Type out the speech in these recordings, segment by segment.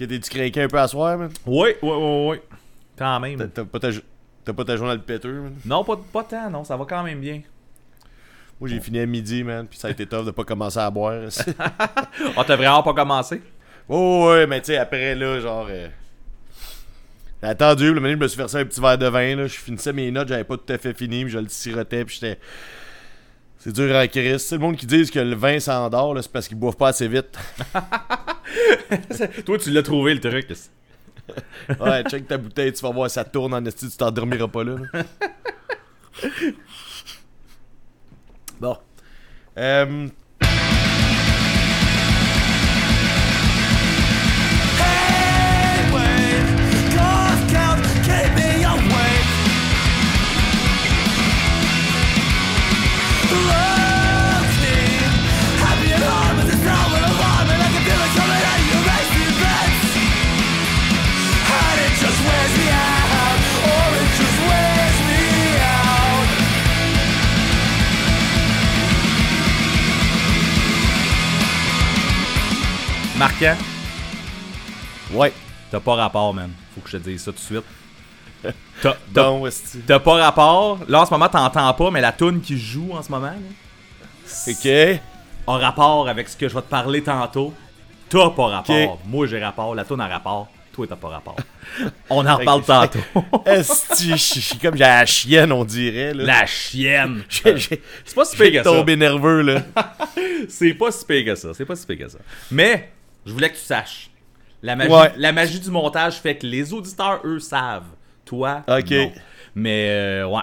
Que t'es-tu craqué un peu à soir, man? Oui, oui, oui, oui. Quand même. T'as- pas ta, t'as pas ta journée le péteux, man? Non, pas, pas tant, non, ça va quand même bien. Moi, j'ai fini à midi, man, puis ça a été tough de pas commencer à boire. Ah, t'as vraiment pas commencé? oh, ouais, mais tu sais, après, là, genre... euh, J'ai attendu, le moment je me suis versé un petit verre de vin, là, je finissais mes notes, j'avais pas tout à fait fini, puis je le sirotais, puis j'étais... C'est dur à Chris. C'est le monde qui dit que le vin s'endort, là, c'est parce qu'ils boivent pas assez vite. Toi, tu l'as trouvé, le truc. Ouais, check ta bouteille, tu vas voir, ça tourne en esti, tu t'endormiras pas là. là. bon. Euh, Marquant, ouais. t'as pas rapport, man. Faut que je te dise ça tout de suite. T'as, t'as- pas rapport. Là, en ce moment, t'entends pas, mais la tune qui joue en ce moment, là, Ok. a rapport avec ce que je vais te parler tantôt. T'as pas rapport. Moi, j'ai rapport. La tune a rapport. Toi, t'as pas rapport. On en reparle tantôt. Esti, je suis comme j'ai la chienne, on dirait. Là. la chienne. C'est pas si pire que ça. tombé nerveux, là. C'est pas si pire que ça. C'est pas si pire que ça. Mais, je voulais que tu saches. La magie, Ouais. la magie du montage fait que les auditeurs, eux, savent. Toi, Ok. non. Mais, euh, ouais.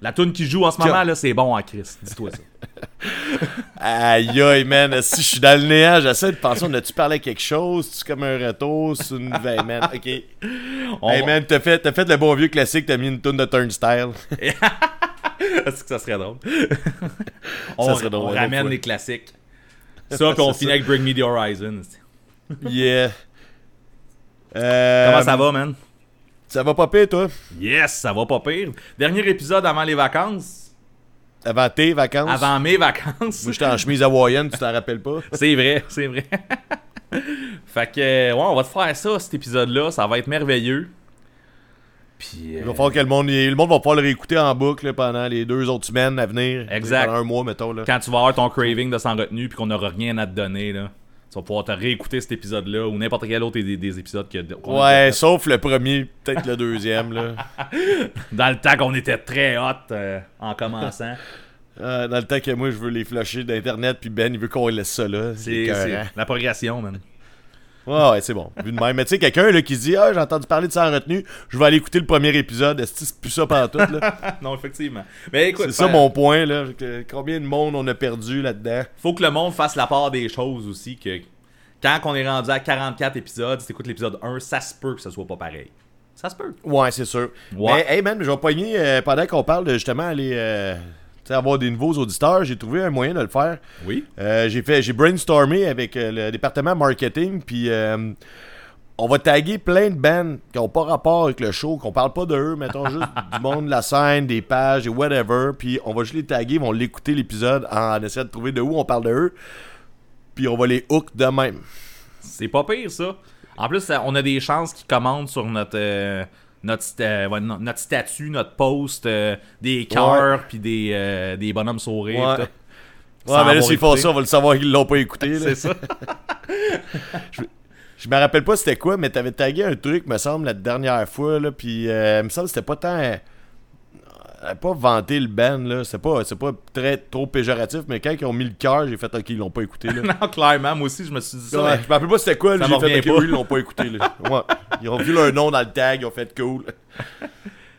La tune qui joue en ce moment, là, c'est bon en Chris. Dis-toi ça. Aïe aïe, man. Si je suis dans le néant, j'essaie de penser, on a-tu parlé à quelque chose? Tu comme un retour? C'est une veille, man. Ok. On- Hey, man, t'as fait, fait le bon vieux classique, t'as mis une toune de Turnstile. Est-ce que ça serait drôle? on Ça serait drôle, on ramène les classiques. Ça, puis on finit avec Bring Me the Horizon. Yeah. Euh, Comment ça va, man? Ça va pas pire, toi? Yes, ça va pas pire. Dernier épisode avant les vacances. Avant tes vacances? Avant mes vacances. Moi, j'étais en chemise hawaïenne, tu t'en rappelles pas? C'est vrai, c'est vrai. fait que, euh, ouais, on va te faire ça, cet épisode-là. Ça va être merveilleux. Puis, euh, Il va falloir que le monde, le monde va pouvoir le réécouter en boucle là, pendant les deux autres semaines à venir. Exact. Pendant un mois, mettons. Là. quand tu vas avoir ton craving de sans retenue puis qu'on n'aura rien à te donner, là, tu vas pouvoir te réécouter cet épisode-là ou n'importe quel autre des, des épisodes que, a Ouais, sauf le premier, peut-être le deuxième. Là. Dans le temps qu'on était très hot euh, en commençant. Euh, dans le temps que moi, je veux les flusher d'Internet, puis Ben, il veut qu'on laisse ça là. C'est la progression, man. Ouais, ouais, c'est bon. Vu de même. Mais tu sais, quelqu'un là, qui se dit Ah, j'ai entendu parler de ça en retenue, je vais aller écouter le premier épisode. Est-ce que c'est plus ça pendant tout, là? non, effectivement. Mais écoute, C'est ça fa- mon point, là. que- combien de monde on a perdu là-dedans? faut que le monde fasse la part des choses aussi. que Quand on est rendu à 44 épisodes, si t'écoutes l'épisode 1, ça se peut que ce soit pas pareil. Ça se peut. Ouais, c'est sûr. Ouais. Mais, hey man, je vais pogner, euh, pendant qu'on parle de justement aller euh, avoir des nouveaux auditeurs, j'ai trouvé un moyen de le faire. Oui. Euh, j'ai fait, j'ai brainstormé avec euh, le département marketing, puis euh, on va taguer plein de bands qui n'ont pas rapport avec le show, qu'on parle pas de eux, mettons juste du monde de la scène, des pages et whatever, puis on va juste les taguer, ils vont l'écouter l'épisode en essayant de trouver de où on parle de eux, puis on va les hook de même. C'est pas pire, ça. En plus, on a des chances qu'ils commandent sur notre, euh, notre, ouais, no- notre statut, notre post, euh, des cœurs, puis des, euh, des bonhommes sourires. Ouais. Ouais, mais là, s'ils font ça, on va le savoir qu'ils l'ont pas écouté. C'est ça. Je me rappelle pas c'était quoi, mais t'avais tagué un truc, me semble, la dernière fois, là, puis euh, il me semble que c'était pas tant... euh, pas vanter le band, là, c'est pas, c'est pas très trop péjoratif, mais quand ils ont mis le cœur, j'ai fait « Ok, ils l'ont pas écouté, là. non, clairement, moi aussi, je me suis dit ça. Ouais, mais- je me rappelle pas c'était quoi, là, j'ai fait revient « Ok, oui, ils l'ont pas écouté, là. Ouais. Ils ont vu leur nom dans le tag, ils ont fait « Cool ».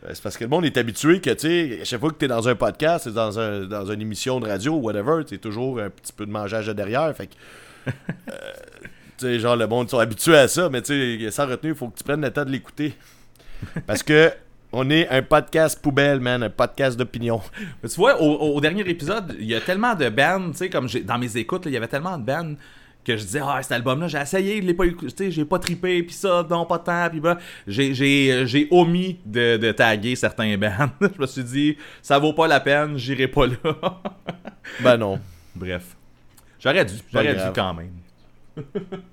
Euh, C'est parce que le monde est habitué que, tu sais, à chaque fois que t'es dans un podcast, t'es dans, un, dans une émission de radio ou whatever, t'es toujours un petit peu de mangeage de derrière, fait que... euh, tu sais, genre, le monde sont habitués à ça, mais tu sais, sans retenue, il faut que tu prennes le temps de l'écouter. Parce que on est un podcast poubelle, man, un podcast d'opinion. Tu vois, au, au dernier épisode, il y a tellement de bands, tu sais, comme j'ai- dans mes écoutes, il y avait tellement de bands que je disais, ah, cet album-là, j'ai essayé, je l'ai pas écouté, tu sais, j'ai pas trippé, puis ça, non, pas tant, puis bah, j'ai, omis de, de taguer certains bands. je me suis dit, ça vaut pas la peine, j'irai pas là. Ben non. Bref. J'aurais dû, j'aurais dû quand même.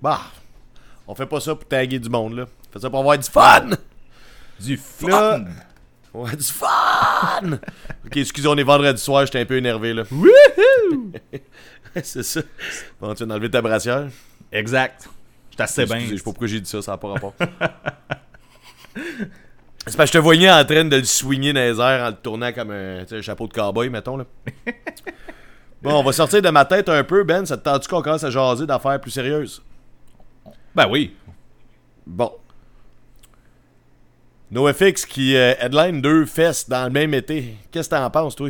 Bah. On fait pas ça pour taguer du monde, là. On fait ça pour avoir du fun! Du fun! Là- Ouais, du fun! ok, excusez, on est vendredi soir, j'étais un peu énervé, là. C'est ça. Bon, tu viens d'enlever ta brassière? Exact. Je suis assez bien. Je sais pas pourquoi j'ai dit ça, ça n'a pas rapport. C'est parce que je te voyais en train de le swinguer dans les airs en le tournant comme un chapeau de cowboy, mettons. Là. bon, on va sortir de ma tête un peu, Ben. Ça te tente-tu qu'on commence à jaser d'affaires plus sérieuses? Ben oui. Bon. NoFX qui euh, headline deux fesses dans le même été. Qu'est-ce que t'en penses, toi?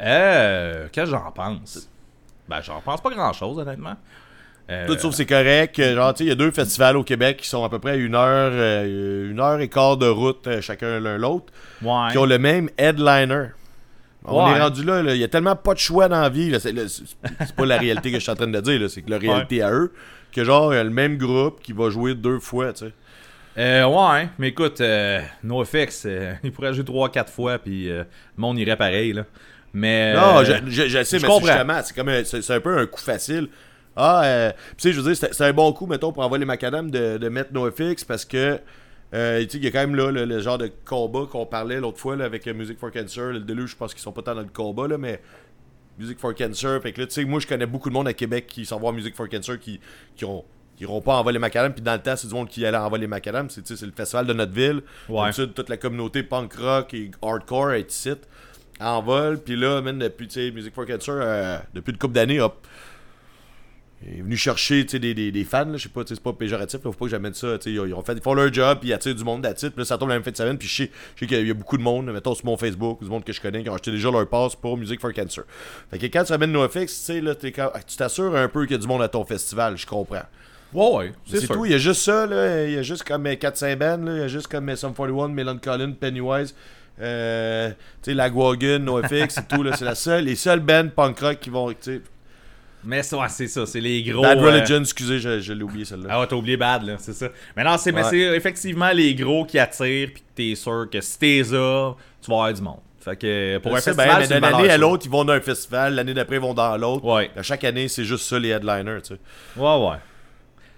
Euh, qu'est-ce que j'en pense? Ben, j'en pense pas grand-chose, honnêtement. Euh, Tout sauf c'est correct? Euh, Genre, tu sais, il y a deux festivals au Québec qui sont à peu près une heure, euh, une heure et quart de route chacun l'un l'autre. ouais. qui ont le même headliner. On Ouais. est rendu là, il y a tellement pas de choix dans la vie. C'est pas la réalité que je suis en train de dire, c'est que la réalité à eux, que genre, il y a le même groupe qui va jouer deux fois, tu sais. Euh, ouais, mais écoute, euh, NoFX, euh, il pourrait jouer 3-4 fois, puis euh, le monde irait pareil, là. Mais. Non, euh, je, je, je sais, je mais c'est comprends. justement, c'est comme un, c'est, c'est un peu un coup facile. Ah, euh, tu sais, je veux dire, c'est, c'est un bon coup, mettons, pour envoyer les macadam de, de mettre NoFX parce que, euh, tu sais, il y a quand même là le, le genre de combat qu'on parlait l'autre fois là, avec Music for Cancer. Le Deluxe, je pense qu'ils sont pas tant dans le combat, là, mais Music for Cancer. Fait que là, tu sais, moi, je connais beaucoup de monde à Québec qui s'en voir Music for Cancer qui, qui ont. Qui iront pas envoyer les macadam, puis dans le temps, c'est du monde qui allait envoyer les macadam. C'est, le festival de notre ville. Ouais. Toute la communauté punk rock et hardcore est ici en vol. Puis là, man, depuis, Music for Cancer, euh, depuis une couple d'années, hop, il est venu chercher, des, des, des fans, je sais pas, c'est pas péjoratif, là, faut pas que j'amène ça, ils, ils ont fait, ils font leur job, puis ils attirent du monde d'attitude, puis là, ça tombe la même fin de semaine, puis je sais, je sais qu'il y a beaucoup de monde, mettons, sur mon Facebook, du monde que je connais, qui ont acheté déjà leur passe pour Music for Cancer. Fait que quand tu amènes NoFX, tu sais, là, t'es quand- tu t'assures un peu qu'il y a du monde à ton festival, je comprends. Ouais, ouais, c'est tout, il y a juste ça, là. Il y a juste comme 4-5 bands, là. Il y a juste comme Sum 41, Melon Collin, Pennywise, euh, tu sais, Lagwagon, NoFX, c'est tout, là. C'est la seule, les seules bands punk rock qui vont, tu sais. Mais ça, ouais, c'est ça, c'est les gros. Bad euh, Religion, excusez, je, je l'ai oublié celle-là. Ah ouais, t'as oublié Bad, là, c'est ça. Mais non, c'est mais Ouais. c'est effectivement les gros qui attirent, puis que t'es sûr que si t'es ça, tu vas avoir du monde. Fait que pour un sais festival, d'une année à l'autre, ils vont dans un festival, l'année d'après, ils vont dans l'autre. Ouais. À chaque année, c'est juste ça, les headliners, tu sais. Ouais, ouais. Fait que,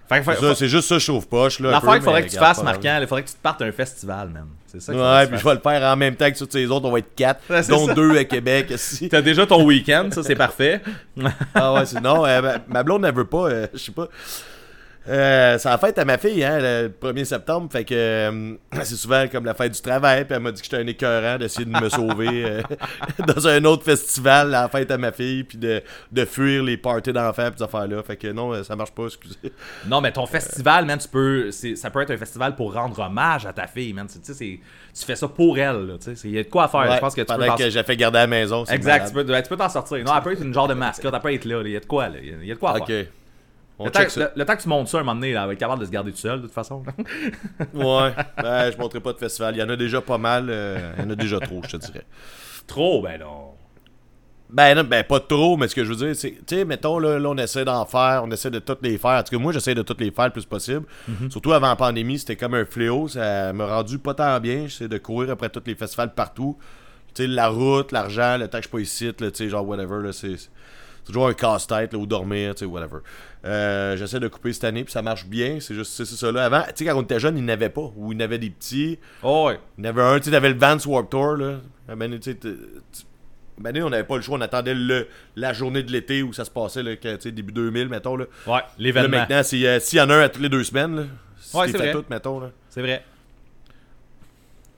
fait- Ça, C'est juste ça, chauffe-poche, là. un L'affaire qu'il faudrait que tu fasses, marquant, il faudrait que tu te partes un festival, man. C'est ça Ouais, puis je vais le faire en même temps que tous les autres, on va être quatre, Ouais, dont ça. deux à Québec, ici. T'as déjà ton week-end, ça c'est parfait. Ah ouais, c'est non, euh, ma, blonde ne veut pas, euh, je sais pas. Euh, c'est la fête à ma fille, hein, le 1er septembre, fait que euh, c'est souvent comme la fête du travail, puis elle m'a dit que j'étais un écœurant d'essayer de me sauver euh, dans un autre festival, la fête à ma fille, puis de, de fuir les parties d'enfants, puis ces affaires-là, fait que non, euh, ça marche pas, excusez. Non, mais ton festival, man, tu peux. Ça peut être un festival pour rendre hommage à ta fille, man. Tu sais, c'est- tu fais ça pour elle, là, tu sais. Il y a de quoi à faire. Ouais, je pense que tu peux. pendant que j'ai fait garder à la maison, Exact, malade. tu peux, ouais, tu peux t'en sortir. Non, elle peut être une genre de mascotte, elle peut être là. Il y a de quoi, là. Il y a- de quoi à faire. On Le temps, ça. le- le temps que tu montes ça un moment donné, là, être capable de se garder tout seul, de toute façon. là. Ouais, ben, je montrerai pas de festival, il y en a déjà pas mal, euh, il y en a déjà trop, je te dirais. Trop, ben non. Ben, non, ben pas trop, mais ce que je veux dire, c'est, tu sais, mettons, là, là, on essaie d'en faire, on essaie de toutes les faire. En tout cas, moi, j'essaie de toutes les faire le plus possible. Surtout avant la pandémie, c'était comme un fléau, ça m'a rendu pas tant bien. J'essaie de courir après tous les festivals partout. Tu sais, la route, l'argent, le temps que je suis pas ici, tu sais, genre, whatever, là, c'est. C'est toujours un casse-tête, là, où dormir, tu sais, whatever. Euh, j'essaie de couper cette année, puis ça marche bien. C'est juste, c'est ça, là. Avant, tu sais, quand on était jeune, il n'avait pas. Ou il n'avait des petits. Oh, ouais. Il y en avait un, tu sais, t'avais le Vans Warp Tour, là. Donné, tu sais, donné, on n'avait pas le choix, on attendait le, la journée de l'été où ça se passait, là, que, tu sais, début 2000, mettons, là. Ouais, Là, l'événement. maintenant, c'est, euh, s'il y en a un à toutes les deux semaines, là, si Ouais, c'est vrai. tout, mettons, là. C'est vrai.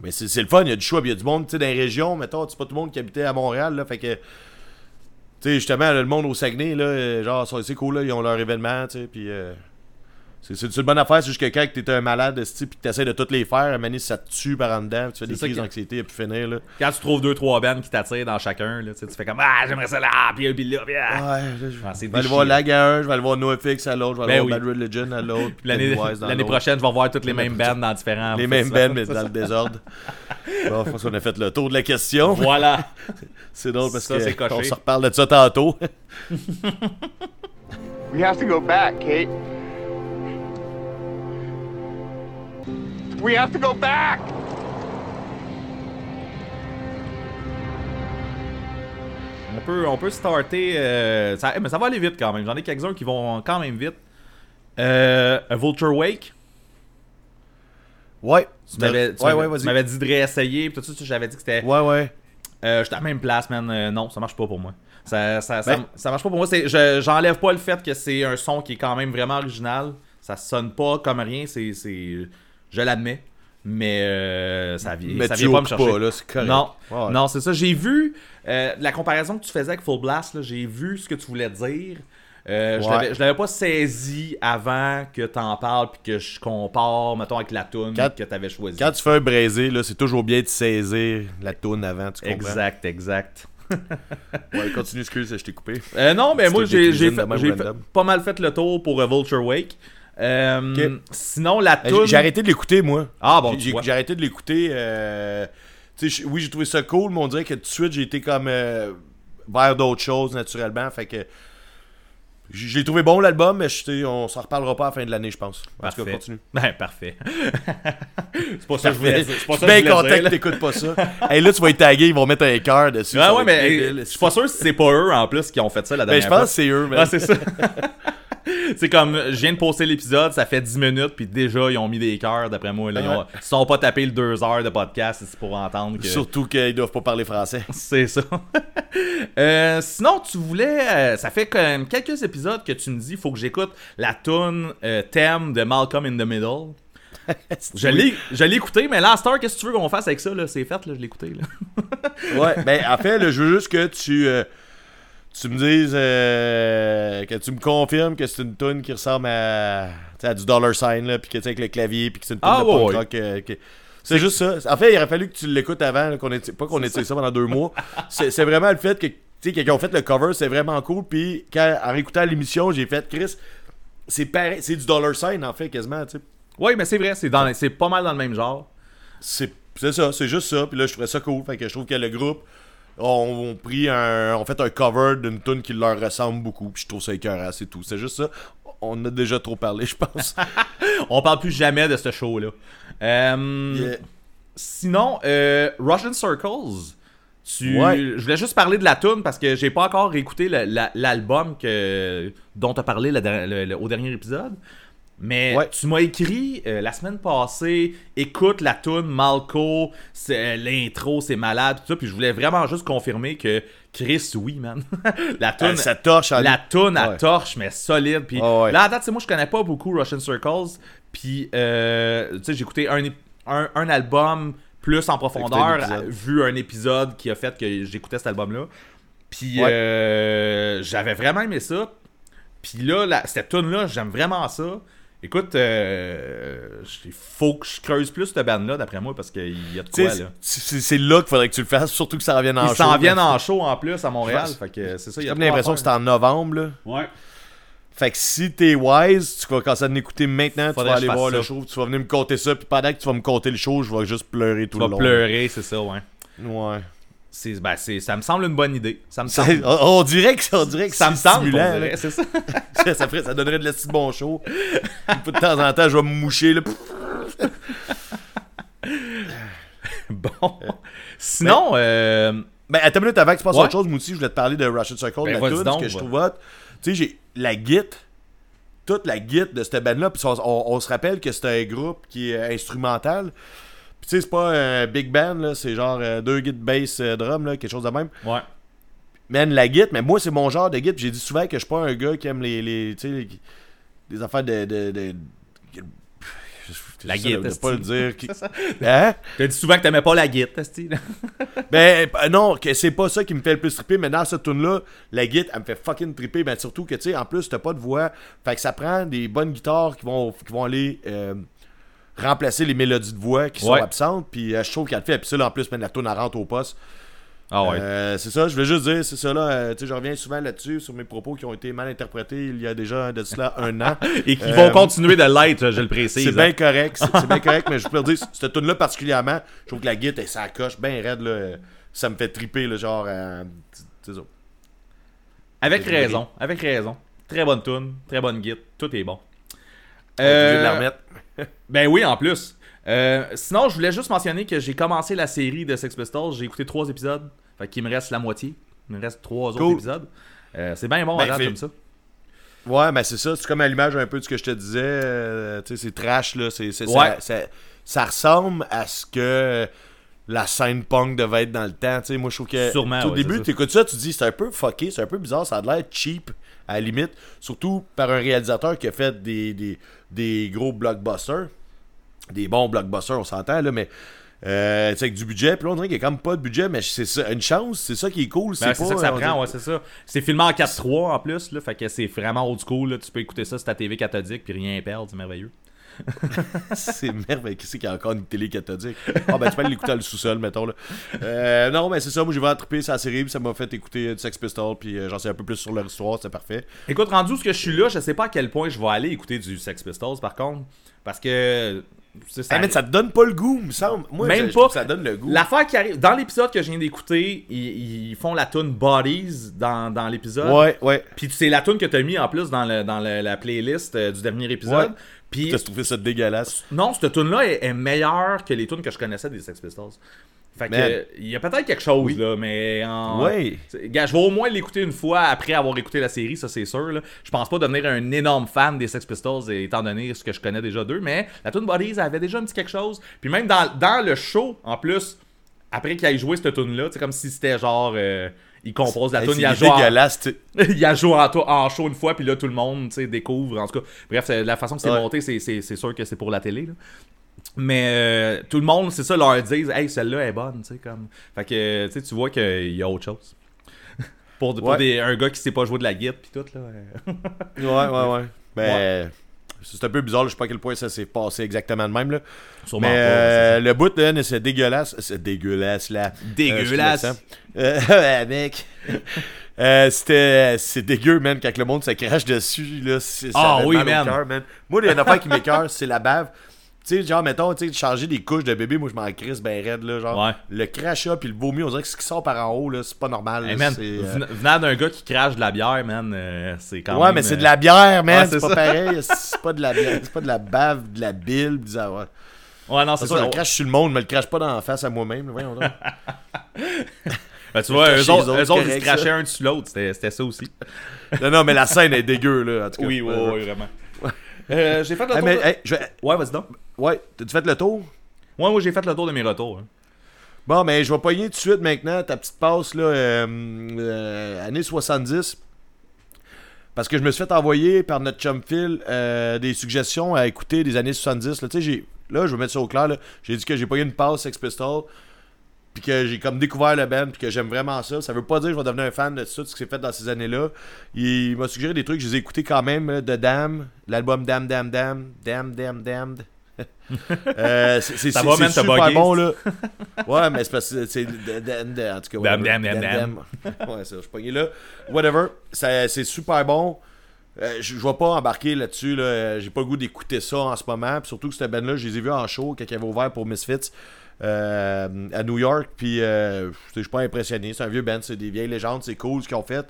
Mais c'est, le fun, il y a du choix, puis il y a du monde, tu sais, dans les régions, mettons, c'est pas tout le monde qui habitait à Montréal, là, fait que... Sais, justement, le monde au Saguenay, là, euh, genre, c'est cool, là, ils ont leur événement, tu sais, puis... euh, c'est, une bonne affaire, c'est juste que quand t'es un malade, esti, puis que t'essaies de toutes les faire, à ça te tue par en dedans, puis tu fais des crises d'anxiété à pu finir, là. Quand tu trouves deux, trois bands qui t'attirent dans chacun, là, tu fais comme Ah, j'aimerais ça là, puis puis là, puis ah. Ouais, là, je Ah, vais aller voir Lag à un, je vais aller voir NoFX à l'autre, je vais aller Ben voir oui. Bad Religion à l'autre, puis L'année prochaine, je vais voir toutes les mêmes bands dans différents. Les mêmes bands, mais dans le désordre. Bon, je pense qu'on a fait le tour de la question. Voilà. C'est drôle parce Ça, c'est que on se reparle de ça tantôt. We have to go back, Kate. We have to go back! On peut, on peut starter. euh, ça, mais ça va aller vite quand même. J'en ai quelques-uns qui vont quand même vite. Euh, A Vulture Wake. Ouais. Tu m'avais ouais, ouais, tu vas-y. m'avais dit de réessayer. Puis tout ça, j'avais dit que c'était. Ouais, ouais. Euh, J'étais à la même place, man. Euh, non, ça marche pas pour moi. Ça, ça, ça, Ben- ça marche pas pour moi. C'est- je- J'enlève pas le fait que c'est un son qui est quand même vraiment original. Ça sonne pas comme rien. C'est, c'est, je l'admets. Mais euh, ça vient, Mais ça vient pas me chercher. pas, là, correct. Non, Ouais, non, c'est ça. J'ai vu euh, la comparaison que tu faisais avec Full Blast. J'ai vu ce que tu voulais dire. Euh, je Ouais. l'avais- Je l'avais pas saisi avant que t'en parles puis que je compare, mettons, avec la tune Quand- que t'avais choisi. Quand tu fais un braisé, c'est toujours bien de saisir la tourne avant, tu comprends? Exact, exact. Ouais, continue, excuse, je t'ai coupé. Euh, non, mais moi j'ai pas mal fait le tour pour Vulture Wake. Euh. Sinon, la tune. J'ai arrêté de l'écouter, moi. Ah bon, J'ai- arrêté de l'écouter. euh, je- oui, j'ai trouvé ça cool, mais on dirait que tout de suite, j'ai été comme euh, vers d'autres choses, naturellement. Fait que. J'ai j'ai trouvé bon l'album, mais je on s'en reparlera pas à la fin de l'année, je pense. En tout cas, Parfait. continue. Ben, parfait. c'est pas ça que je voulais dire. Je suis je bien content que t'écoutes pas ça. hey, là, tu vas être tagué, ils vont mettre un cœur dessus. Ça ouais, mais je suis pas sûr si c'est pas eux en plus qui ont fait ça la Ben, dernière je pense que c'est eux, mais. Ah, c'est ça. c'est comme, je viens de poster l'épisode, ça fait 10 minutes, puis déjà, ils ont mis des cœurs, d'après moi. Là, ils, ont, ils sont pas tapés le 2 heures de podcast c'est pour entendre que. Surtout qu'ils doivent pas parler français. C'est ça. Euh, sinon, tu voulais. euh, ça fait quand même quelques épisodes que tu me dis faut que j'écoute la tune euh, thème de Malcolm in the Middle. Je l'ai je l'ai écouté, mais là, Star, qu'est-ce que tu veux qu'on fasse avec ça là? C'est fait, là, je l'ai écouté. Là. Ouais, ben en fait, là, je veux juste que tu, tu me dises, euh, que tu me confirmes que c'est une tune qui ressemble à, du dollar sign, là, puis que avec le clavier, puis que c'est une tune Ah, de ouais, punk rock. euh, que- C'est juste ça. En fait, il aurait fallu que tu l'écoutes avant, là, qu'on ait, pas qu'on ait tiré ça pendant deux mois. C'est vraiment le fait que, tu sais, qu'ils ont fait le cover, c'est vraiment cool. Puis, quand, en réécoutant l'émission, j'ai fait, Chris, c'est pareil, c'est du dollar sign, en fait, quasiment, tu sais. Oui, mais c'est vrai, c'est dans c'est pas mal dans le même genre. C'est c'est ça, c'est juste ça. Puis là, je trouvais ça cool. Fait que je trouve que le groupe ont, ont pris un. ont fait un cover d'une tune qui leur ressemble beaucoup. Puis je trouve ça écœurant, c'est tout. C'est juste ça. On a déjà trop parlé, je pense. On parle plus jamais de ce show-là. Euh, Yeah. Sinon, euh, Russian Circles. Tu... Ouais. Je voulais juste parler de la tune parce que j'ai pas encore la- l'album dont tu as parlé la der- le- le- au dernier épisode. Mais Ouais. tu m'as écrit euh, la semaine passée, écoute la tune Malco, c'est- euh, l'intro c'est malade, tout ça, puis je voulais vraiment juste confirmer que Chris, oui, man. la tune, Euh, ça torche en la toune à Ouais. torche, mais solide. Puis Ah ouais. là, à date, moi, je connais pas beaucoup Russian Circles. Puis, euh, tu sais, j'ai écouté un, un, un album plus en profondeur, vu un épisode qui a fait que j'écoutais cet album-là. Puis, j'avais vraiment aimé ça. Puis là, la- cette tune-là, j'aime vraiment ça. Écoute, euh, il faut que je creuse plus cette bande-là, d'après moi, parce qu'il y a de quoi, là. c'est là qu'il faudrait que tu le fasses, surtout que ça revienne en Ils show. s'en viennent en show en plus à Montréal. Fait que c'est ça, J'ai l'impression que c'est en novembre, là. Ouais. Fait que si t'es wise, tu vas commencer à l'écouter maintenant, tu vas aller voir le show, tu vas venir me compter ça, puis pendant que tu vas me compter le show, je vais juste pleurer tout Tu le long. pleurer, c'est ça, ouais. Ouais. C'est, ben, c'est, ça me semble une bonne idée. Ça me Ça- semble. on, on dirait que, on dirait que Ça me semble, dirait, c'est ça. ça, ça ferait- ça donnerait de l'esti de bon show. de temps en temps, je vais me moucher. Là. bon. Sinon, euh, Ben, attends une minute avant que tu passes à Ouais. autre chose, moi aussi, je voulais te parler de Russian Circle, Ben, la tune, que je trouve. Tu sais, j'ai la git, toute la git de cette band-là, puis on, on- on se rappelle que c'est un groupe qui est instrumental. Puis tu sais, c'est pas un big band, là, c'est genre euh, deux git bass euh, drum, là, quelque chose de même. ouais. Man, la git, mais moi, c'est mon genre de git, puis j'ai dit souvent que je suis pas un gars qui aime les, les, tu sais, les, les affaires de... de, de- La git, de, de pas le dire. qui- Hein? T'as dit souvent que t'aimais pas la guitare, style. Ben euh, non, que c'est pas ça qui me fait le plus triper, mais dans cette tune là la guitare, elle me fait fucking triper, ben surtout que tu sais, en plus t'as pas de voix, fait que ça prend des bonnes guitares qui vont, qui vont aller euh, remplacer les mélodies de voix qui sont absentes, puis euh, je trouve qu'elle le fait, puis ça là, en plus, man, la tune rentre au poste. Ah ouais. Euh, c'est ça, je voulais juste dire, c'est ça là, euh, tu sais, je reviens souvent là-dessus, sur mes propos qui ont été mal interprétés il y a déjà de cela un an. Et qui vont continuer de l'être, je le précise. C'est hein. bien correct, c'est bien correct, mais je peux dire, cette tune là particulièrement, je trouve que la guitare, elle s'accroche bien raide, là, ça me fait triper, là, genre, c'est ça. Avec raison, avec raison. Très bonne tune, très bonne guitare, tout est bon. Obligé de la remettre. Ben oui, en plus. Euh, sinon, je voulais juste mentionner que j'ai commencé la série de Sex Pistols. J'ai écouté trois épisodes. Fait qu'il me reste la moitié. Il me reste trois autres épisodes. Euh, c'est bien bon Ben, à date fait- comme ça. Ouais, mais c'est ça. C'est comme à l'image un peu de ce que je te disais. euh, tu sais, c'est trash, là. C'est, Ouais. ça, ça- ça ressemble à ce que la scène punk devait être dans le temps. Tu sais, moi, je trouve que. Sûrement, Au ouais, début, tu écoutes ça, tu dis, c'est un peu fucké, c'est un peu bizarre, ça a l'air cheap, à la limite. Surtout par un réalisateur qui a fait des, des, des gros blockbusters. Des bons blockbusters, on s'entend, là, mais. Euh, avec du budget, puis là, on dirait qu'il n'y a quand même pas de budget, mais c'est ça, une chance, c'est ça qui est cool. Ben, c'est pas, ça que ça on prend, ouais, c'est ça. C'est filmé en 4-3 en plus, là, fait que c'est vraiment old school. Là. Tu peux écouter ça sur ta TV cathodique puis rien perdre, c'est merveilleux. C'est merveilleux. Qui c'est qui a encore une télé cathodique? Ah, ben, tu peux aller l'écouter dans le sous-sol, mettons, là. Euh, non, mais c'est ça. Moi, j'ai vraiment trippé sa série, puis ça m'a fait écouter euh, du Sex Pistols, puis euh, j'en sais un peu plus sur leur histoire, c'est parfait. Écoute, rendu où ce que je suis là, je sais pas à quel point je vais aller écouter du Sex Pistols par contre. Parce que. Ça Ah, mais ça te donne pas le goût, me semble. Moi, Même je- pas. ça donne le goût. L'affaire qui arrive, dans l'épisode que je viens d'écouter, ils, ils font la tune Bodies dans, dans l'épisode. Ouais, ouais. Puis c'est la tune que t'as mis en plus dans, le, dans le- la playlist euh, du dernier épisode. Ouais. Puis T'as trouvé ça dégueulasse. non, cette tune là est, est meilleure que les tunes que je connaissais des Sex Pistols. Fait que Man. il y a peut-être quelque chose Oui. là, mais en... C'est- Gars, je vais au moins l'écouter une fois après avoir écouté la série, ça c'est sûr. Là. Je pense pas devenir un énorme fan des Sex Pistols étant donné ce que je connais déjà d'eux, mais la tune Bodies avait déjà un petit quelque chose. Puis même dans, dans le show, en plus, après qu'il ait joué cette tune là, c'est comme si c'était genre euh, il compose la tune, il a joué en- dégueulasse, il a joué en, show une fois, puis là, tout le monde tu sais, découvre. En tout cas, bref, la façon que c'est Ouais. monté, c'est- c'est c'est sûr que c'est pour la télé. là. Mais euh, tout le monde, c'est ça, leur disent Hey, celle-là est bonne. tu sais, Comme... Fait que tu sais, tu vois qu'il y a autre chose. pour pour Ouais. des, un gars qui sait pas jouer de la guitare, puis tout. Là, euh. Ouais, ouais, ouais. C'est un peu bizarre, je sais pas à quel point ça s'est passé exactement de même, là. Sûrement Mais pas, euh, le bout, là, c'est dégueulasse. C'est dégueulasse, là. Dégueulasse. Euh. Euh, mec. Euh, c'était c'est dégueu man quand le monde se crache dessus là c'est ça Ah oui, man. man moi il y a une affaire qui m'écœure c'est la bave tu sais genre mettons tu sais changer des couches de bébé moi je m'en crisse ben raide là genre Ouais. le crachat puis le vomi on dirait que ce qui sort par en haut là c'est pas normal Hey, là, man, euh, ven- venant d'un gars qui crache de la bière, man, euh, c'est quand ouais même. mais c'est euh, de la bière man Ouais, c'est pas pareil c'est pas de la bière c'est pas de la bave de la bile pis ça, ouais. Ouais, non, c'est ça. je crache sur le monde, je me le crache pas dans la face à moi-même. Voyons donc. Ben, tu vois, eux autres, eux ils se crachaient un dessus l'autre. C'était ça aussi. non, non, mais la scène est dégueu, là, en tout cas. Oui, oui, Ouais, oui, vraiment. Euh, j'ai fait le Hey, tour. mais, de- hey, je vais- Ouais, vas-y donc. Ouais, t'as-tu fait le tour? Ouais, moi, j'ai fait le tour de mes retours. hein. Bon, mais je vais pogner tout de suite maintenant ta petite passe, là, euh, euh, années 70. Parce que je me suis fait envoyer par notre chum Phil euh, des suggestions à écouter des années 70. Là, Tu sais, j'ai- là je vais mettre ça au clair. J'ai dit que j'ai pogné une passe Sex Pistols. Puis que j'ai comme découvert le band. Puis que j'aime vraiment ça. Ça veut pas dire que je vais devenir un fan de tout ça, de ce qui s'est fait dans ces années-là. Il m'a suggéré des trucs. Je les ai écoutés quand même. là, de Damn. L'album Damn, Damn, Damn. Damn, Damn, Damned. Euh, c'est super bugué, bon là. Ouais, mais c'est parce que c'est en tout cas. Damn, damn, damn, Damn, Ouais, ça, je suis là. Whatever, c'est super bon. Euh, je je vais pas embarquer là-dessus. Là. Euh, J'ai pas le goût d'écouter ça en ce moment. Puis surtout que cette band-là, je les ai vus en show quand ils avaient ouvert pour Misfits euh, à New York. Puis euh, je suis pas impressionné. C'est un vieux band, c'est des vieilles légendes, c'est cool ce qu'ils ont fait.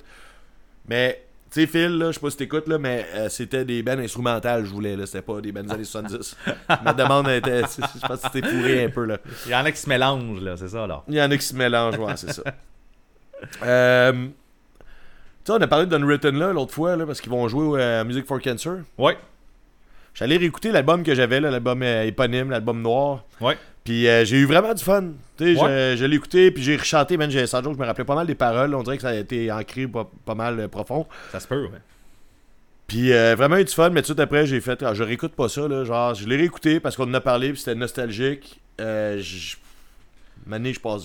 Mais tu sais, Phil, là, je sais pas si t'écoutes, là, mais euh, c'était des bands instrumentales, je voulais. là. C'était pas des bands des années 70. Ma demande était. Je pense que c'était pourri un peu. là. Il y en a qui se mélangent, là, c'est ça, alors. Il y en a qui se mélangent, ouais, c'est ça. Euh, tu sais, on a parlé d'Unwritten là l'autre fois, là, parce qu'ils vont jouer euh, à Music for Cancer. Ouais, J'allais réécouter l'album que j'avais, là, l'album euh, éponyme, l'album noir. ouais. Puis euh, j'ai eu vraiment du fun. Ouais. je, je l'ai écouté, puis j'ai rechanté, man, j'ai sans joke, je me rappelais pas mal des paroles. On dirait que ça a été ancré pas, pas mal euh, profond. Ça se peut, ouais. Puis euh, vraiment eu du fun, mais tout de suite après, j'ai fait, ah, je réécoute pas ça, là. Genre, je l'ai réécouté parce qu'on en a parlé, puis c'était nostalgique. Euh, je... Maintenant, je passe,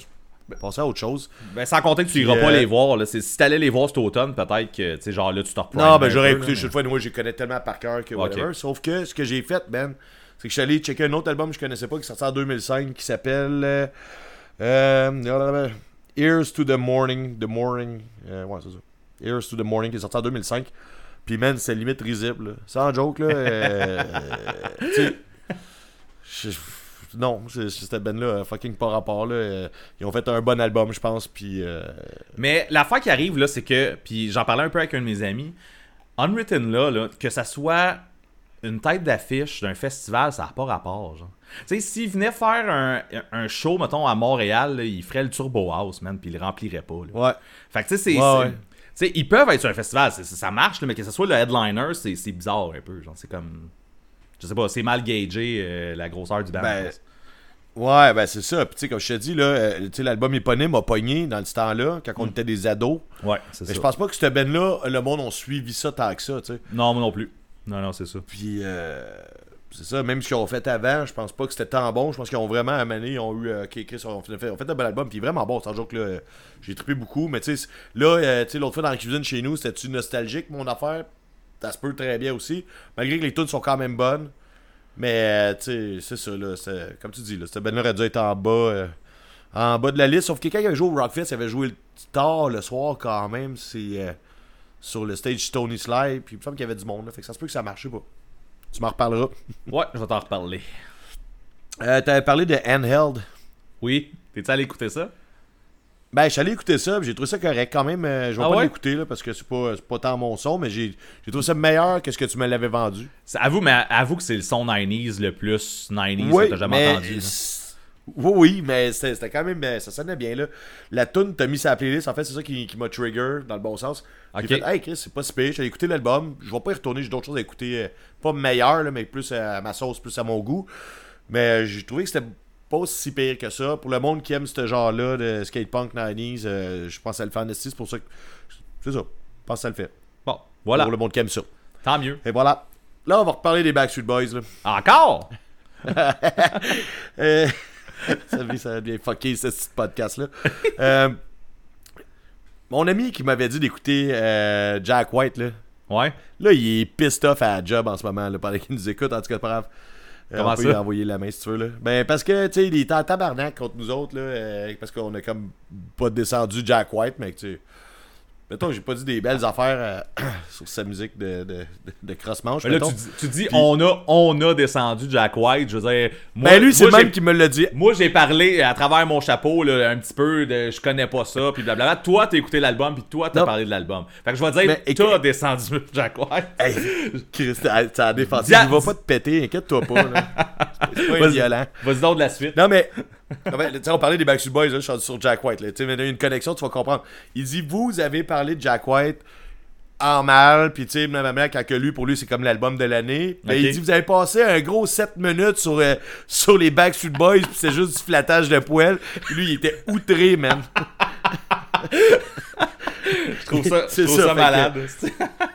passer à autre chose. Ben, sans compter que tu iras pas euh, les voir, là. Si t'allais les voir cet automne, peut-être que, tu sais, genre là, tu te reprends. Non, ben j'aurais écouté une fois, moi je connais tellement par cœur que Ok. whatever. Sauf que ce que j'ai fait, Ben, c'est que je suis allé checker un autre album que je connaissais pas qui est sorti en 2005 qui s'appelle euh, euh, Ears to the Morning. The Morning. euh, ouais, c'est ça. Ears to the Morning qui est sorti en 2005. Puis, man, c'est limite risible. là. Sans joke, là. euh, je- non, cette band-là, fucking pas rapport. Là. Ils ont fait un bon album, je pense. Puis, Mais l'affaire qui arrive, là, c'est que, puis j'en parlais un peu avec un de mes amis, Unwritten, là, là que ça soit une tête d'affiche d'un festival, ça n'a pas rapport, genre. Tu sais, s'il venait faire un, un show, mettons, à Montréal, là, il ferait le Turbo House, man, puis il le remplirait pas, là. ouais. Fait que, tu sais, c'est. Ouais, ouais. Ils peuvent être sur un festival, ça marche, là, mais que ce soit le headliner, c'est c'est bizarre un peu. Genre, c'est comme. Je sais pas, c'est mal gagé euh, la grosseur du band. Ben. Ouais, ben c'est ça. Puis tu sais, comme je te dis, là, euh, l'album éponyme m'a pogné dans ce temps-là, quand on était des ados. ouais, c'est ça. je pense pas que cette band-là, le monde a suivi ça tant que ça, tu sais. Non, moi non plus. Non, non, c'est ça. Puis, euh, c'est ça, même ce qu'ils ont fait avant, je pense pas que c'était tant bon. Je pense qu'ils ont vraiment amené, ils ont eu, euh, Chris, on fait, fait un bel album, puis vraiment bon, c'est un jour que là, j'ai trippé beaucoup. Mais tu sais, là, euh, tu sais, l'autre fois dans la cuisine chez nous, c'était-tu nostalgique, mon affaire? Ça se peut très bien aussi, malgré que les tunes sont quand même bonnes. Mais, euh, tu sais, c'est ça, là, comme tu dis, là, cette band-là aurait dû être en bas, euh, en bas de la liste. Sauf que quelqu'un qui avait joué au Rockfest, il avait joué tard le soir quand même, c'est sur le stage Stony Slide, puis il me semble qu'il y avait du monde, là, fait que ça se peut que ça marchait pas. Tu m'en reparleras. Ouais, je vais t'en reparler. Euh, T'avais parlé de Handheld. Oui, t'es-tu allé écouter ça? Ben, je suis allé écouter ça, puis j'ai trouvé ça correct quand même. euh, je vais Ah pas ouais? l'écouter là, parce que c'est pas, pas tant mon son, mais j'ai j'ai trouvé ça meilleur que ce que tu me l'avais vendu. Avoue, mais avoue que c'est le son 90s le plus 90s oui, que t'as jamais mais entendu. Oui, oui, mais c'était quand même. Ça sonnait bien là. La tune t'as mis la playlist, en fait, c'est ça qui, qui m'a trigger dans le bon sens. Ok. fait, hey Chris, c'est pas si pire. J'ai écouté l'album. Je vais pas y retourner, j'ai d'autres choses à écouter. euh, pas meilleur, là, mais plus à ma sauce, plus à mon goût. Mais euh, j'ai trouvé que c'était pas si pire que ça. Pour le monde qui aime ce genre-là de skatepunk 90s, euh, je pense ça le esti. C'est pour ça que. C'est ça. Je pense que ça le fait. Bon, voilà. Pour le monde qui aime ça. Tant mieux. Et voilà. Là, on va reparler des Backstreet Boys. Là. Encore? Euh, ça ça devient fucké ce petit podcast-là. Euh, mon ami qui m'avait dit d'écouter euh, Jack White, là, Ouais. là, il est pissed off à la job en ce moment, là, pendant qu'il nous écoute. En tout cas, pas grave. Euh, Comment on peut ça? lui envoyer la main si tu veux. Là. Ben, parce que, tu sais, il est en tabarnak contre nous autres, là, euh, parce qu'on a comme pas descendu Jack White, mais que tu Mettons, j'ai pas dit des belles affaires euh, sur sa musique de, de, de, cross-manche. Mais là, tu, dis- tu dis, on, a, on a descendu Jack White. Je veux dire, moi, Ben, lui, c'est même qui me l'a dit. Moi, j'ai parlé à travers mon chapeau, là, un petit peu de je connais pas ça, puis blablabla. Toi, t'as écouté l'album, puis toi, t'as parlé de l'album. Fait que je vais dire, Mais, t'as descendu Jack White. Hey, Chris, t'as défendu. Il va pas te péter, inquiète-toi pas. là. C'est pas Vas-y. violent. Vas-y donc de la suite. Non, mais. Tu sais, on parlait des Backstreet Boys, là, je suis rendu sur Jack White. Là. A une connexion, tu vas comprendre. Il dit Vous avez parlé de Jack White en mal, puis tu sais, blablabla, quand que lui, pour lui, c'est comme l'album de l'année. Ben, Ok. Il dit Vous avez passé un gros 7 minutes sur, euh, sur les Backstreet Boys, puis c'est juste du flattage de poêle. Lui, il était outré, man. Je trouve ça, je C'est trouve ça, ça fait que- malade.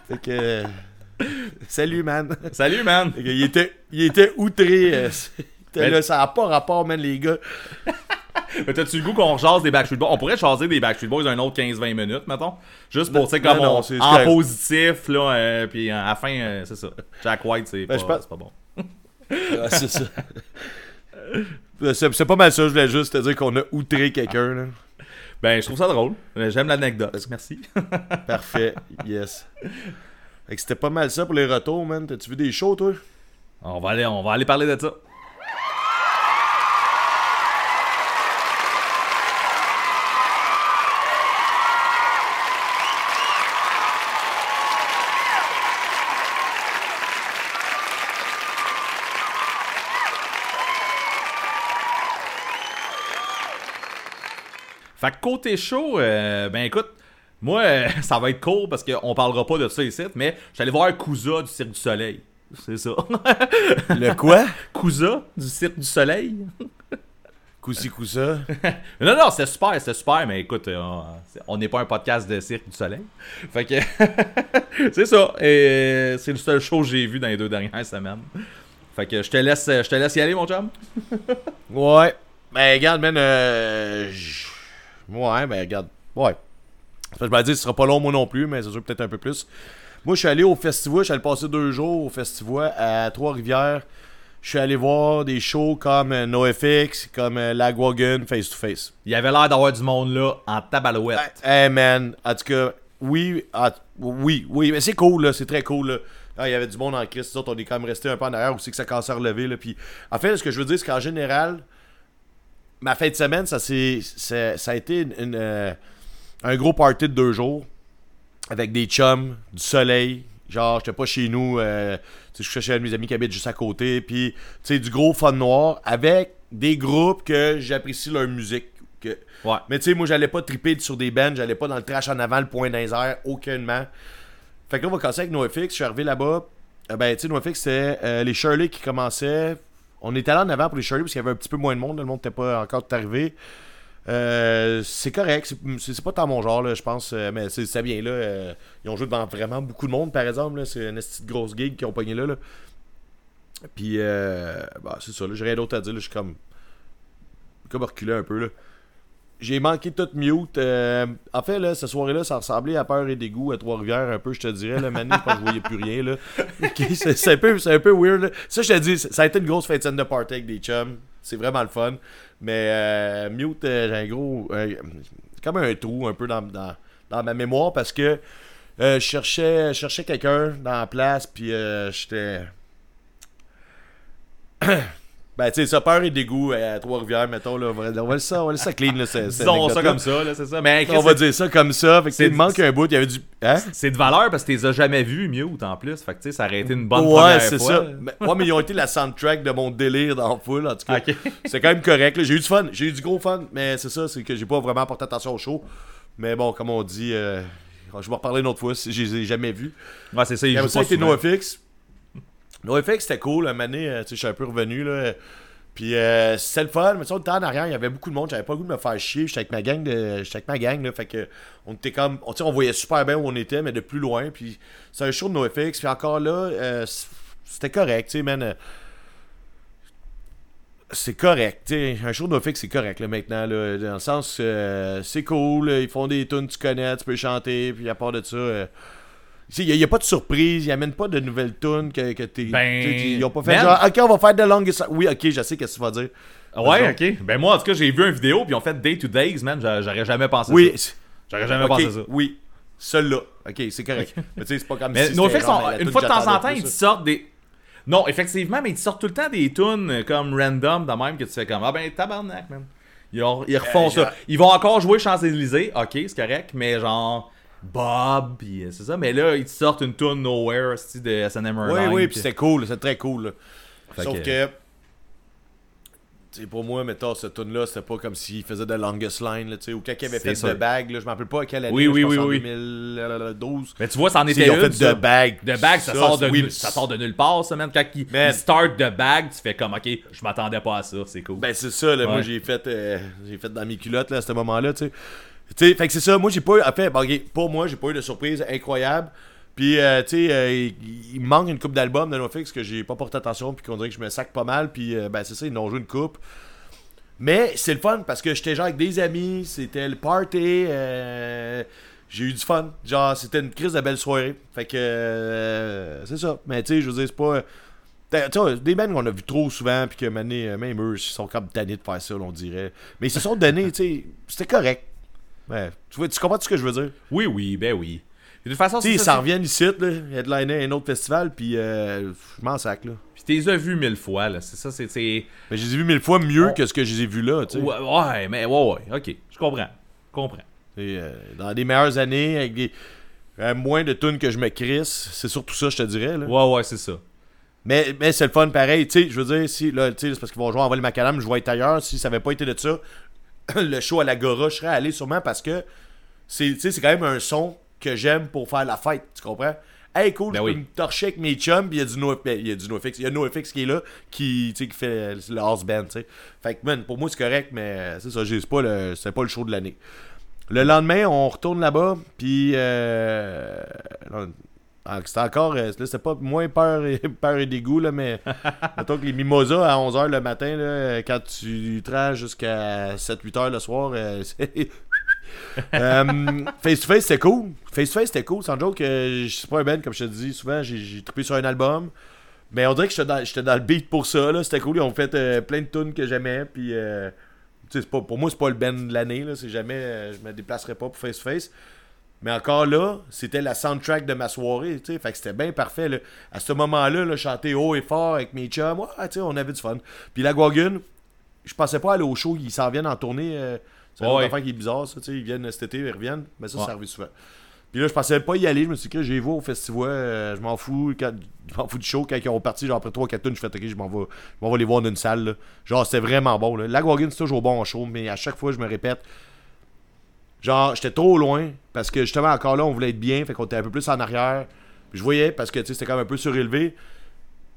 Fait que. euh, Salut, man. Salut, man. Que il, était, il était outré. Euh, Mais- là, ça n'a pas rapport, man, les gars. Mais T'as-tu le goût qu'on jase des Backstreet Boys? On pourrait jaser des Backstreet Boys un autre 15-20 minutes, mettons. Juste pour, tu sais, comme Non, on- en positif, là, euh, puis à la fin, euh, c'est ça. Jack White, c'est Ben, pas, pense- pas bon. Ah, c'est ça. C'est c'est pas mal ça, je voulais juste te dire qu'on a outré quelqu'un. là. Ben, je trouve ça drôle. Euh, J'aime l'anecdote. Merci. Parfait, yes. Fait que c'était pas mal ça pour les retours, man. T'as-tu vu des shows, toi? On va aller, on va aller parler de ça. Fait que côté show, euh, ben écoute, moi, euh, ça va être court parce qu'on parlera pas de ça ici, mais je suis allé voir Kouza du Cirque du Soleil. C'est ça. Le quoi? Kouza du Cirque du Soleil. Coussi coussa. Non, non, c'était super, c'était super, mais écoute, euh, c'est- on n'est pas un podcast de Cirque du Soleil. Fait que, c'est ça. Et c'est le seul show que j'ai vu dans les deux dernières semaines. Fait que je te laisse, je te laisse y aller, mon chum. Ouais. Ben, regarde, man. Euh... j- Ouais, ben, regarde. Ouais. Je me dis, ce sera pas long, moi non plus, mais c'est sûr peut-être un peu plus. Moi, je suis allé au festival. Je suis allé passer deux jours au festival à Trois-Rivières. Je suis allé voir des shows comme euh, NoFX, comme euh, Lagwagon, Face to Face. Il avait l'air d'avoir du monde là en tabarouette. Hey man, en tout cas, oui, oui, oui, mais c'est cool là, c'est très cool là. Ah, il y avait du monde en crise, on est quand même resté un peu en arrière aussi que ça commençait à relever là. Puis, en fait, ce que je veux dire, c'est qu'en général, ma fin de semaine, ça, c'est, ça a été une- une, euh, un gros party de deux jours avec des chums, du soleil. Genre, j'étais pas chez nous, euh, je suis chez un de mes amis qui habite juste à côté. Puis, tu sais, du gros fun noir avec des groupes que j'apprécie leur musique, que... Ouais. Mais tu sais, moi, j'allais pas triper sur des bands, j'allais pas dans le trash en avant, le point dans les airs, aucunement. Fait que là, on va casser avec NoFX. Je suis arrivé là-bas. Euh, ben, tu sais, NoFX, c'était euh, les Shirley qui commençaient. On était allé en avant pour les Shirley parce qu'il y avait un petit peu moins de monde. Le monde n'était pas encore arrivé. Euh, c'est correct. C'est- pas tant mon genre, je pense. euh, mais c'est bien, là. euh, ils ont joué devant vraiment beaucoup de monde, par exemple. C'est une petite grosse gig qu'ils ont pogné là. là. Puis, bah, c'est ça. J'ai rien d'autre à dire. Je suis comme. Comme reculé un peu, là. J'ai manqué tout mute. euh, en fait, là, cette soirée-là, ça ressemblait à Peur et Dégoût à Trois-Rivières, un peu, je te dirais. Là, Manu, que je voyais plus rien. C'est un, peu- c'est un peu weird. là. Ça, je te dis, ça a été une grosse fête de party avec des chums. C'est vraiment le fun. Mais euh, mute, euh, j'ai un gros. euh, comme un trou un peu dans, ma mémoire parce que je cherchais, je cherchais quelqu'un dans la place, puis j'étais. Ben, tu sais, ça, peur et dégoût euh, à Trois-Rivières, mettons, là. On va, on va ça, on va laisser ça clean, là. c'est- Disons ça comme ça, là, c'est ça. Mais On va dire ça comme ça. Fait que, tu manque un bout. Il y avait du. Hein? c'est de valeur parce que tu les as jamais vus, Mute, en plus. Fait que, tu sais, ça aurait été une bonne ouais, première c'est ça. Mais, ouais, mais ils ont été la soundtrack de mon délire dans Full, en tout cas. C'est quand même correct. là. J'ai eu du fun. J'ai eu du gros fun. Mais c'est ça, c'est que j'ai pas vraiment porté attention au show. Mais bon, comme on dit, euh, je vais en reparler une autre fois si je les ai jamais vus. Ouais, c'est ça, ils après ça, pas c'était NoFX. NoFX, c'était cool. Un donné, euh, je suis un peu revenu, là. Puis euh, c'était le fun, mais tu on était en arrière, il y avait beaucoup de monde, j'avais pas le goût de me faire chier, j'étais avec ma gang, de, avec ma gang, là, fait que on était comme, on, on voyait super bien où on était, mais de plus loin, puis c'est un show de NoFX, puis encore là, euh, c'était correct, tu sais, man, c'est correct, tu sais, un show de NoFX, c'est correct, là, maintenant, dans le sens, euh, c'est cool, ils font des tunes tu connais, tu peux chanter, puis à part de ça... euh, il n'y a, pas de surprise, ils amènent pas de nouvelles tunes que, que t'es. Ben, ils ont pas fait genre, ok, on va faire de longest. Oui, ok, je sais qu'est-ce que tu vas dire. Ouais, ok. Ben moi, en tout cas, j'ai vu une vidéo, puis ils ont fait Day to Days, man. J'a- J'aurais jamais pensé Oui, ça. J'aurais jamais pensé ça. oui. Celui-là. Ok, c'est correct. Mais tu sais, c'est pas comme Mais si. Une fois de temps en temps, ils sortent des. Non, effectivement, mais ils te sortent tout le temps des tunes comme random, de même que tu fais comme Ah ben tabarnak, man. Ils, ont- ils refont Euh, ça. Ils vont encore jouer Champs-Élysées, ok, c'est correct, mais genre Bob, pis euh, c'est ça. Mais là, ils te sortent une tune Nowhere, de SNM Oui, oui, puis c'était cool, c'est très cool. là. Sauf que- que. tu sais, pour moi, mettons, cette tune-là, c'était pas comme s'il faisait de longest line, là, tu sais, ou quand il avait C'est fait sûr. de bag, là, je m'en rappelle pas à quelle année, Oui, là, oui, oui, en oui. 2012. Mais tu vois, ça en était une. fait de bag. De bag, ça, sort de, oui, ça sort de nulle part, ça, man. Quand Man. ils start de bag, tu fais comme, ok, je m'attendais pas à ça, c'est cool. Ben c'est ça, là, moi j'ai fait euh, j'ai fait dans mes culottes là, à ce moment-là, tu sais. Tu sais, fait que c'est ça, moi j'ai pas eu, en fait, pour moi j'ai pas eu de surprise incroyable. Puis euh, tu sais, euh, il, manque une coupe d'albums de NoFX que j'ai pas porté attention puis qu'on dirait que je me sac pas mal puis euh, ben c'est ça, ils n'ont joué une coupe. Mais c'est le fun parce que j'étais genre avec des amis, c'était le party, j'ai eu du fun. Genre c'était une crise de belle soirée. Fait que c'est ça. Mais tu sais, je veux dire c'est pas vois, des bands qu'on a vu trop souvent, puis que mané, même eux, ils sont comme tannés de faire ça, on dirait. Mais ils se sont donnés, tu sais, c'était correct. Ouais. Tu, vois, tu comprends ce que je veux dire? Oui, oui, ben oui. De toute façon, ils ça. s'en reviennent ici, là, headliner un autre festival, puis euh, je m'en sac, là. Puis t'es as vus mille fois, là. C'est ça, c'est. Mais je les ai vus mille fois mieux On- que ce que je les ai vus là, tu sais. Ouais, ouais, mais ouais, ouais, ok. Je comprends. Je comprends. Et, euh, dans des meilleures années, avec des, euh, moins de tunes que je me crisse, c'est surtout ça, je te dirais, là. Ouais, ouais, c'est ça. Mais, mais c'est le fun pareil, tu sais, je veux dire, si, là, tu sais, c'est parce qu'ils vont jouer en vol macadam, je vais être ailleurs, si ça avait pas été de ça, le show à l'Agora, je serais allé sûrement parce que c'est, quand même un son que j'aime pour faire la fête, tu comprends? Hey, cool, Ben je oui. peux me torcher avec mes chums, puis il y a du NoFX, il y a du NoFX, il y a NoFX qui est là, qui, qui fait le house band, tu sais. Fait que, man, pour moi, c'est correct, mais c'est ça, c'est pas le, c'est pas le show de l'année. Le lendemain, on retourne là-bas, puis euh, ah, c'était encore, euh, c'était pas moins peur et, peur et dégoût, là, mais mettons que les mimosas à 11h le matin, là, quand tu traces jusqu'à 7-8h le soir, euh, c'est... Euh, face to face c'était cool. Face to face c'était cool. Sans joke je suis pas un band comme je te dis souvent j'ai, trippé sur un album. Mais on dirait que j'étais dans, dans le beat pour ça là. C'était cool. Ils ont fait euh, plein de tunes que j'aimais puis euh, c'est pas, pour moi c'est pas le band de l'année là. C'est jamais euh, je me déplacerai pas pour face to face mais encore là, c'était la soundtrack de ma soirée, tu sais. Fait que c'était bien parfait, là. À ce moment-là, là, chanter haut et fort avec mes chums, ouais, tu sais, on avait du fun. Puis la Guagun, je pensais pas aller au show, ils s'en viennent en tournée. euh, c'est une Ouais. autre affaire qui est bizarre, ça, tu sais. Ils viennent cet été, ils reviennent. Mais ça, Ouais. ça arrive souvent. Puis là, je pensais pas y aller. Je me suis dit que j'ai vu au festival. euh, je m'en fous. quand- je m'en fous du show. Quand ils ont parti, genre après 3-4 tonnes, je fais ok, je m'en vais, je m'en vais les voir dans une salle. là. Genre, c'était vraiment bon. Là. Lagwagon, c'est toujours bon en show, mais à chaque fois, je me répète. Genre, j'étais trop loin. Parce que justement, encore là, on voulait être bien. Fait qu'on était un peu plus en arrière. Puis je voyais, parce que tu sais, c'était quand même un peu surélevé.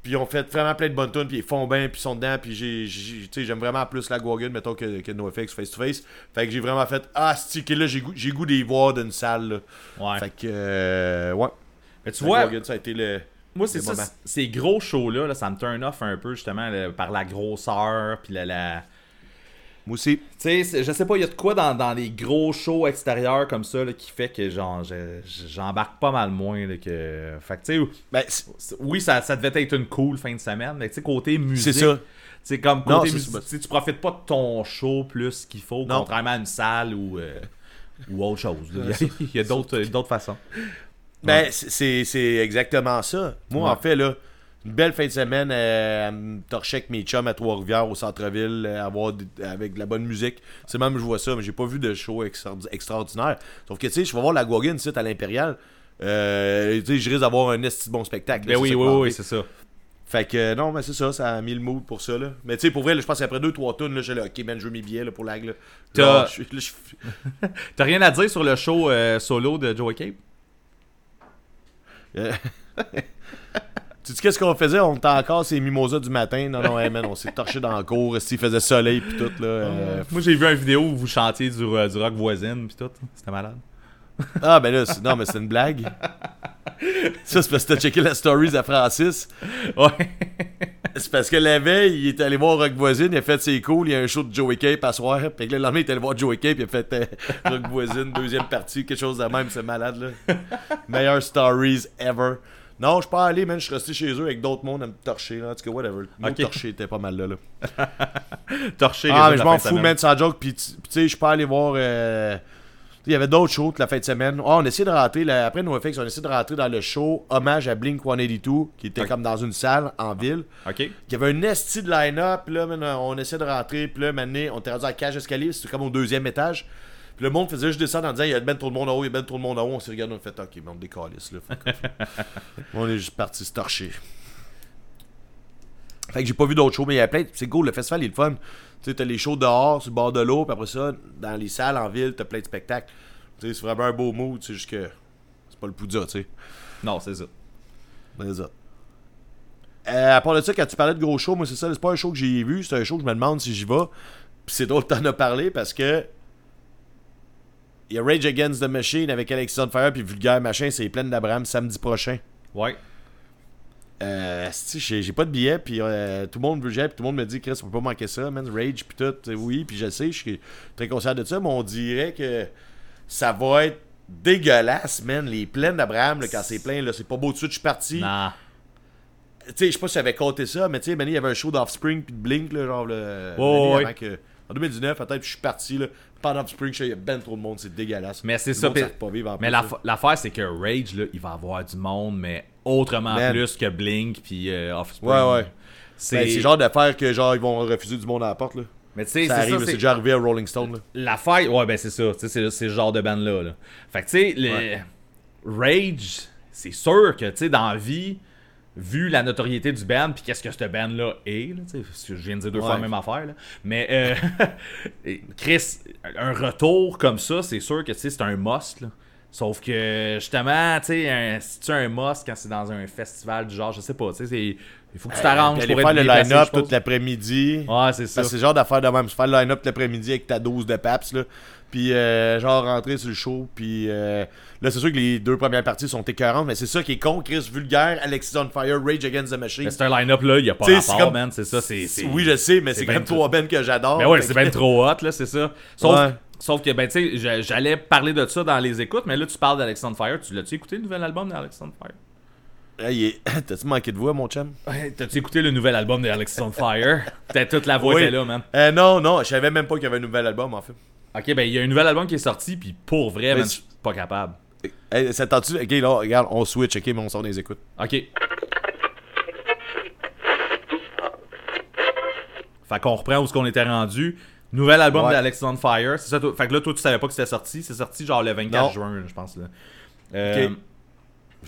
Puis ils ont fait vraiment plein de bonnes tunes, puis ils font bien, puis ils sont dedans, puis j'ai, j'ai- tu sais, j'aime vraiment plus la Wagon, mettons, que, que NoFX face to face. Fait que j'ai vraiment fait, ah, c'est que là, j'ai goût, j'ai goût d'y voir d'une salle, là. Ouais. Fait que, euh, ouais. Mais tu La vois, ça a été le. moi, c'est le ça. moment. Ces gros shows-là, là, ça me turn off un peu, justement, là, par la grosseur, puis la. la... Moi aussi. Tu sais, je sais pas, il y a de quoi dans, dans les gros shows extérieurs comme ça là, qui fait que genre je- je- j'embarque pas mal moins là, que. Fait que tu sais, Ben, oui, ça, ça devait être une cool fin de semaine, mais tu sais, côté musique. c'est ça. C'est comme Non, côté musique, tu profites pas de ton show plus qu'il faut, Non. contrairement à une salle ou, euh, ou autre chose. Il y a, d'autres façons. Ben, c'est- exactement ça. Moi, Ouais. en fait, là, une belle fin de semaine euh, à me torcher avec mes chums à Trois-Rivières, au centre-ville, euh, avoir avec de la bonne musique. C'est même, je vois ça, mais j'ai pas vu de show extra- extraordinaire. Sauf que, tu sais, je vais voir la Guagan site à l'Impérial. Euh, tu sais, je risque d'avoir un esti bon spectacle. Ben oui, oui, oui, c'est ça. Fait que, non, mais c'est ça, ça a mis le mood pour ça, là. Mais tu sais, pour vrai, là, je pense qu'après deux, trois tunes, là, j'ai là, ok, man, je veux mes billets, là, pour lag. T'as- je rien à dire sur le show euh, solo de Joey Cape? Euh, tu dis qu'est-ce qu'on faisait? On était encore ces mimosas du matin. Non, non, hey, man, on s'est torché dans le cours. S'il faisait soleil pis tout, là. euh, Moi, j'ai vu une vidéo où vous chantiez du, euh, du rock voisine pis tout. C'était malade. Ah, ben là, c'est- non, mais c'est une blague. Ça, c'est parce que t'as checké la stories à Francis. Ouais. C'est parce que la veille, il est allé voir Rock Voisine, il a fait ses cool, il y a un show de Joey Cape à soir. Puis le lendemain, il est allé voir Joey Cape, il a fait euh, Rock Voisine, deuxième partie, quelque chose de même, c'est malade, là. Meilleures stories ever. Non, je suis pas allé, man, je suis resté chez eux avec d'autres mondes à me torcher, là. En tout cas, whatever. Le torcher était pas mal là, là. Torché. Ah, mais je m'en fous, man, sans joke. Puis, tu sais, je suis pas allé voir. euh, Il y avait d'autres shows la fin de semaine. Ah, on essayait de rentrer, là, après NoFX, on essayait de rentrer dans le show Hommage à Blink 182, qui était comme dans une salle en ville. Ok. Il y avait un esti de line-up, là, on essayait de rentrer, puis là, maintenant, on était rendu à la cage d'escalier, c'était comme au deuxième étage. Puis le monde faisait juste descendre en disant il y a ben trop de monde en haut, il y a ben trop de monde en haut. On s'est regardé, on a fait ok, mais on décalisse là. Fait on est juste parti se torcher. Fait que j'ai pas vu d'autres shows, mais il y a plein. de- C'est cool, le festival il est le fun. Tu sais, t'as les shows dehors, sur le bord de l'eau, puis après ça, dans les salles en ville, t'as plein de spectacles. Tu sais, c'est vraiment un beau mood, c'est juste que. C'est pas le poudre, tu sais. Non, c'est ça. C'est ça. Euh, à part de ça, quand tu parlais de gros shows, moi c'est ça, c'est pas un show que j'ai vu, c'est un show que je me demande si j'y vais. Puis c'est drôle que t'en as parlé parce que. Il y a Rage Against the Machine avec Alexis on Fire puis Vulgaire Machin, c'est plein d'Abraham samedi prochain. Ouais. Euh, j'ai j'ai pas de billet, puis euh, tout le monde veut puis tout le monde me dit, Chris, on peut pas manquer ça, man. Rage, puis tout, euh, oui, puis je sais, je suis très conscient de ça, mais on dirait que ça va être dégueulasse, man. Les plaines d'Abraham, quand c'est plein, là, c'est pas beau de suite, je suis parti. Non. Tu sais, je sais pas si j'avais compté ça, mais tu sais, il y avait un show d'Offspring puis de Blink, là, genre, le. Oh, avant que- en 2019, peut-être, je suis parti, là. Pendant Offspring, je sais, il y a ben trop de monde, c'est dégueulasse. Mais c'est Le ça. monde pas vivre mais là. l'affaire, c'est que Rage, là, il va avoir du monde, mais autrement Man. plus que Blink puis euh, Offspring. Ouais, ouais. C'est Ben, le genre d'affaire que, genre, ils vont refuser du monde à la porte, là. Mais tu sais, Ça c'est arrive, là, c'est- déjà arrivé à Rolling Stone, là. L'affaire, ouais, ben c'est ça. Tu sais, c'est ce genre de band-là. là. Fait que, tu sais, le Ouais. Rage, c'est sûr que, tu sais, dans la vie, vu la notoriété du band, puis qu'est-ce que ce band-là est, là, je viens de dire deux fois la même affaire, là. Mais, euh, Chris, un retour comme ça, c'est sûr que, c'est un must, là. Sauf que, justement, tu sais, si tu un must quand c'est dans un festival du genre, je sais pas, tu sais, il faut que tu t'arranges Puis aller pour faire le line-up toute l'après-midi. Ouais, c'est ça. C'est le genre d'affaire de même. Tu fais le line-up l'après-midi avec ta dose de Paps, là. Puis, euh, genre, rentrer sur le show. Puis, euh, là, c'est sûr que les deux premières parties sont écœurantes, mais c'est ça qui est con. Chris Vulgaire, Alexis on Fire, Rage Against the Machine. C'est un line-up, là, il n'y a pas rapport, comme- man, c'est ça, c'est... Oui, je sais, mais c'est quand même trois bands que j'adore. Mais ouais, c'est bien trop hot, là, c'est ça. Sauf, Ouais. sauf que, ben, tu sais, j'a- j'allais parler de ça dans les écoutes, mais là, tu parles d'Alex on Fire. Tu l'as-tu écouté, le nouvel album d'Alex on Fire? Ah, est- T'as-tu manqué de voix, mon chum? Ouais, T'as-tu écouté le nouvel album d'Alex on Fire? Peut-être toute la voix Oui. était là, man. Euh, non, non, je savais même pas qu'il y avait un nouvel album, en fait. Ok, ben, il y a un nouvel album qui est sorti, puis pour vrai, tu- je suis pas capable. Hey? Ok, là, regarde, on switch, ok, mais on sort des écoutes. Ok. Fait qu'on reprend où ce qu'on était rendu. Nouvel album Ouais. d'Alex on Fire. C'est ça, toi- fait que là, toi, tu savais pas que c'était sorti. C'est sorti genre le 24 Non. juin, je pense. Là. Euh, Ok.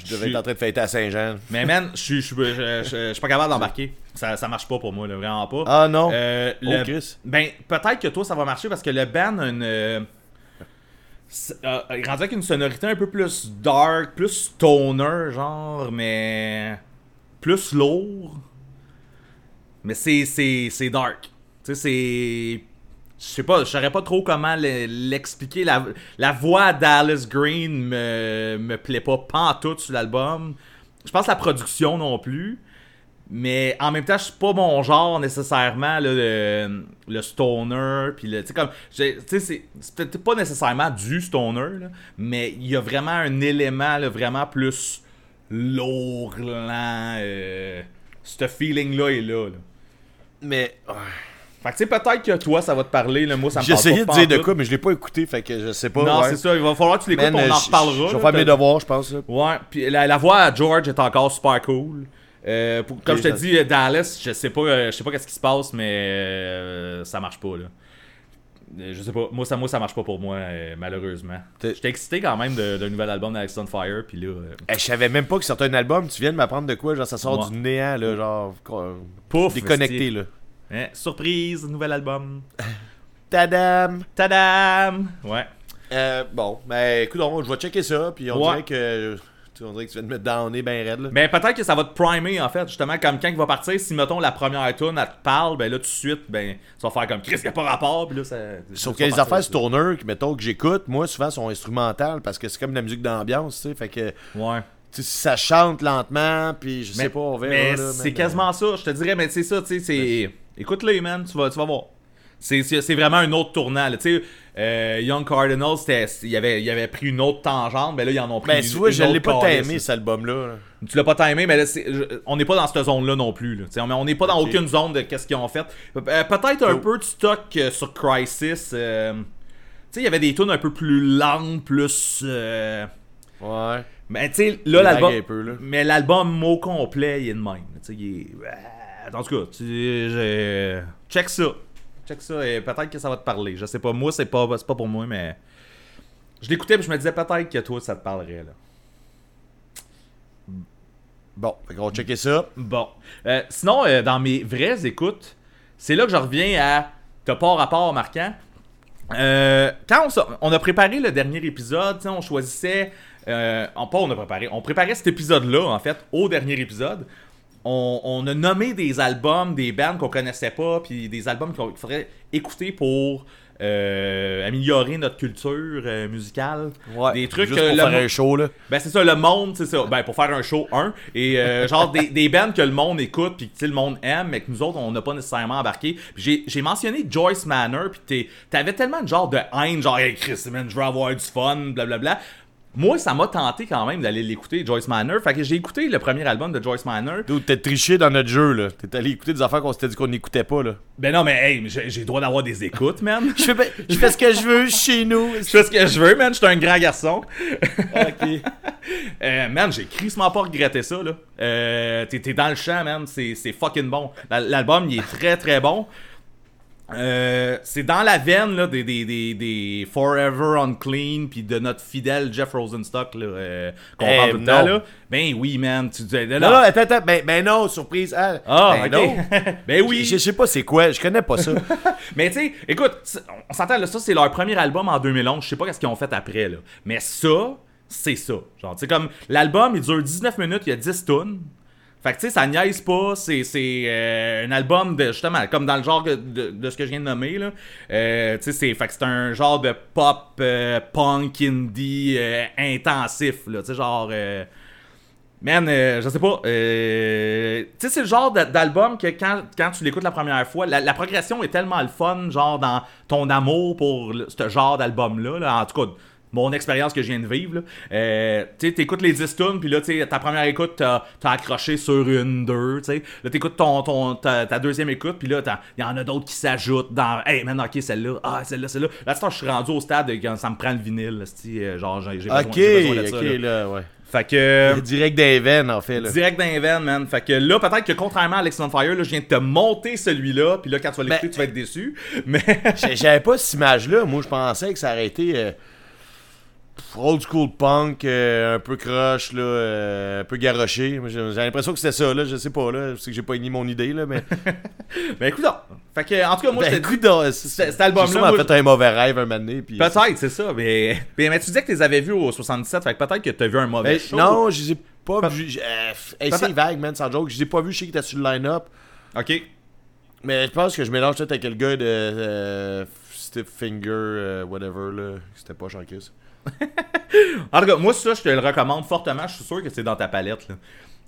Je devais être en train de fêter à Saint-Jean. Mais man, je suis je suis- je- je- je suis pas capable d'embarquer. Ça, ça marche pas pour moi, là, vraiment pas. Ah non? Euh, Oh, le- Chris. Ben, peut-être que toi, ça va marcher parce que le band a une. euh, c'est- euh, il rendu avec une sonorité un peu plus dark, plus stoner, genre, mais. plus lourd. Mais c'est, c'est, c'est dark. Tu sais, c'est. Je sais pas, je saurais pas trop comment le- l'expliquer. La, voix à Dallas Green me, me plaît pas pantoute sur l'album. Je pense la production non plus. Mais en même temps, je suis pas mon genre nécessairement, là, le, le stoner. Puis le, tu comme, c'est, pas nécessairement du stoner, là, mais il y a vraiment un élément là, vraiment plus lourd, lent. euh, ce feeling-là est là. là. Mais. Fait que tu sais, peut-être que toi, ça va te parler. Là, moi, ça me j'ai essayé de dire de quoi, mais je l'ai pas écouté, fait que je sais pas. Non, ouais. c'est ça. Il va falloir que tu l'écoutes, on en reparlera. Je vais faire mes devoirs, je pense. là. Ouais, puis la, la voix à George est encore super cool. Euh, pour- comme je te ça- dis, euh, Dallas, je sais pas, euh, je sais pas qu'est-ce qui se passe, mais euh, ça marche pas là. Je sais pas, moi ça, moi ça marche pas pour moi, malheureusement. J'étais excité quand même de- d'un nouvel album d'Alex on Fire, puis là. Eh, je savais même pas que sortait un album. Tu viens de m'apprendre de quoi Genre, ça sort Ouais. du néant, là. Genre, Pouf! déconnecté, là. Hein, surprise, nouvel album. Tadam Tadam! Ouais. Euh, bon, ben écoute, on- je vais checker ça, puis on Ouais. dirait que. tu On dirait que tu viens de mettre bien raide, là. Mais peut-être que ça va te primer en fait, justement, comme quand il va partir, si mettons la première tune, elle te parle, ben là tout de suite, ben tu vas faire comme Chris, y a pas rapport, puis là ça. Sauf que les partir, affaires stoner, que, mettons, que j'écoute, moi, souvent, sont instrumentales parce que c'est comme de la musique d'ambiance, tu sais. Fait que, Ouais. tu sais, si ça chante lentement, puis je sais pas, on verra. Mais là, c'est man. quasiment ça, je te dirais, mais c'est ça, tu sais, c'est. Écoute-les, man, tu vas, tu vas voir. C'est, vraiment un autre tournant, là. Tu sais, euh, Young Cardinals, il, avait, il avait pris une autre tangente, mais là, ils en ont pris Ben, une, tu vois, une je l'ai pas là. cet album-là. là. Tu l'as pas timé, mais là, je- on n'est pas dans cette zone-là non plus. Là. On n'est pas dans aucune zone de qu'est-ce qu'ils ont fait. Euh, Peut-être un Cool. peu de stock euh, sur Crisis. tu sais, il y avait des tunes un peu plus lentes, plus. Ouais. Mais tu sais, là, l'album. Mais l'album au complet, il est de même. Tu sais, il est. En tout cas, tu j'ai- check ça. Check ça et peut-être que ça va te parler. Je sais pas. Moi, c'est pas, c'est pas pour moi, mais. Je l'écoutais et je me disais peut-être que toi, ça te parlerait. là. Bon, fait qu'on va checker ça. Bon. Euh, sinon, euh, dans mes vraies écoutes, c'est là que je reviens à T'as pas rapport marquant. Euh, quand on, on a préparé le dernier épisode, on choisissait. on, pas on a préparé. On préparait cet épisode-là, en fait, au dernier épisode. On, on a nommé des albums, des bands qu'on connaissait pas, puis des albums qu'on- qu'il faudrait écouter pour euh, améliorer notre culture euh, musicale. Ouais. Des trucs Juste pour le faire un show, là. ben c'est ça, le monde, c'est ça. Ben pour faire un show, un. Et euh, genre des, des bands que le monde écoute puis que le monde aime, mais que nous autres, on n'a pas nécessairement embarqué. J'ai, mentionné Joyce Manor, puis t'avais tellement de genre de haine, genre hey Chris, man, je veux avoir du fun, blablabla. Moi, ça m'a tenté quand même d'aller l'écouter, Joyce Manor. Fait que j'ai écouté le premier album de Joyce Manor. Dude, t'es triché dans notre jeu, là. T'es allé écouter des affaires qu'on s'était dit qu'on n'écoutait pas, là. Ben non, mais hey, j'ai, le droit d'avoir des écoutes, man. Je fais, ben- je fais ce que je veux chez nous. Je fais ce que je veux, man. Je suis un grand garçon. ok. Euh, man, j'ai crissement pas regretté ça, là. Euh, t'es, dans le champ, man. C'est, fucking bon. La- L'album, il est très, très bon. Euh, c'est dans la veine là, des, des, des, des Forever Unclean puis de notre fidèle Jeff Rosenstock là, euh, qu'on Eh, parle tout le temps. Là. Ben oui, man. Tu dis, Non, non, attends, attends. Ben, ben non, surprise. Ah, Ah, ben non. ben oui. Je sais pas c'est quoi, je connais pas ça. Mais tu sais, écoute, on s'entend là, ça c'est leur premier album en 2011. Je sais pas qu'est-ce qu'ils ont fait après là. Mais ça, c'est ça. Genre, tu sais comme l'album, il dure 19 minutes, il y a 10 tunes. Fait que tu sais, ça niaise pas, c'est c'est, euh, un album de justement comme dans le genre de, de- ce que je viens de nommer là. Euh, tu sais c'est c'est un genre de pop euh, punk indie intensif là, tu sais genre Man, je sais pas. tu sais, c'est le genre d'a- d'album que quand, quand tu l'écoutes la première fois, la, progression est tellement le fun, genre dans ton amour pour ce genre d'album-là. là. En tout cas, mon expérience que je viens de vivre. là. Euh, tu sais, t'écoutes les 10 tunes, puis là, tu sais, ta première écoute, t'as t'as accroché sur une, deux, tu sais. Là, t'écoutes ton, ton, ta, ta deuxième écoute, puis là, il y en a d'autres qui s'ajoutent dans. Hey, man, ok, celle-là, ah, celle-là, celle-là. Là, c'est je suis rendu au stade de quand ça me prend le vinyle, là, euh, genre, j'ai besoin, ok, j'ai besoin de ça. ok, là. là, ouais. Fait que. Direct des veines, en fait, là. Direct dans les veines, man. Fait que là, peut-être que contrairement à Alex on Fire, là, je viens de te monter celui-là, puis là, quand tu vas l'écouter, Ben- tu vas être déçu. Mais. J'avais pas cette image-là. Moi, je pensais que ça aurait été. euh, old school punk, euh, un peu croche, là, euh, un peu garoché. J'ai l'impression que c'était ça, là. Je sais pas, là. Je sais que j'ai pas ni mon idée, là, mais. Ben écoute, non. Fait que, en tout cas, moi, ben, écoute, donc, cet- album-là, moi, fait un mauvais rêve un moment donné, puis. Peut-être, c'est ça. Mais, mais, mais tu disais que tu les avais vus au 77, fait que peut-être que tu as vu un mauvais Ben, show. non, je les ai pas vus. euh, hey, c'est vague, man, sans joke. Je les ai pas vus, je sais qu'ils étaient sur le line-up. Ok. Mais je pense que je mélange peut-être avec le gars de euh, Stiff Finger, euh, whatever, là. C'était pas Chris. En tout cas, moi, ça, je te le recommande fortement. Je suis sûr que c'est dans ta palette. Là.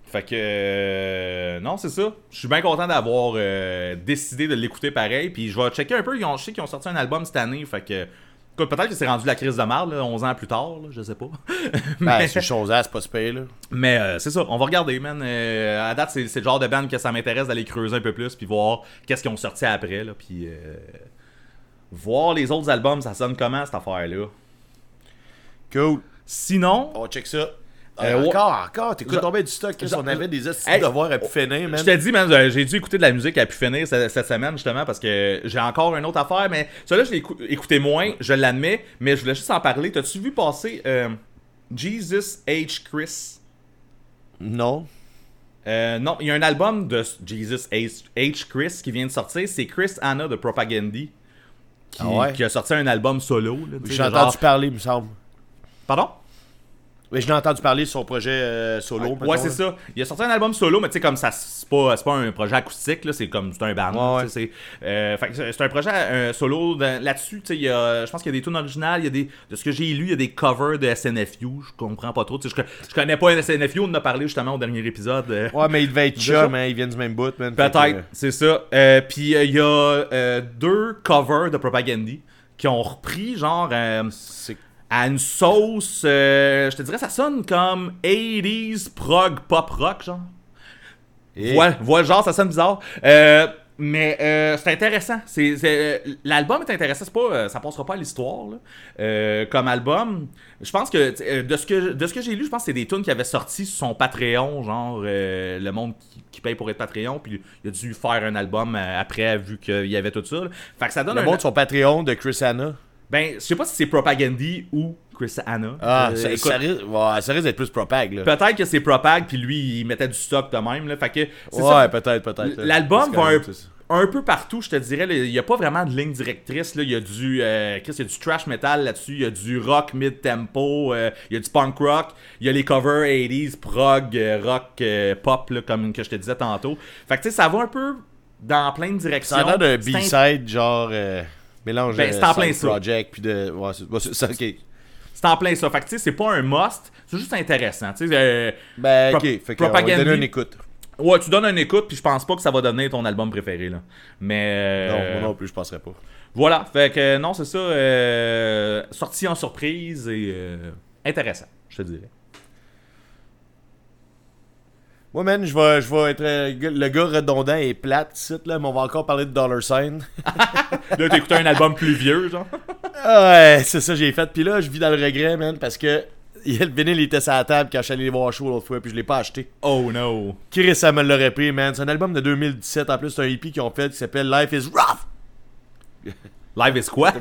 Fait que. euh, non, c'est ça. Je suis bien content d'avoir euh, décidé de l'écouter pareil. Puis je vais checker un peu. Ils ont, je sais qu'ils ont sorti un album cette année. Fait que. Peut-être que c'est rendu la crise de marde, là, 11 ans plus tard, là, je sais pas. Ben, c'est chose là, c'est pas super, là. Mais euh, c'est ça, on va regarder, man. Euh, à date, c'est c'est le genre de band que ça m'intéresse d'aller creuser un peu plus, puis voir qu'est-ce qu'ils ont sorti après, là, puis euh, voir les autres albums, ça sonne comment cette affaire-là? Cool. Sinon, On check ça. Euh, ouais. encore, encore, t'écoutes tombé du stock. Chris, genre- on avait des astuces Hey, de devoirs à pu finir, man. je te dis, man, j'ai dû écouter de la musique à pu finir cette, cette semaine, justement, parce que j'ai encore une autre affaire, mais celui-là, je l'ai écou- écouté moins, je l'admets, mais je voulais juste en parler. T'as-tu vu passer euh, Jesus H. Chris? Non. Euh, non, il y a un album de Jesus H. H. Chris qui vient de sortir, c'est Chris Anna de Propagandy. Qui, Ah ouais? qui a sorti un album solo. là, J'ai entendu genre- parler, il me semble. Pardon? Oui, je l'ai entendu parler de son projet euh, solo. Ouais, mettons, c'est ça. Il a sorti un album solo, mais tu sais, comme ça, c'est pas, pas un projet acoustique, là, c'est comme, c'est un band. Ouais, C'est euh, c'est- un projet euh, solo. de- Là-dessus, tu sais, il je pense qu'il y a des tunes originales, il y a des, de ce que j'ai lu, il y a des covers de SNFU. Je comprends pas trop. Je, je connais pas SNFU, on en a parlé justement au dernier épisode. euh, Ouais, mais il devait être chum, hein, ils viennent du même bout, Peut-être, c'est ça. Puis il y a deux covers de Propagandy qui ont repris, genre, c'est à une sauce. euh, je te dirais, ça sonne comme 80s prog pop rock, genre. Et- Voilà, voilà, genre, ça sonne bizarre. Euh, mais euh, c'est intéressant. C'est, c'est- euh, l'album est intéressant. C'est pas, ça passera pas à l'histoire là. Comme album. Je pense que de ce que de ce que j'ai lu, je pense que c'est des tunes qui avaient sorti sur son Patreon, genre le monde qui, qui paye pour être Patreon, puis il a dû faire un album après vu qu'il y avait tout ça. là. Fait que ça donne Le un. monde, son Patreon de Chris Anna. Ben, je sais pas si c'est Propagandy ou Chris Anna. Ah, Euh, ça, écoute, ça risque, ouais, ça risque d'être plus propag, là. Peut-être que c'est Propag, puis lui, il mettait du stock de même. Là, fait que c'est Ouais, ça. peut-être, peut-être. L'album va un, peu partout, je te dirais. Il n'y a pas vraiment de ligne directrice. Là. Il y a du euh, Chris, il y a du trash metal là-dessus. Il y a du rock mid-tempo. euh, il y a du punk rock. Il y a les covers 80s, prog, euh, rock, euh, pop, là, comme que je te disais tantôt. Fait que tu sais, ça va un peu dans plein de directions. Ça a l'air d'un un- B-side, genre. Euh, mélange Ben, de c'est en plein side ça. project, puis de. Ouais, c'est c'est ça, ok. C'est en plein ça. Fait que tu sais, c'est pas un must. C'est juste intéressant. Tu sais, euh, Ben, ok. Fait qu'on va Propagandy. donner une écoute. ouais, tu donnes une écoute, puis je pense pas que ça va donner ton album préféré. Là. Mais. Non, euh, moi non plus, je penserais pas. Voilà, fait que euh, non, c'est ça. euh, sorti en surprise et euh, intéressant, je te dirais. Moi, man, je vais, je vais être euh, le gars redondant et plate, site, là, mais on va encore parler de Dollar Sign. Là, écouté un album plus vieux, genre. ouais, c'est ça j'ai fait. Puis là, je vis dans le regret, man, parce que le vinyle était sur la table quand je suis allé les voir show l'autre fois, puis je l'ai pas acheté. Oh no. Chris, ça me l'aurait pris, man. C'est un album de 2017, en plus, c'est un hippie qu'ils ont fait qui s'appelle Life is Rough. Live is quoi?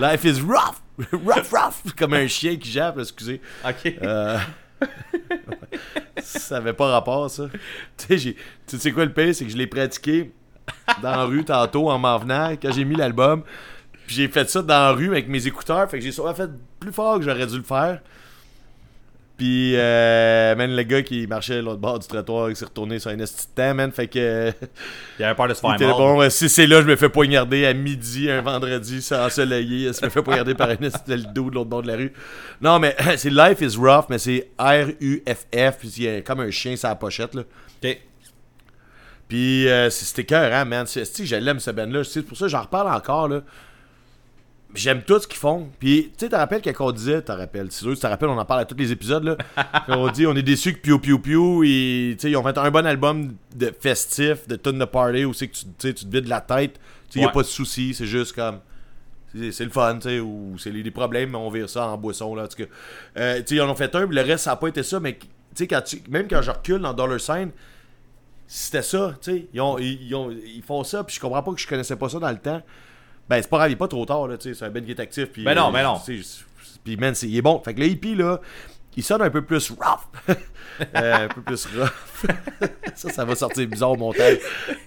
Life is Rough. rough, rough. Comme un chien qui jappe, excusez. ok. Euh, ça avait pas rapport, ça. Tu sais, tu sais quoi le pire, c'est que je l'ai pratiqué dans la rue tantôt en m'en venant quand j'ai mis l'album. J'ai fait ça dans la rue avec mes écouteurs, fait que j'ai sûrement fait plus fort que j'aurais dû le faire. Puis, euh, man, le gars qui marchait à l'autre bord du trottoir, il s'est retourné sur un esti de temps, man. Fait que. Il avait peur de se faire mordre. bon, si c'est là, je me fais poignarder à midi, un vendredi, c'est ensoleillé. Je me fais poignarder par un de dos de l'autre bord de la rue. Non, mais c'est Life is Rough, mais c'est R-U-F-F, puis il y a comme un chien sur la pochette, là. Ok. Puis euh, c'était cœur, hein, man. Que je l'aime, ce band-là. C'est pour ça que j'en reparle encore, là. J'aime tout ce qu'ils font. Puis, tu sais, te rappelles quand on disait, te rappelles, c'est sûr, tu te rappelles, on en parle à tous les épisodes, là. On dit, on est déçu que Piu Piu Piu, sais, ils ont fait un bon album de festif, de tonne de party, où c'est que tu, tu te vides la tête. Tu sais, a Ouais. pas de soucis, c'est juste comme. C'est le fun, tu sais, ou c'est les, les problèmes, mais on vire ça en boisson, là. Euh, tu sais, ils en ont fait un, puis le reste, ça a pas été ça, mais, tu sais, même quand je recule dans Dollar Sign, c'était ça, tu sais. Ils, ont- ils, ils ont- ils font ça, puis je comprends pas que je connaissais pas ça dans le temps. Ben, c'est pas grave, il est pas trop tard, là, tu sais. C'est un Ben qui est actif. Puis, Ben non, euh, ben non. Puis, man, c'est- il est bon. Fait que le hippie, là, il sonne un peu plus rough. Euh, un peu plus rough. ça, ça va sortir bizarre au montage.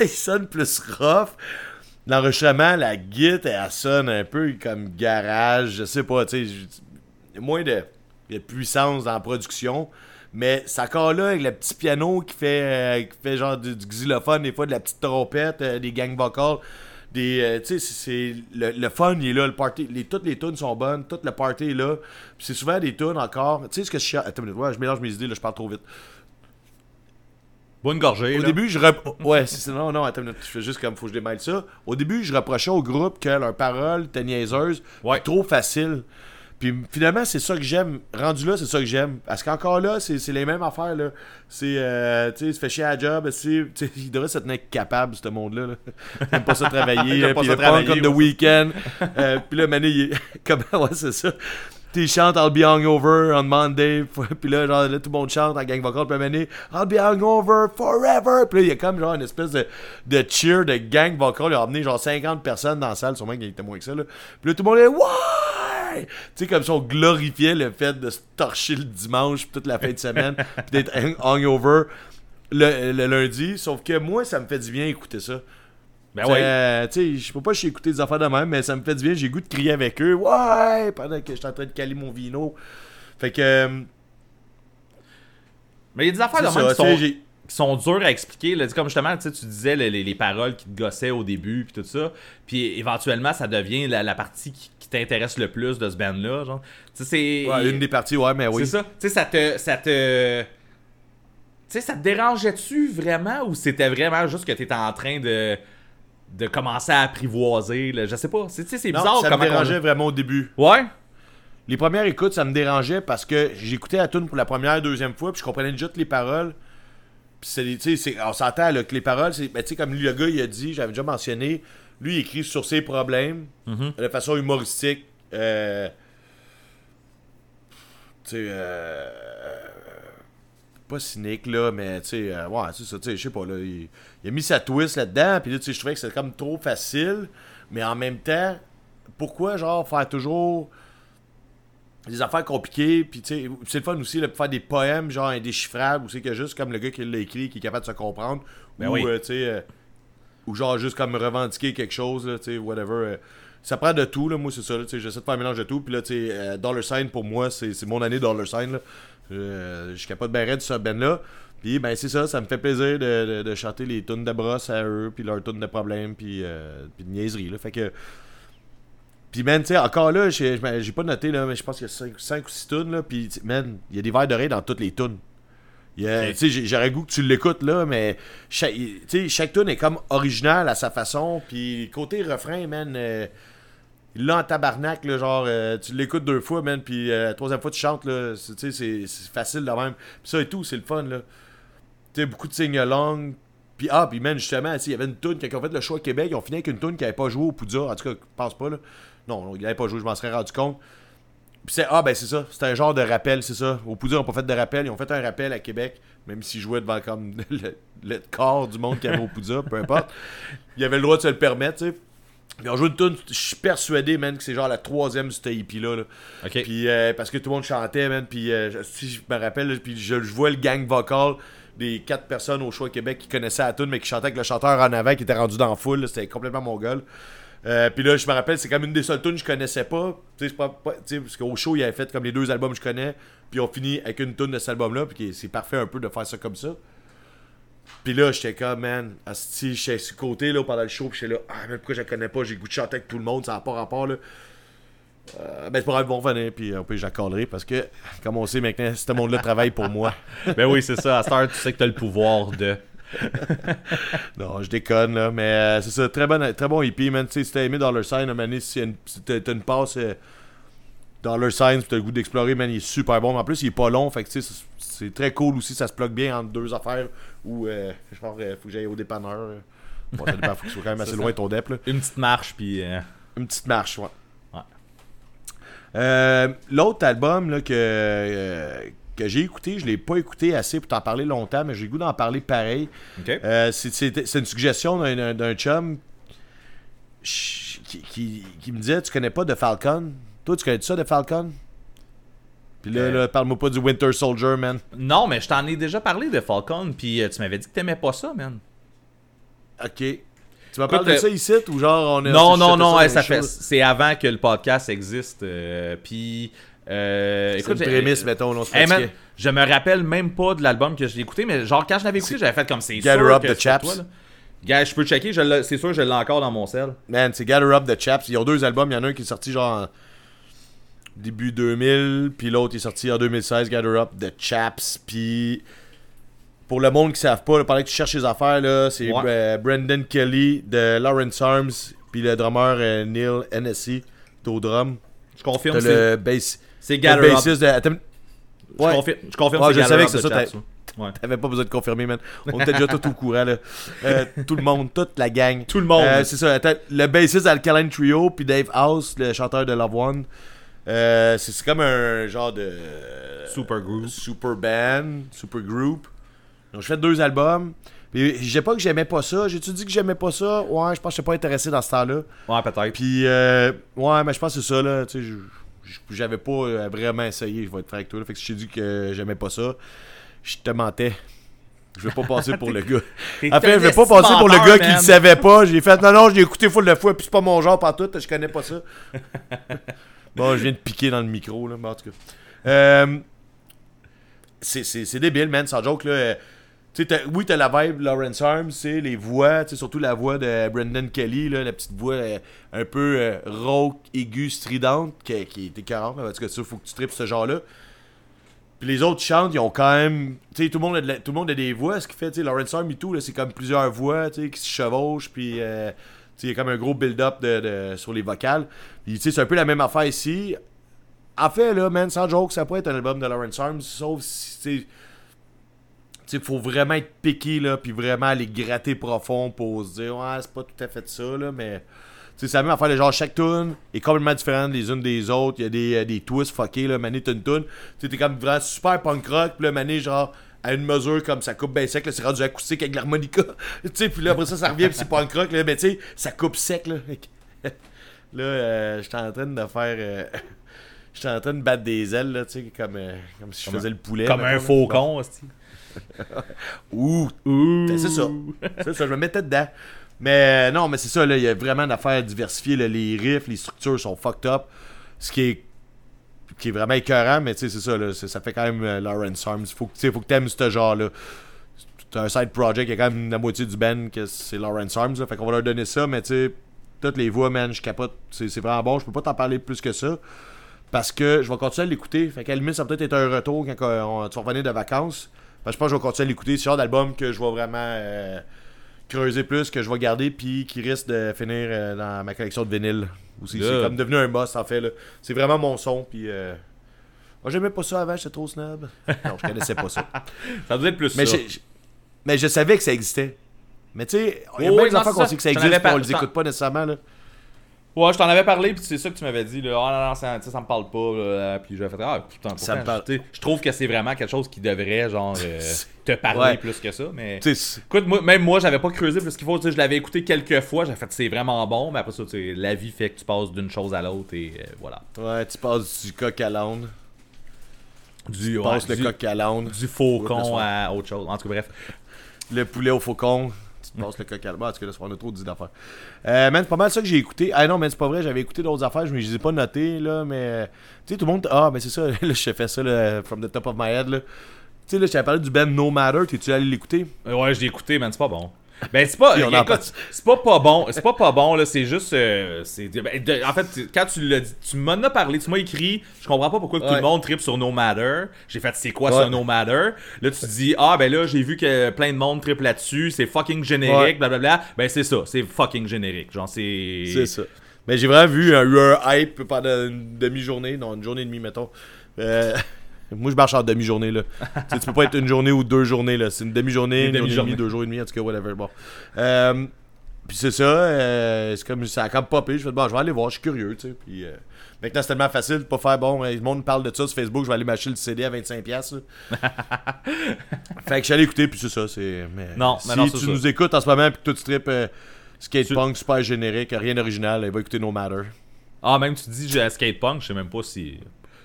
il sonne plus rough. L'enregistrement, la guitare, elle sonne un peu comme garage. Je sais pas, tu sais. Moins de, de puissance dans la production. Mais c'est encore là avec le petit piano qui fait, euh, qui fait genre du, du xylophone, des fois de la petite trompette, euh, des gang vocals. Des, euh, tu sais, c'est- le, le fun, il est là, le party, les, toutes les tunes sont bonnes, tout le party est là. C'est souvent des tunes encore. Tu sais ce que je Attends une minute, ouais, je mélange mes idées, là, je parle trop vite. Bonne gorgée. Au là. début, je rep- Ouais, c'est non, non, attends je fais juste comme faut que je démêle ça. Au début, je reprochais au groupe que leurs paroles étaient niaiseuses, Ouais. trop faciles. Puis finalement, c'est ça que j'aime. Rendu là, c'est ça que j'aime. Parce qu'encore là, c'est c'est les mêmes affaires. là. C'est, euh, tu sais, il se fait chier à la job. c'est- tu sais, Il devrait se tenir capable, ce monde-là. Là. Il aime pas ça travailler. Il aime pas puis ça travailler, comme The Weeknd. Euh, puis là, Mané, il est... Comment, ouais, c'est ça. Tu sais, il chante I'll be hungover on Monday. Puis là, genre, là, tout le monde chante en gang vocal. Puis Mané, I'll be hungover forever. Puis là, il y a comme genre une espèce de, de cheer de gang vocal. Il a emmené genre 50 personnes dans la salle. Sûrement qu'il était moins que ça. Là. Puis là, tout le monde est Ouais! Tu sais, comme si on glorifiait le fait de se torcher le dimanche puis toute la fin de semaine. puis d'être hungover le, le lundi. Sauf que moi, ça me fait du bien écouter ça. Ben ouais. Euh, tu sais, je peux pas j'ai écouté des affaires de même, mais ça me fait du bien. J'ai goût de crier avec eux. Ouais! Pendant que je suis en train de caler mon vino. Fait que. euh, Mais il y a des affaires de même qui sais, sont, j'ai- qui sont dures à expliquer. Là. Sais, Comme justement, tu sais, tu disais les, les- les paroles qui te gossaient au début, puis tout ça. Puis éventuellement, ça devient la, la partie qui, qui t'intéresse le plus de ce band-là. Genre. C'est. Ouais, une des parties, ouais, mais oui. C'est ça. Tu sais, ça te. Ça te... Tu sais, ça te dérangeait-tu vraiment ou c'était vraiment juste que t'étais en train de de commencer à apprivoiser, là? je sais pas. C'est, c'est Non, bizarre ça me on- dérangeait vraiment au début. Ouais. Les premières écoutes, ça me dérangeait parce que j'écoutais la tune pour la première, deuxième fois, puis je comprenais déjà toutes les paroles. Puis c'est, tu sais, c'est- on s'entend que les paroles, c'est, ben, tu sais, comme le gars, il a dit, j'avais déjà mentionné, lui, il écrit sur ses problèmes, de façon humoristique. Euh, tu sais, euh, pas cynique, là, mais tu sais, euh, ouais, c'est ça, tu sais, je sais pas, là, il, il a mis sa twist là-dedans, puis là, tu sais, je trouvais que c'était comme trop facile, mais en même temps, pourquoi, genre, faire toujours des affaires compliquées, puis tu sais, c'est le fun aussi, là, faire des poèmes, genre, indéchiffrables, ou c'est que juste comme le gars qui l'a écrit, qui est capable de se comprendre, Ben ou, oui. euh, tu sais, ou genre juste comme revendiquer quelque chose, tu sais, whatever. euh, ça prend de tout, là, moi, c'est ça, tu sais, j'essaie de faire un mélange de tout, puis là, tu sais, euh, Dollar Sign, pour moi, c'est mon année Dollar Sign, là. Euh, je suis capable de de ce ben-là. Puis, ben, c'est ça, ça me fait plaisir de, de- chanter les tunes de brosse à eux, puis leurs tunes de problèmes, puis, puis de niaiseries, là. Fait que. Puis, man, tu sais, encore là, j'ai pas noté, là, mais je pense qu'il y a 5, ou 6 tunes, là. Puis, man, il y a des verres d'oreille dans toutes les tunes. Il y a- Ok. Tu sais, j'ai- j'aurais goût que tu l'écoutes, là, mais chaque, chaque tune est comme originale à sa façon. Puis, côté refrain, man, euh, l'a en tabarnak, là, genre, euh, tu l'écoutes deux fois, man, puis euh, la troisième fois, tu chantes, là. c'est- facile de même. Puis ça et tout, c'est le fun, là. Tu sais, beaucoup de sing-along. Puis, ah, puis, man, justement, il y avait une tune, quand ont fait le choix à Québec, ils ont fini avec une tune qui n'avait pas joué au Poudja. En tout cas, je pense pas, là. Non, non, il n'avait pas joué, je m'en serais rendu compte. Puis c'est, ah, ben c'est ça, c'était un genre de rappel, c'est ça. Au Poudja, ils n'ont pas fait de rappel, ils ont fait un rappel à Québec, même s'ils jouaient devant comme le, le corps du monde qu'il y avait au Poudja, peu importe. Ils avaient le droit de se le permettre, tu sais. Ils ont joué une tune, je suis persuadé, man, que c'est genre la troisième sur ce hippie-là. là. Puis euh, parce que tout le monde chantait, man. Puis euh, je- si je me rappelle, là, puis je, je vois le gang vocal des quatre personnes au choix Québec qui connaissaient la tune, mais qui chantaient avec le chanteur en avant qui était rendu dans la foule. C'était complètement mon gueule. Euh, puis là, je me rappelle, c'est comme une des seules tunes que je connaissais pas. Tu sais, parce qu'au show, il avait fait comme les deux albums que je connais. Puis on finit avec une tune de cet album-là. Puis c'est parfait un peu de faire ça comme ça. Puis là, j'étais comme, man, asti, j'étais sur le côté là, pendant le show. Puis j'étais là, ah, mais pourquoi je la connais pas? J'ai goût de chanter avec tout le monde, ça n'a pas rapport. là. Euh, ben, c'est pas grave, ils vont revenir. Puis on peut j'accallerai parce que, comme on sait maintenant, ce monde-là travaille pour moi. ben oui, c'est ça. À cette tu sais que t'as le pouvoir de. Non, je déconne, là. Mais euh, c'est ça, très bon, très bon hippie, man. Tu sais, si t'as aimé Dollar Sign, man, si, t'as une passe euh, Dollar Sign, si t'as le goût d'explorer, man, il est super bon. En plus, il est pas long, fait que tu sais, c'est- très cool aussi. Ça se plug bien entre deux affaires où, euh, genre, euh, faut que j'aille au dépanneur. euh. Bon, ça dépend, faut que ce soit quand même assez loin ça. ton dep, là. Une petite marche, puis. euh, Une petite marche, ouais. Ouais. L'autre album là, que, que j'ai écouté. Je l'ai pas écouté assez pour t'en parler longtemps, mais j'ai le goût d'en parler pareil. Euh, c'est- une suggestion d'un- chum ch- qui, qui- qui me disait Tu connais pas de Falcon? Toi, tu connais ça de Falcon Puis là, Euh. là, parle-moi pas du Winter Soldier, man. Non, mais je t'en ai déjà parlé de Falcon, puis euh, tu m'avais dit que t'aimais pas ça, man. Ok. Tu m'as parlé de ça ici ou genre on est Non, non, non, ça fait. C'est avant que le podcast existe. euh, puis. Euh, C'est écoute, une prémisse, mettons, Hey, man, je me rappelle même pas de l'album que j'ai écouté, mais genre quand je l'avais écouté, j'avais fait comme c'est Gather Up que the Chaps. toi. Gars, je peux checker, c'est sûr je l'ai encore dans mon sel. Man, c'est Gather Up the Chaps. Ils ont deux albums. Il y en a un qui est sorti genre en début 2000, puis l'autre est sorti en 2016, Gather Up the Chaps. Puis pour le monde qui ne savent pas, là, pendant que tu cherches les affaires, là, c'est Ouais. euh, Brendan Kelly de Lawrence Arms, puis le drummer euh, Neil Hennessy au drum. Je confirme, le bass. C'est Gather Up. bassiste de. Attends, Je confirme, je confirme Ouais, je savais que c'est ça, ouais. T'avais pas besoin de confirmer, man. On était déjà tout au courant, là. Euh, tout le monde, toute la gang. Tout le monde. Euh, c'est ça. le bassiste d'Alkaline Trio, puis Dave House, le chanteur de Love One. Euh, c'est comme un genre de. Super group. Super band, super group. Donc, je fais deux albums. Puis, je sais pas que j'aimais pas ça. J'ai-tu dit que j'aimais pas ça? Ouais, je pense que j'étais pas intéressé dans ce temps-là. Ouais, peut-être. Puis, euh, ouais, mais je pense que c'est ça, là. Tu sais, je- je- j'avais pas euh, vraiment essayé, je vais être franc avec toi. là. Fait que si je t'ai dit que j'aimais pas ça, je te mentais. Je vais pas passer pour le gars. En fait, je vais pas passer pour le gars qui le savait pas. J'ai fait non, non, je l'ai écouté full de fois, puis c'est pas mon genre partout, je connais pas ça. bon, je viens de piquer dans le micro, là, mais en tout cas. Euh, c'est débile, man, sans joke, là. Oui, t'as la vibe Lawrence Arms, c'est les voix, surtout la voix de Brendan Kelly, la petite voix euh, un peu euh, rauque, aiguë, stridente, qui, était 40, mais en faut que tu tripes ce genre-là. Puis les autres chantent, ils ont quand même. Tu sais, tout, le monde a tout le monde a des voix. Ce qui fait, tu Lawrence Arm et tout, c'est comme plusieurs voix, qui se chevauchent. Puis, euh, il y a comme un gros build-up sur les vocales. Puis, c'est un peu la même affaire ici. En fait, là, man, sans joke, ça pourrait être un album de Lawrence Arms, sauf si, sais, faut vraiment être piqué, là, puis vraiment aller gratter profond pour se dire, ouais, c'est pas tout à fait ça, là, mais. Tu sais, c'est la même affaire, genre, chaque tune est complètement différente les unes des autres. Il y a des, euh, des twists fuckés, là. Mané, t'as une tune. Tu sais, t'es comme vraiment super punk rock, puis là, Mané, genre, à une mesure comme ça coupe bien sec, là, c'est rendu acoustique avec l'harmonica. tu sais, puis là, après ça, ça revient, puis c'est punk rock, là, mais tu sais, ça coupe sec, là. là, euh, j'étais en train de faire. euh, J'étais en train de battre des ailes, là, tu sais, comme, euh, comme si je faisais le poulet. Comme un faucon, hostie. Ouh, Ben, c'est ça. C'est ça, je me mettais dedans. Mais euh, non, mais c'est ça, il y a vraiment une affaire diversifiée. là, les riffs, les structures sont fucked up. Ce qui est, qui est vraiment écœurant, mais tu sais, c'est ça, là, ça fait quand même euh, Lawrence Arms. Faut, faut que t'aimes ce genre-là. C'est un side project, il y a quand même la moitié du band que c'est Lawrence Arms. là, fait qu'on va leur donner ça, mais tu sais, toutes les voix, man, je capote. C'est vraiment bon. Je peux pas t'en parler plus que ça. Parce que je vais continuer à l'écouter. Fait qu'à limite, ça peut-être être un retour quand euh, on- tu vas revenir de vacances. Que je pense que je vais continuer à l'écouter. C'est le genre d'album que je vais vraiment euh, creuser plus, que je vais garder, puis qui risque de finir euh, dans ma collection de vinyle. Aussi. C'est comme devenu un boss, en fait. C'est vraiment mon son, puis. Euh... Moi, j'aimais pas ça avant, j'étais trop snob. Non, je connaissais pas ça. Ça être plus Mais, ça. mais je savais que ça existait. Mais tu sais, il y a Oh, bien des enfants qu'on sait que ça existe, puis on les écoute pas nécessairement. Là. Ouais, je t'en avais parlé, puis c'est ça que tu m'avais dit. Là. Ah non, non, ça, ça me parle pas. Là. Puis j'avais fait, ah putain, Ça me parle. Je trouve que c'est vraiment quelque chose qui devrait, genre, euh, te parler Ouais. plus que ça. Mais écoute, moi, même moi, j'avais pas creusé plus qu'il faut. Je l'avais écouté quelques fois. J'ai fait, c'est vraiment bon. Mais après ça, la vie fait que tu passes d'une chose à l'autre. Et euh, voilà. ouais, tu passes du coq à l'âne. Du, Tu ouais, passes le coq à l'âne. du faucon à autre chose. En tout cas, bref. le poulet au faucon. Passes le coq à. En tout cas, là, on a trop dit d'affaires. Euh, man, c'est pas mal ça que j'ai écouté. Ah non, mais c'est pas vrai, j'avais écouté d'autres affaires, mais je les ai pas notées, là, mais. euh, Tu sais, tout le monde. Ah, mais c'est ça, là, je fait ça, là, from the top of my head, là. Tu sais, là, je t'avais parlé du band No Matter, t'es-tu allé l'écouter? Euh, Ouais, je l'ai écouté, man, c'est pas bon. Ben, c'est pas. Écoute, c'est pas pas bon. C'est pas pas bon, là. C'est juste. euh, c'est, ben, de- en fait, quand tu l'as dit, tu m'en as parlé, tu m'as écrit. Je comprends pas pourquoi tout le monde tripe sur No Matter. J'ai fait, c'est quoi Ouais. ça, No Matter? Là, tu dis, ah, ben là, j'ai vu que plein de monde tripe là-dessus. C'est fucking générique, Ouais. blablabla. Ben, c'est ça. C'est fucking générique. Genre, c'est. C'est ça. Mais j'ai vraiment vu un, eu un hype pendant une demi-journée, non, une journée et demie, mettons. Euh, moi, je marche en demi-journée, là. tu, sais, tu peux pas être une journée ou deux journées, là. C'est une demi-journée, Une demi-journée. deux jours et demi, en tout cas, whatever. Bon. Euh, Puis c'est ça, euh, c'est comme ça a comme popé. Je fais bon, je vais aller voir, je suis curieux, tu sais. Puis euh, maintenant c'est tellement facile de pas faire bon, le monde parle de ça sur Facebook, je vais aller m'acheter le CD à 25$. piastres, là. fait que j'allais écouter, puis c'est ça. c'est mais Non, si mais non, c'est tu ça. nous écoutes en ce moment, puis que toi tu tripes euh, skate Tu- punk super générique, rien d'original, va écouter No Matter. Ah, même tu dis skate punk, je sais même pas si.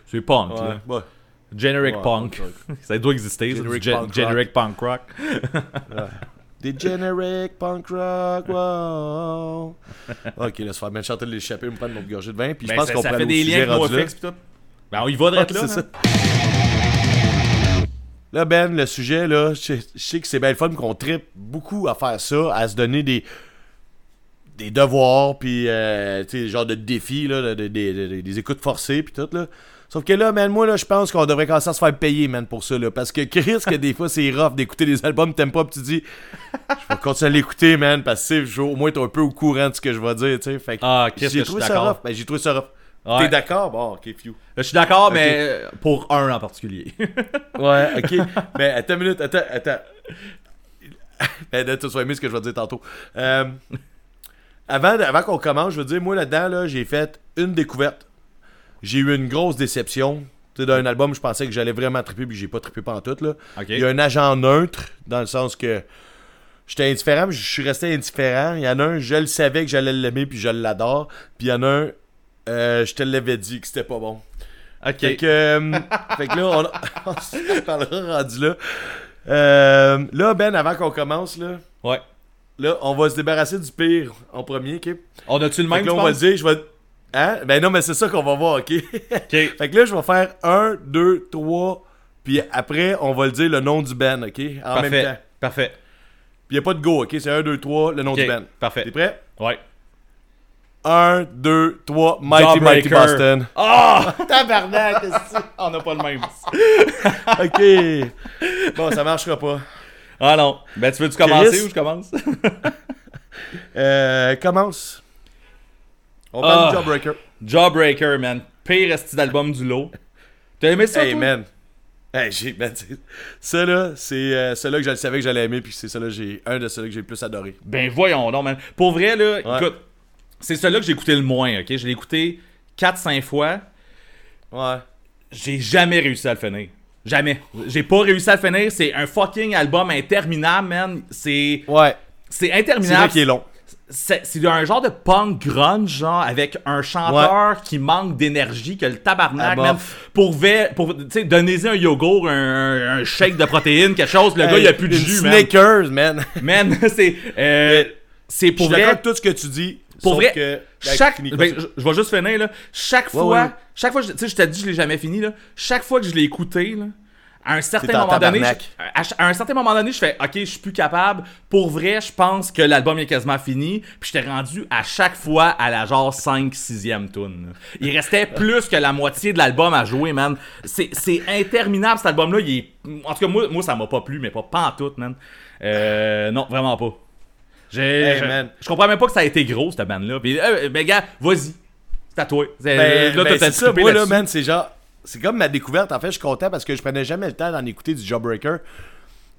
C'est punk, là. ouais. Generic Ouais, punk. ça doit exister, ça, Generic gen- punk rock. punk rock. Des generic punk rock, wow. ok, laisse faire, même chanter l'échappée, me prendre mon gorgée de vin, puis je Ben, pense ça, qu'on ça fait aller des au liens sujet rendu là. Tout. Ben, on y va direct Ouais, là. ça. Là, Ben, le sujet, là, je, je sais que c'est bien le fun qu'on tripe beaucoup à faire ça, à se donner des des devoirs, puis, euh, tu sais, genre de défis, là, de- de- de- de- des écoutes forcées, puis tout, là. Sauf que là, man, moi, là, je pense qu'on devrait commencer à se faire payer, man, pour ça, là. Parce que Chris, que des fois, c'est rough d'écouter des albums que t'aimes pas, puis tu dis, je vais continuer à l'écouter, man, parce que, au moins, t'es un peu au courant de ce que je vais dire, tu sais. Fait que Ah, Chris, j'ai trouvé ça rough. Ben, j'ai trouvé ça rough. T'es d'accord? Bon, ok, few. Je suis d'accord, mais pour un en particulier. Ouais, ok. Mais attends une minute, attends, attends. Ben, tu vas aimer ce que je vais dire tantôt. Euh, avant avant qu'on commence, je veux dire, moi là-dedans, là, j'ai fait une découverte. J'ai eu une grosse déception. Tu d'un album, je pensais que j'allais vraiment triper, puis j'ai pas trippé pantoute, là. Il y a un agent neutre, dans le sens que j'étais indifférent, mais je suis resté indifférent. Il y en a un, je le savais que j'allais l'aimer, puis je l'adore. Puis il y en a un, euh, je te l'avais dit que c'était pas bon. Ok. Fait que, euh, fait que là, on, on se parlera rendu là. Euh, là, Ben, avant qu'on commence, là, Ouais. là, on va se débarrasser du pire en premier, ok? On a-tu le même, là, on va dire, je vais. Hein? Ben non, mais c'est ça qu'on va voir, ok? Ok. fait que là, je vais faire 1, 2, 3, puis après, on va le dire le nom du Ben, ok? En même temps. Parfait. Parfait. Puis y a pas de go, ok? C'est 1, 2, 3, le nom Ok. du Ben. Parfait. T'es prêt? Ouais. 1, 2, 3, Mighty Mighty Jawbreaker. Boston. Ah! Tabarnak, On n'a pas le même. Ok. Bon, ça marchera pas. Ah non. Ben, tu veux-tu commencer Chris? ou je commence? Euh, commence. On parle Ah. du Jawbreaker. Jawbreaker, man. Pire esti d'album du lot. T'as aimé ça, Hey, toi? man. Hey, j'ai, ben, tu sais, ça là, c'est euh, celui-là que je le savais que j'allais aimer, puis c'est celui-là que j'ai, un de ceux-là que j'ai le plus adoré. Ben voyons donc, man. Pour vrai, là, Ouais. écoute, c'est celui-là que j'ai écouté le moins, ok? Je l'ai écouté 4-5 fois. Ouais. J'ai jamais réussi à le finir. Jamais. J'ai pas réussi à le finir. C'est un fucking album interminable, man. C'est. Ouais. C'est C'est vrai interminable. qu'il est long. C'est un genre de punk grunge, genre, avec un chanteur qui manque d'énergie, que le tabarnak, Ah, bof. pour, donner un yogourt, un, un shake de protéines, quelque chose, le gars, il a plus de jus, man. Snickers, man. Man, c'est. euh, c'est pour vrai. avec tout ce que tu dis. Pour vrai, que chaque. ben, je, je vais juste finir, là. Chaque Ouais, fois. ouais. Chaque fois, tu sais, je t'ai dit, je l'ai jamais fini, là. Chaque fois que je l'ai écouté, là. À un certain en moment donné, je- à, un certain moment donné, je fais OK, je suis plus capable. Pour vrai, je pense que l'album est quasiment fini. Puis j'étais rendu à chaque fois à la genre 5 6e tune. Il restait plus que la moitié de l'album à jouer, man. C'est interminable cet album là, il est en tout cas moi, moi ça m'a pas plu mais pas pantoute, man. Euh, non, vraiment pas. Hey, je, comprends même pas que ça a été gros cette bande là. Puis euh, ben gars, vas-y. C'est à toi. Ben, là, ben, ça, moi là, man, c'est genre. C'est comme ma découverte. En fait, je suis content parce que je prenais jamais le temps d'en écouter du Jawbreaker.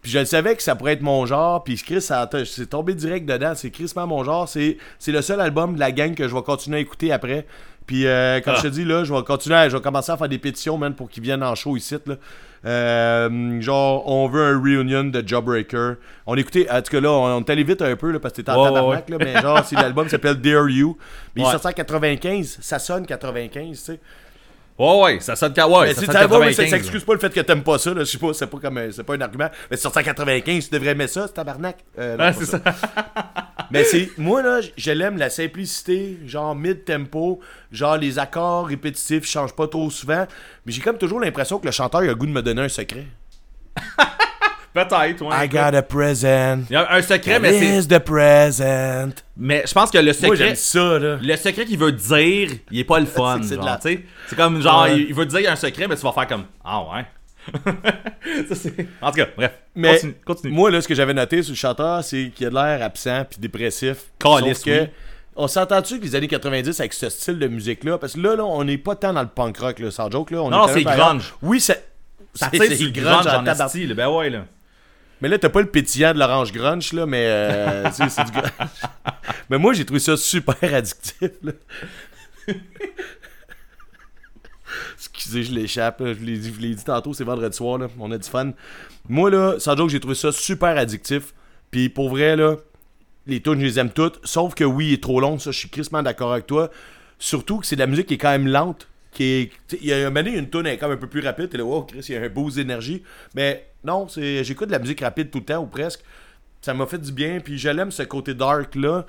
Puis je le savais que ça pourrait être mon genre. Puis Chris, c'est tombé direct dedans. C'est crissement mon genre. C'est c'est le seul album de la gang que je vais continuer à écouter après. Puis euh, comme Ah. je te dis, là, je vais continuer à, je vais commencer à faire des pétitions, man, pour qu'ils viennent en show ici. Là. Euh, genre, on veut un reunion de Jawbreaker. On écoutait, en tout cas là, on, on est allé vite un peu là, parce que t'étais en Ouais, ouais, tabarnak, là, mais genre, si l'album s'appelle Dare You. Mais il Ouais. est sorti en 95, ça sonne 95, tu sais. Ouais ouais, ça sonne ouais, Mais ça si sonne tu vas, mais 95, ça, ça excuse pas le fait que t'aimes pas ça, là. Je sais pas, c'est pas comme un- c'est pas un argument. Mais c'est sorti en 95, tu devrais aimer ça, c'est tabarnak. Euh, non, pas c'est ça. Mais c'est. Moi là, je l'aime la simplicité, genre mid-tempo, genre les accords répétitifs changent pas trop souvent. Mais j'ai comme toujours l'impression que le chanteur a le goût de me donner un secret. Peut-être, ouais. I got a present. Il y a un secret, mais c'est. Is the present. Mais je pense que le Moi secret. j'aime ça là. Le secret qu'il veut dire, il est pas le fun. C'est- c'est de la- tu sais. C'est comme genre, Ouais. il veut te dire un secret, mais tu vas faire comme Ah ouais. Ça, c'est- en tout cas, bref. Mais continue. continue. moi là, ce que j'avais noté sur le chanteur, c'est qu'il a de l'air absent puis dépressif. Sauf que. oui. On s'entend-tu que les années 90 avec ce style de musique-là? Parce que là, là, on n'est pas tant dans le punk rock, là, sans joke. Là, on Non, non, est c'est grunge. Oui, ça. ça c'est- tire c'est sur le grunge en là. Ben ouais, là. Mais là, t'as pas le pétillant de l'orange grunge, là, mais euh, tu sais, c'est du grunge. Mais moi, j'ai trouvé ça super addictif. là. Excusez, je l'échappe. Je l'ai dit, tantôt, c'est vendredi soir. Là. On a du fun. Moi, là, sans joke, j'ai trouvé ça super addictif. Puis pour vrai, là, les tunes, je les aime toutes. Sauf que oui, il est trop long. Ça, je suis crissement d'accord avec toi. Surtout que c'est de la musique qui est quand même lente. Qui est, il y a un moment donné, une tune est quand même un peu plus rapide. T'es là, wow, Chris, il y a un boost d'énergie. Mais non, j'écoute de la musique rapide tout le temps ou presque. Ça m'a fait du bien. Puis je l'aime ce côté dark là.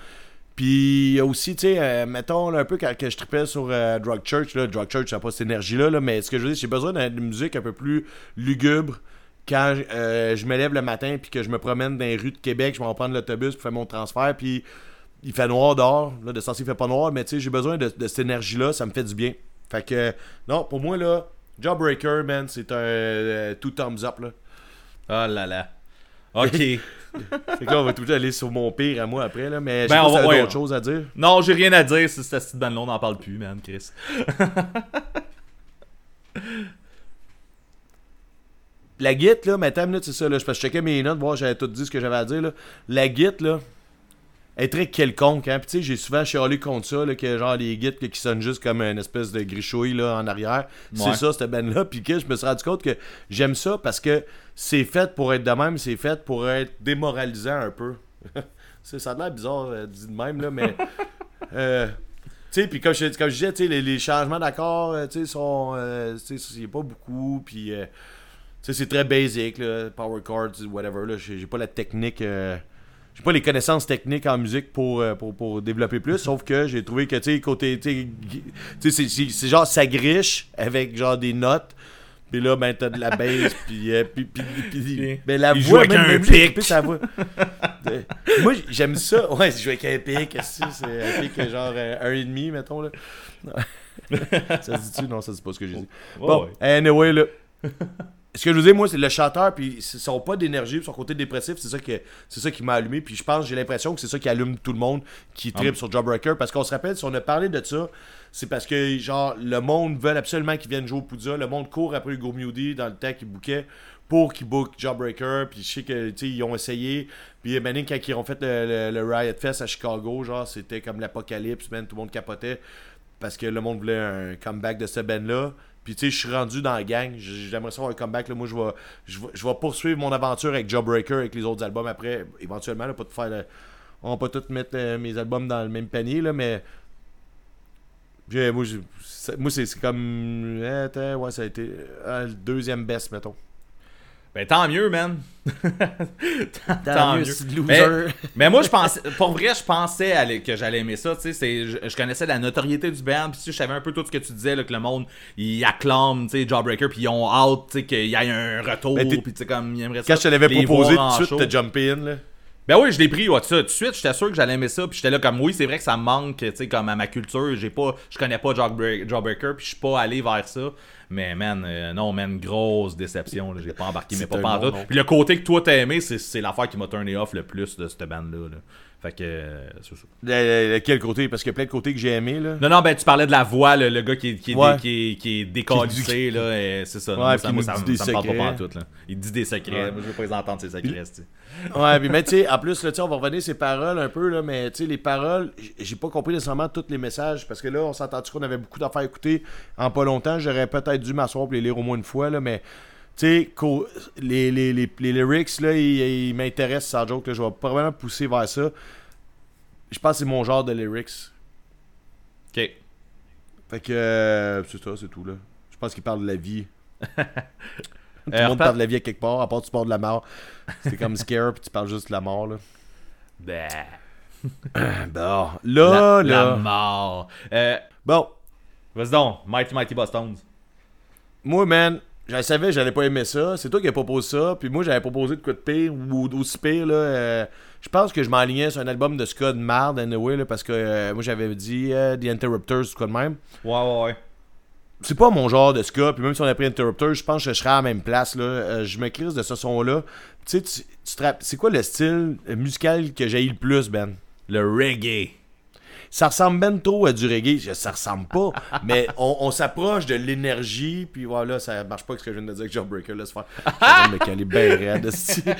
Puis aussi, tu sais, euh, mettons un peu quand je tripais sur euh, Drug Church, là, Drug Church, ça n'a pas cette énergie-là, là, mais ce que je veux dire, j'ai besoin d'une musique un peu plus lugubre quand euh, je me lève le matin puis que je me promène dans les rues de Québec, je vais en prendre l'autobus pour faire mon transfert, puis il fait noir dehors. Là, de sens, il fait pas noir, mais tu sais, j'ai besoin de, de cette énergie-là, ça me fait du bien. Fait que, non, pour moi, là, Jawbreaker, man, c'est un two thumbs up, là. Oh là là. Ok. Fait que là, on va tout aller sur mon pire à moi après, là, mais Ben, sais pas on si va- t'avais ouais. d'autres choses à dire. non, j'ai rien à dire. C'est cette petite bande-là, on n'en parle plus, man, Chris. La git, là, une minute, c'est ça, là, je parce que je checkais mes notes, voir, j'avais tout dit ce que j'avais à dire, là. La git, là, est très quelconque, hein. Puis tu sais, j'ai souvent chialé contre ça, là, que genre les là, qui sonnent juste comme une espèce de grichouille, là, en arrière. C'est ça, cette band-là. Puis que je me suis rendu compte que j'aime ça parce que c'est fait pour être de même, c'est fait pour être démoralisant un peu. Ça a l'air bizarre euh, dit de même, là, mais. euh, tu sais, puis comme je, comme je disais, les, les changements d'accords, euh, tu sais, sont. euh, tu sais, c'est pas beaucoup, puis. tu sais, c'est très basic, là, power chords, whatever, là. J'ai pas la technique. J'ai pas les connaissances techniques en musique pour, euh, pour, pour développer plus, sauf que j'ai trouvé que, tu sais, côté. Tu sais, c'est- genre ça griche avec genre des notes. Puis là, ben, t'as de la bass, puis, euh, puis, puis, puis- ben, la il joue voix, avec même, un même, j'ai pic. sa voix. Moi, j'aime ça. Ouais, je joue avec un pic, c'est un pic genre euh, un et demi, mettons, là? ça se dit-tu? Non, ça se dit pas ce que j'ai dit. Bon, ouais. anyway, là. Ce que je veux dire, moi, c'est le chanteur, puis ils sont pas d'énergie, puis son côté dépressif, c'est ça, que, c'est ça qui m'a allumé. Puis je pense, j'ai l'impression que c'est ça qui allume tout le monde qui tripe Ah. sur Jawbreaker. Parce qu'on se rappelle, si on a parlé de ça, c'est parce que, genre, le monde veut absolument qu'ils viennent jouer au Poudja. Le monde court après Hugo Mewdy dans le temps qu'il bouquait pour qu'il book Jawbreaker. Puis je sais que, tu sais, ils ont essayé. Puis, ben, quand ils ont fait le, le- le Riot Fest à Chicago, genre, c'était comme l'apocalypse, man, tout le monde capotait parce que le monde voulait un comeback de ce band-là. Puis tu sais, je suis rendu dans la gang. J'aimerais ça avoir un comeback. Là. Moi, je vais, je, je poursuivre mon aventure avec Jawbreaker, avec les autres albums après. Éventuellement, là, pas de faire. On va pas tous mettre euh, mes albums dans le même panier, là, mais. Moi, moi c'est comme. attends, ouais, ça a été euh, le deuxième best, mettons. Ben tant mieux, man. tant, tant mieux. c'est Mais, loser. mais moi, je pensais, pour vrai, je pensais aller- que j'allais aimer ça. Tu sais, je, je connaissais la notoriété du band, puis tu sais, je savais un peu tout ce que tu disais, là, que le monde, il acclame, tu sais, Jawbreaker, puis ils ont hâte, tu sais, qu'il y ait un retour, Ben, puis tu sais, comme, ils aimeraient ça. Quand je te l'avais proposé, tout de suite, show. t'as jumpé in, là. Ben oui, je l'ai pris, ouais, tout, ça, tout de suite, j'étais sûr que j'allais aimer ça, puis j'étais là comme, oui, c'est vrai que ça me manque, tu sais, comme à ma culture, j'ai pas, je connais pas Jawbreaker, Jawbreaker puis je suis pas allé vers ça, mais man, euh, non, man, grosse déception, j'ai pas embarqué, mais pas pantoute. Puis le côté que toi t'as aimé, c'est, l'affaire qui m'a turné off le plus de cette bande-là, là. Fait que, euh, c'est ça. Le- le- Lequel côté? Parce qu'il y a plein de côtés que j'ai aimé, là. Non, non, ben tu parlais de la voix, le, le gars qui, est- qui, est Ouais. dé- qui, est- qui est décalissé, là, et c'est ça. Ouais, puis ça, il moi, nous ça, dit me- des ça me parle pas secrets. pantoute, là. Il dit des secrets, Ouais. moi je veux pas les entendre ces secrets, tu sais. Ouais, puis mais tu sais, en plus, là, tu sais, on va revenir ces paroles un peu, là, mais tu sais, les paroles, j- j'ai pas compris nécessairement tous les messages, parce que là, on s'est entendu qu'on avait beaucoup d'affaires à écouter en pas longtemps. J'aurais peut-être dû m'asseoir pour les lire au moins une fois, là, mais tu sais, les, les, les, les lyrics, là, ils, ils m'intéressent, sans joke, là, je vais probablement pousser vers ça. Je pense que c'est mon genre de lyrics. Ok. Fait que, euh, c'est ça, c'est tout, là. Je pense qu'il parle de la vie. tout Euh, le monde repa- parle de la vie à quelque part, à part tu parles de la mort. C'est comme Scare, puis tu parles juste de la mort, là. Ben. Bon, là, la, là. la mort. Euh, Bon, Vas-y donc, Mighty Mighty Boston's. Moi, man, je savais que j'allais pas aimer ça. C'est toi qui as proposé ça. Puis moi, j'avais proposé de quoi de pire ou d'aussi pire. Là, euh, je pense que je m'enlignais sur un album de ska de marde, anyway, là, parce que euh, moi, j'avais dit euh, The Interrupters quoi de même. Ouais, ouais, ouais. C'est pas mon genre de ska. Puis même si on a pris Interrupters, je pense que je serais à la même place. Là. Je me crise de ce son-là. Tu sais, tu, tu c'est quoi le style musical que j'ai le plus, Ben? Le reggae. Ça ressemble ben trop à du reggae. Ça ressemble pas, mais on, on s'approche de l'énergie, puis voilà, ça marche pas avec ce que je viens de dire avec Jawbreaker, laisse faire. Je me caler bien raide.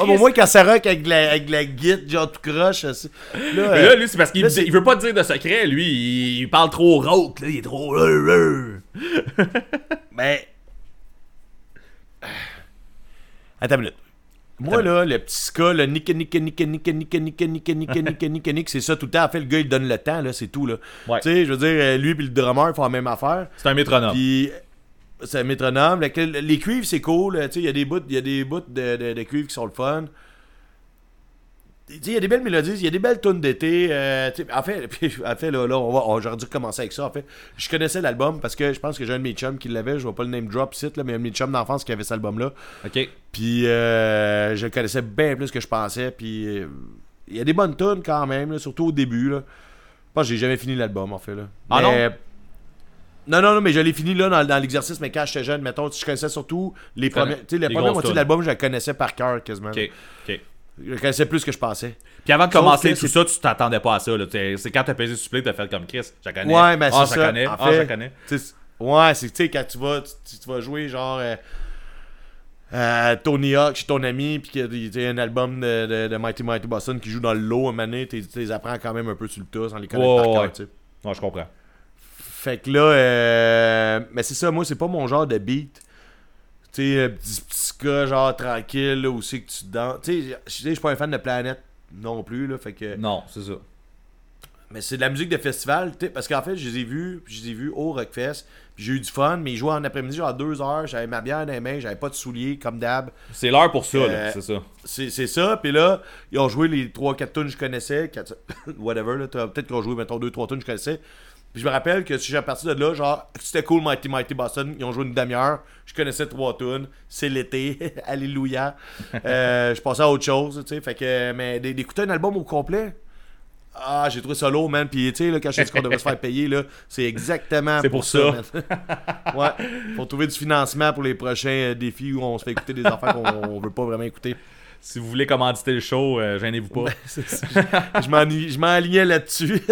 Ah, mais moins, quand ça rock avec la, avec la guitare, genre tout croche, là, Mais là, lui, c'est parce qu'il il veut pas te dire de secret. Lui, il, il parle trop rauque, là. Il est trop. Ben. Attends une minute. Moi, là, le petit ska, le nick, nick, nick, nick, nick, nick, nick, nick, nick, nick, nick, c'est ça tout le temps. En fait, le gars, il donne le temps, là, c'est tout, là. Tu sais, je veux dire, euh, lui et le drummer, ils font la même affaire. C'est un métronome. Puis, c'est un métronome. Les cuivres, c'est cool. Tu sais, il y a des bouts, il y a des bouts de, de, de cuivres qui sont le fun. Il y a des belles mélodies, il y a des belles tunes d'été. euh, en fait, puis, en fait là, là, on va, j'aurais dû commencer avec ça. En fait, je connaissais l'album parce que je pense que j'ai un de mes chums qui l'avait. Je vois pas le name drop site, là, mais un de mes chums d'enfance qui avait cet album-là. Ok. Puis, euh, je le connaissais bien plus que je pensais. Puis, euh, il y a des bonnes tunes quand même, là, surtout au début. Là. Je pense que j'ai jamais fini l'album, en fait. Là. Ah Mais- non, non, non, mais je l'ai fini là dans, dans l'exercice, mais quand j'étais jeune, mettons, je connaissais surtout les premières. Tu sais, la les première grosses moitié de l'album, je la connaissais par cœur quasiment. Ok. Ok. Je connaissais plus que je pensais. Puis avant de Sauf commencer tout c'est- ça, tu t'attendais pas à ça. là. C'est quand t'as pesé sur play, t'as fait comme Chris. Je connais. Ouais, mais ah, c'est je ça. connais. En je fait, connais. tu sais, Ouais, c'est tu sais, quand tu vas, tu, tu vas jouer genre euh, euh, Tony Hawk chez ton ami, puis qu'il y a un album de, de, de Mighty Mighty Boston qui joue dans le lot à mané, tu tu les apprends quand même un peu sur le tas sans les connaître Ouais, par cœur. Ouais, je comprends. Fait que là, euh, mais c'est ça, moi, c'est pas mon genre de beat. Tu sais, un petit, petit ska, genre tranquille, là, où c'est que tu danses. Tu sais, je suis pas un fan de Planète non plus, là, fait que. Non, c'est ça. Mais c'est de la musique de festival, tu sais, parce qu'en fait, je les ai vus, puis je les ai vus au Rockfest, puis j'ai eu du fun, mais ils jouaient en après-midi, genre à deux heures, j'avais ma bière dans les mains, j'avais pas de souliers, comme d'hab. C'est l'heure pour ça, là. Euh, C'est ça. C'est ça, puis là, ils ont joué les 3-4 tunes que je connaissais, quatre- whatever, là, peut-être qu'ils ont joué, mettons, 2-3 tunes que je connaissais. Puis je me rappelle que si j'ai parti de là, genre, c'était cool, Mighty Mighty Boston, ils ont joué une demi-heure, je connaissais 3 tunes, c'est l'été, alléluia. Euh, je passais à autre chose, tu sais, fait que, mais d'écouter un album au complet, ah, j'ai trouvé ça lourd, man. Puis, tu sais, là, quand je dis qu'on devrait se faire payer, là, c'est exactement C'est pour ça. ouais, faut trouver du financement pour les prochains euh, défis où on se fait écouter des affaires qu'on on veut pas vraiment écouter. Si vous voulez commanditer le show, euh, gênez-vous pas. M'en- je m'enlignais là-dessus.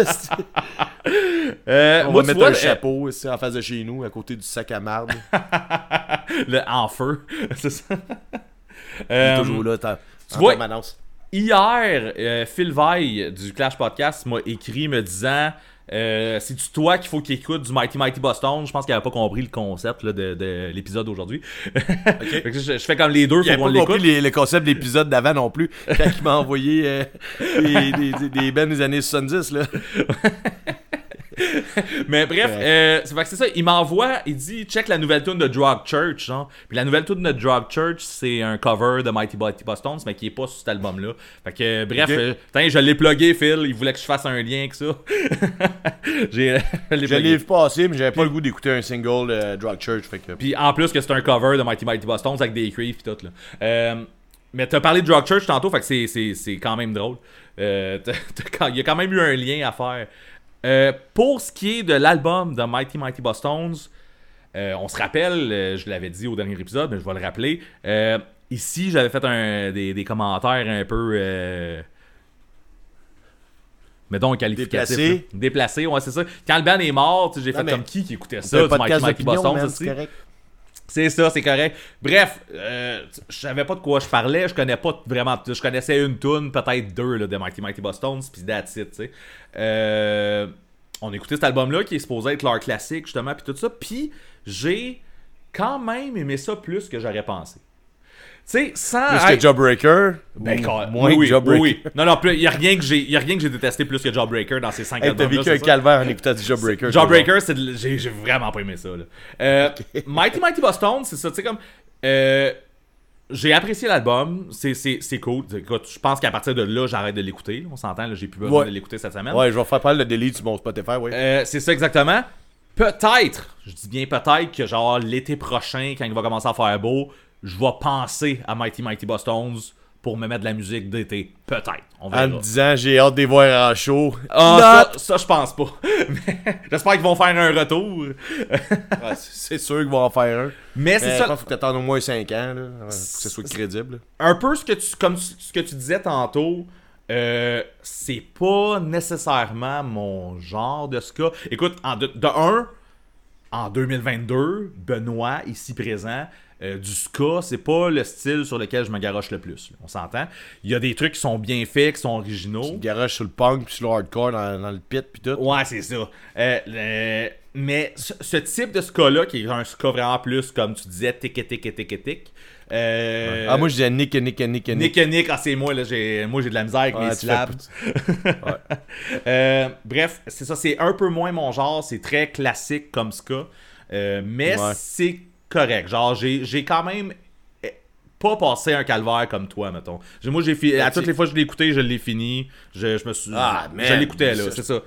Euh, on moi, va tu mettre vois, un le- chapeau ici, en face de chez nous, à côté du sac à marde. le en feu. c'est ça. Il est Euh, toujours là, en vois- permanence. Hier, euh, Phil Veil du Clash Podcast m'a écrit me disant euh, C'est-tu toi qu'il faut qu'il écoute du Mighty Mighty Boston? Je pense qu'il avait pas compris le concept là, de, de l'épisode d'aujourd'hui. Que je, je fais comme les deux, Il faut qu'on pas compris l'écoute. les- le concept de l'épisode d'avant non plus, quand il m'a envoyé euh, des, des, des années 70. Là. Mais bref, euh, c'est fait que c'est ça. Il m'envoie, il dit check la nouvelle tune de Drug Church. Genre. Puis la nouvelle tune de Drug Church, c'est un cover de Mighty Mighty Boston, mais qui est pas sur cet album-là. Fait que euh, bref, euh, je l'ai plugué, Phil. Il voulait que je fasse un lien avec ça. J'ai, je l'ai passer, mais j'avais pas le goût d'écouter un single de Drug Church. Fait que... Puis en plus que c'est un cover de Mighty Mighty Boston avec des creeps et tout là. Euh, mais t'as parlé de Drug Church tantôt, fait que c'est, quand même drôle. Il y a quand même eu un lien à faire. Euh, pour ce qui est de l'album de Mighty Mighty Boston's, euh, on se rappelle, euh, je l'avais dit au dernier épisode, mais je vais le rappeler. Ici, j'avais fait un, des, des commentaires un peu. Euh, mettons un qualificatif. Déplacés. Déplacés, ouais, c'est ça. Quand le band est mort, j'ai fait mais comme qui qui écoutait ça, du Mighty Mighty Boston's. C'est ça, c'est correct. Bref, euh, je savais pas de quoi je parlais, je connais pas vraiment, je connaissais une tune, peut-être deux là, de Mighty Mighty Boston's, puis that's it, tu sais. Euh, on écoutait cet album-là qui est supposé être leur classique justement, puis tout ça, puis j'ai quand même aimé ça plus que j'aurais pensé. Tu sais, sans Plus être- que Jawbreaker. ben, quand- moins oui, oui, que Jawbreaker. oui, oui. Non, non, il y a rien que j'ai, y a rien que j'ai détesté plus que Jawbreaker dans ces 5 Hey, t'as vécu un calvaire en écoutant du Jawbreaker. Jawbreaker, c'est de- j'ai vraiment pas aimé ça. Là. Euh, Mighty Mighty Boston, c'est ça, tu sais, comme. euh, j'ai apprécié l'album, c'est- cool. Écoute, je pense qu'à partir de là, j'arrête de l'écouter. On s'entend, là, j'ai plus besoin Ouais. de l'écouter cette semaine. Ouais, je vais faire parler le delete sur mon Spotify, ouais. Euh, c'est ça exactement. Peut-être, je dis bien peut-être que genre l'été prochain, quand il va commencer à faire beau, je vais penser à Mighty Mighty Boston's pour me mettre de la musique d'été. Peut-être. On verra. en me disant, j'ai hâte de les voir en show. Ah, ça, ça, je pense pas. J'espère qu'ils vont faire un retour. Ouais, c'est sûr qu'ils vont en faire un. Mais Mais c'est je ça. pense qu'il faut t'attendre au moins 5 ans, là, pour que ce soit crédible. un peu ce que tu, comme ce que tu disais tantôt, Euh, c'est pas nécessairement mon genre de ska. Écoute, en de, de un, en 2022, Benoît, ici présent, euh, du ska, c'est pas le style sur lequel je me garoche le plus. là. On s'entend? Il y a des trucs qui sont bien faits, qui sont originaux. Garage sur le punk, puis sur le hardcore, dans, dans le pit, puis tout. Ouais, c'est ça. Euh, mais ce, ce type de ska-là, qui est un ska vraiment plus, comme tu disais, tic tic tic tic euh, Ah, moi, je disais Nick, Nick, Nick, Nick. Nick Nick, ah c'est moi là, j'ai moi j'ai de la misère avec mes tu syllabes. Bref, c'est ça, c'est un peu moins mon genre, c'est très classique comme ska, mais c'est correct. Genre j'ai quand même eh, pas passé un calvaire comme toi, mettons. Moi j'ai fi- à toutes les fois que je l'ai écouté, je l'ai fini. Je, je me suis Ah, je man, l'écoutais là, c'est ça.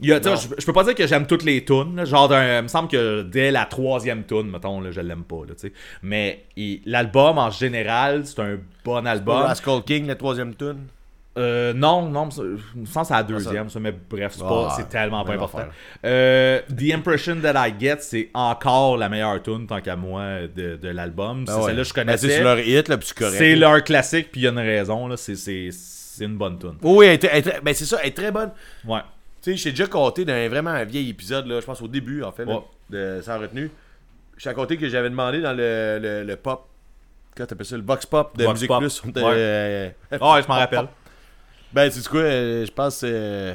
Il y a, je, je peux pas dire que j'aime toutes les tunes. là. Genre, il me semble que dès la troisième tune, mettons, là, je l'aime pas. Là, tu sais. Mais l'album, en général, c'est un bon album. Rascal King, la troisième tune? Euh, non, non, je sens c'est la deuxième, ça, mais bref, c'est, pas, Ah, c'est tellement pas important. Euh, The Impression That I Get, c'est encore la meilleure tune, tant qu'à moi, de, de l'album. C'est Ah ouais. celle-là que je Ben, connaissais. c'est leur hit, là, puis c'est correct. c'est leur classique, puis il y a une raison, là, c'est, c'est, c'est une bonne tune. Oui, elle ben, c'est ça, elle est très bonne. Ouais. Tu sais, j'ai déjà compté d'un vraiment un vieil épisode, là, je pense au début, en fait, là, de Sans retenue. J'ai raconté que j'avais demandé dans le, le, le pop, comment t'appelles ça, le box pop de Musique. Plus. euh, Ah, ouais, je m'en rappelle. Ben, c'est quoi, euh, je pense. euh,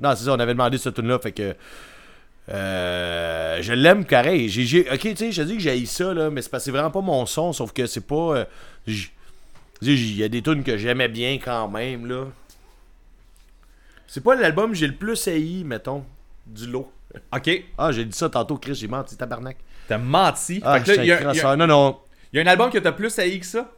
Non, c'est ça, on avait demandé cette tune là fait que. euh, je l'aime carré. J'ai, j'ai- ok, tu sais, je dis que j'ai ça, là, mais c'est parce que c'est vraiment pas mon son, sauf que c'est pas. euh, j- tu sais, Il y a des tunes que j'aimais bien quand même, là. C'est pas l'album que j'ai le plus haï, mettons, du lot. Ok, Ah, j'ai dit ça tantôt, Chris, j'ai menti, tabarnak. t'as menti. Ah, Fait que là, il y, a- y. Non, non. il y a un album que t'as plus haï que ça?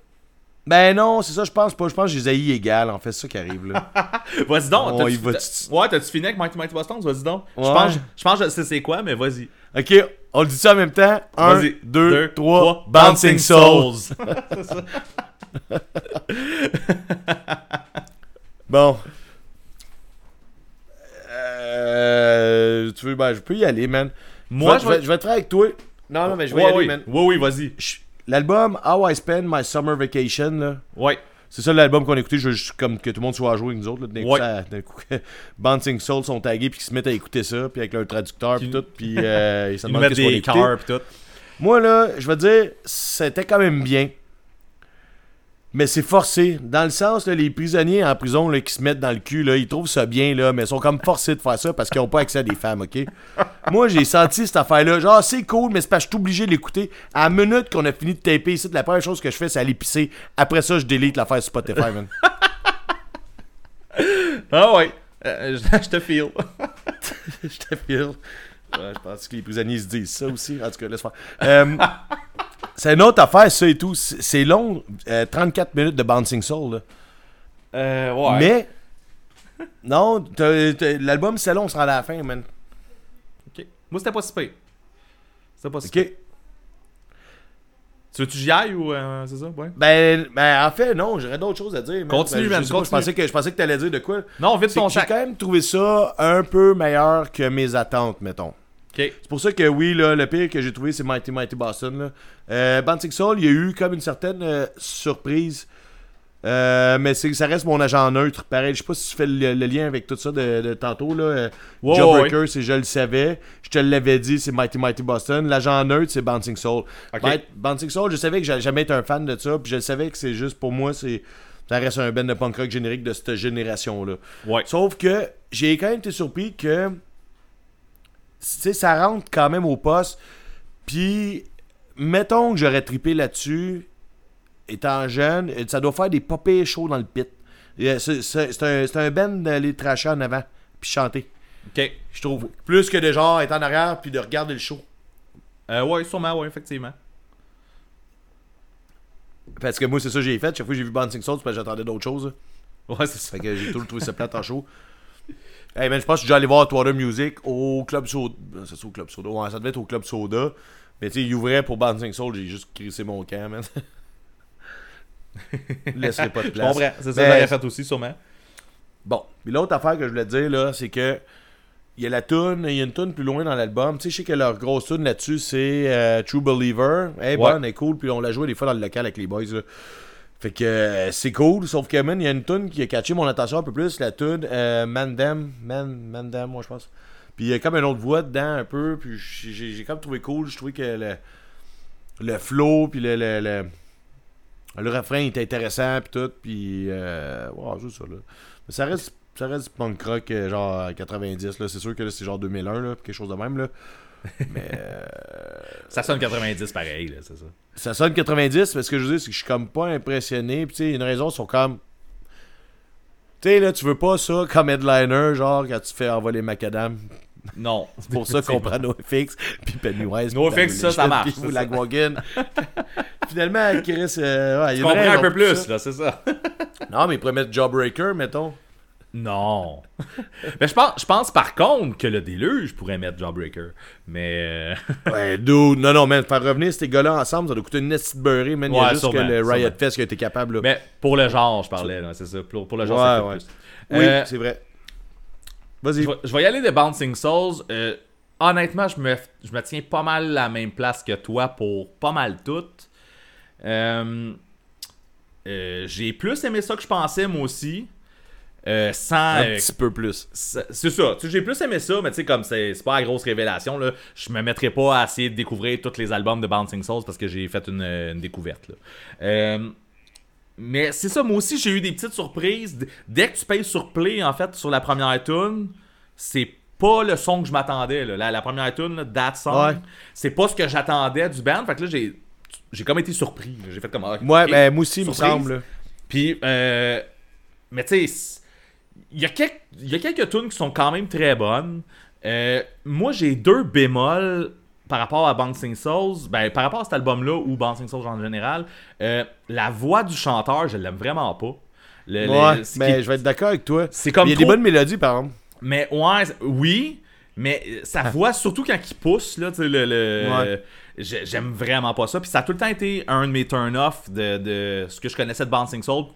Ben non, c'est ça, je pense pas. Je pense que je les égales, en fait, c'est ça qui arrive, là. Vas-y donc. Oh, Ouais, t'as-tu fini avec Mighty Mighty Boston Vas-y donc. Je Ouais. pense, je pense que je c'est quoi, mais vas-y. Ok, on le dit ça en même temps? Un, Vas-y. deux, trois. Bouncing Souls. Bon. Euh, tu veux, ben, je peux y aller, man. Moi, je vais, je vais te faire avec toi. Non, non, mais je vais y Ouais, aller, oui. man. Oui, oui, vas-y. L'album How I Spend My Summer Vacation, là. Ouais. C'est ça l'album qu'on a écouté, je veux juste comme que tout le monde soit à jouer avec nous autres. Là, d'un coup, Ouais. ça- coup, Bouncing Souls sont tagués puis qu'ils se mettent à écouter ça, puis avec leur traducteur puis tout, puis euh, ils se demandent qu'est-ce qu'on. Moi, là, je vais dire, c'était quand même bien. Mais c'est forcé. Dans le sens, les prisonniers en prison là, qui se mettent dans le cul, là, ils trouvent ça bien, là, mais ils sont comme forcés de faire ça parce qu'ils n'ont pas accès à des femmes, ok? Moi, j'ai senti cette affaire-là. Genre, c'est cool, mais c'est que je suis obligé de l'écouter. À la minute qu'on a fini de taper ici, la première chose que je fais, c'est aller pisser. Après ça, je délite l'affaire Spotify, man. Ah ouais. Euh, je, te feel. je te. Ouais, je pense que les prisonniers se disent ça aussi. En tout cas, laisse faire. Euh, c'est une autre affaire, ça et tout. C'est long, euh, 34 minutes de Bouncing Soul. là. Euh, ouais. Mais, non, l'album c'est long, on se rend à la fin, man. Ok. Moi, c'était pas si pire. C'était pas si Ok. pire. Tu veux-tu que j'y aille ou euh, c'est ça? Ouais. Ben, ben, en fait, non, j'aurais d'autres choses à dire. man. Continue, Ben, je man, pas, continue. Je pensais que, je pensais que t'allais dire de quoi. Non, vite ton J'ai quand même trouvé ça un peu meilleur que mes attentes, mettons. C'est pour ça que oui, là, le pire que j'ai trouvé, c'est Mighty Mighty Boston. Là. Euh, Bouncing Soul, il y a eu comme une certaine euh, surprise. Euh, mais ça reste mon agent neutre. Pareil, je sais pas si tu fais le, le lien avec tout ça de, de tantôt. Là. Ouais, Jawbreaker, c'est je le savais. Je te l'avais dit, c'est Mighty Mighty Boston. L'agent neutre, c'est Bouncing Soul. Ok. Might- Bouncing Soul, je savais que j'allais jamais être un fan de ça. Puis je savais que c'est juste pour moi, c'est ça reste un band de punk rock générique de cette génération-là. Ouais. Sauf que j'ai quand même été surpris que sais, ça rentre quand même au poste. Puis, mettons que j'aurais trippé là-dessus, étant jeune, ça doit faire des popées chauds dans le pit. Euh, C'est un, un band d'aller tracher en avant, puis chanter, Ok. je trouve. Plus que de genre être en arrière, puis de regarder le show. Euh, ouais, sûrement, ouais, effectivement. Parce que moi, c'est ça que j'ai fait. Chaque fois que j'ai vu Bouncing Souls, parce que j'attendais d'autres choses. Ouais, c'est ça. Fait que j'ai toujours trouvé ça plate en show. Hey man, je pense que je déjà allé voir Twatter Music au Club Soda. C'est ça, au Club Soda. Ouais, ça devait être au Club Soda. Mais tu sais, il ouvrait pour Bouncing Soul, j'ai juste crissé mon camp, man. Laisserai pas de Je place. comprends. C'est ça que j'aurais fait aussi, sûrement. Bon, puis l'autre affaire que je voulais te dire là, c'est que il y a la tune, il y a une tune plus loin dans l'album. Tu sais, je sais que leur grosse tune là-dessus, c'est euh, True Believer. Elle est Ouais. bonne, elle est cool, puis on la joué des fois dans le local avec les boys. là. Fait que euh, c'est cool, sauf que, il y a une tune qui a catché mon attention un peu plus, la tune euh, Mandem, Man, moi, je pense. Puis il y a comme une autre voix dedans, un peu, puis j'ai- comme trouvé cool, je trouvais que le, le flow, puis le, le, le, le refrain était intéressant, puis tout, puis, euh, ouais, juste ça, là. Mais ça reste, ça reste punk rock, euh, genre 90, là, c'est sûr que c'est genre 2001, là, quelque chose de même, là. Mais... euh, Ça sonne 90 pareil, là, c'est ça. ça sonne 90, mais ce que je veux dire, c'est que je suis comme pas impressionné. Puis tu sais, il y a une raison, ils sont comme. Tu sais, là, tu veux pas ça comme headliner, genre quand tu fais envoler Macadam. Non. C'est pour ça qu'on prend NoFX, puis Pennywise. NoFX, ça, ça marche, Puis la. Finalement, Chris, euh, ouais, il y Tu comprends un peu plus, là, c'est ça. Non, mais ils pourraient mettre Jawbreaker, mettons. Non. Mais je pense, je pense par contre que le déluge pourrait mettre Jawbreaker. Mais. euh, Ouais, dude. Non, non, man, faire revenir ces gars-là ensemble, ça doit coûter une petite beurrée, man. Il y a Ouais, juste sûrement, que le Riot sûrement. Fest qui a été capable, là. Mais pour le genre, je parlais, c'est ça. Pour, pour le genre, Ouais, ça fait ouais. plus. Oui, Euh, c'est vrai. Vas-y. je, vais, je vais y aller de Bouncing Souls. Euh, honnêtement, je me, je me tiens pas mal la même place que toi pour pas mal toutes. Euh, J'ai plus aimé ça que je pensais, moi aussi. Euh, sans. Un euh, petit peu plus. C'est ça. J'ai plus aimé ça, mais tu sais, comme c'est pas la grosse révélation, là, je me mettrai pas à essayer de découvrir tous les albums de Bouncing Souls parce que j'ai fait une, une découverte. là. Euh, mais c'est ça, moi aussi, j'ai eu des petites surprises. Dès que tu payes sur Play, en fait, sur la première tune, c'est pas le son que je m'attendais. La, la première tune, That Song, Ouais. c'est pas ce que j'attendais du band. Fait que là, j'ai j'ai comme été surpris. J'ai fait comme. ah, Ouais, ben, moi aussi, il me semble. Puis, euh, mais tu sais, il y, a quelques- il y a quelques tunes qui sont quand même très bonnes. Euh, moi, j'ai deux bémols par rapport à Bouncing Souls. Ben, par rapport à cet album-là ou Bouncing Souls en général. Euh, la voix du chanteur, je l'aime vraiment pas. Le- Ouais, mais je vais être d'accord avec toi. C'est comme Il y a des bonnes mélodies, par exemple. mais ouais, oui, mais euh, sa voix, surtout quand il pousse, là, le, le- Ah. Ouais. j'aime vraiment pas ça. Puis ça a tout le temps été un de mes turn-off de, de ce que je connaissais de Bouncing Soul.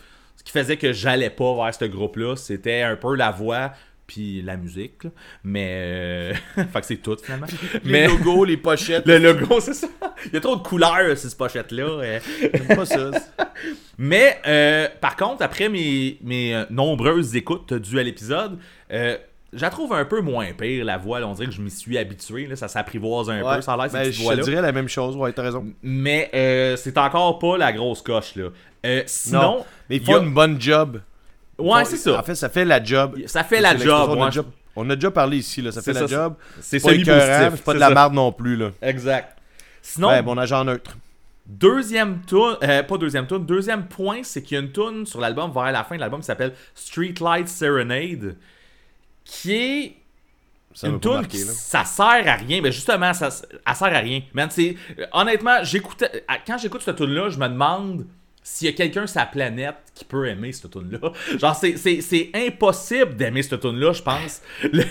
Qui faisait que j'allais pas vers ce groupe-là, c'était un peu la voix puis la musique. là. Mais. euh, fait que c'est tout finalement. Les mais logos, les pochettes. le logo, c'est ça. Il y a trop de couleurs sur cette pochette-là. euh. J'aime pas ça. Mais euh, par contre, après mes, mes euh, nombreuses écoutes dues à l'épisode, euh, je la trouve un peu moins pire, la voix. là. on dirait que je m'y suis habitué. Là, ça s'apprivoise un Ouais. peu. Ça a l'air, Ben, je te dirais la même chose. Ouais, t'as raison. Mais euh, c'est encore pas la grosse coche. Là. Euh, sinon, Non, mais ils il y a- font une bonne job. ouais, c'est ça. En fait, ça fait la job. ça fait la job. On, a déjà, on a déjà parlé ici, là. Ça fait la job. C'est pas écœurant, pas de la ça. marde non plus, là. Exact. Sinon, Ouais, bon agent neutre. Deuxième tune, euh, pas deuxième tune, deuxième point, c'est qu'il y a une tune sur l'album vers la fin de l'album qui s'appelle Streetlight Serenade, qui est Ça une tune qui là. ça sert à rien. Mais justement, ça, elle sert à rien. Man, euh, honnêtement, j'écoutais quand j'écoute cette tune là, je me demande s'il y a quelqu'un sur la planète qui peut aimer cette tune là. Genre c'est, impossible d'aimer cette tune là, je pense. Le-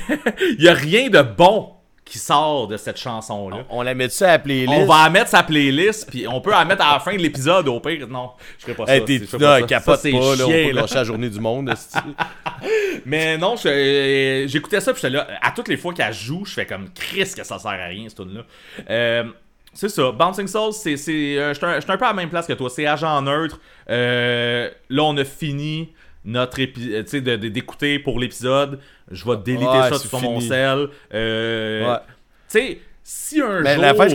Il y a rien de bon qui sort de cette chanson là. On la met ça à la playlist? On va la mettre sa playlist, puis on peut la mettre à la fin de l'épisode au pire. Non, je ferai pas ça. Hey, t'es là, capote pas, là. On peut lâcher la journée du monde. Mais non, euh, j'écoutais ça, puis j'étais là. À toutes les fois qu'elle joue, je fais comme Chris que ça sert à rien, cette tune là Euh, c'est ça. Bouncing Souls, c'est. c'est euh, un, j'étais un peu à la même place que toi. C'est agent neutre. Euh, là, on a fini notre épisode, tu sais, d'écouter pour l'épisode. Je vais déliter Ouais, ça sur mon sel. Euh, Ouais. Tu sais, si un Mais jour la fin,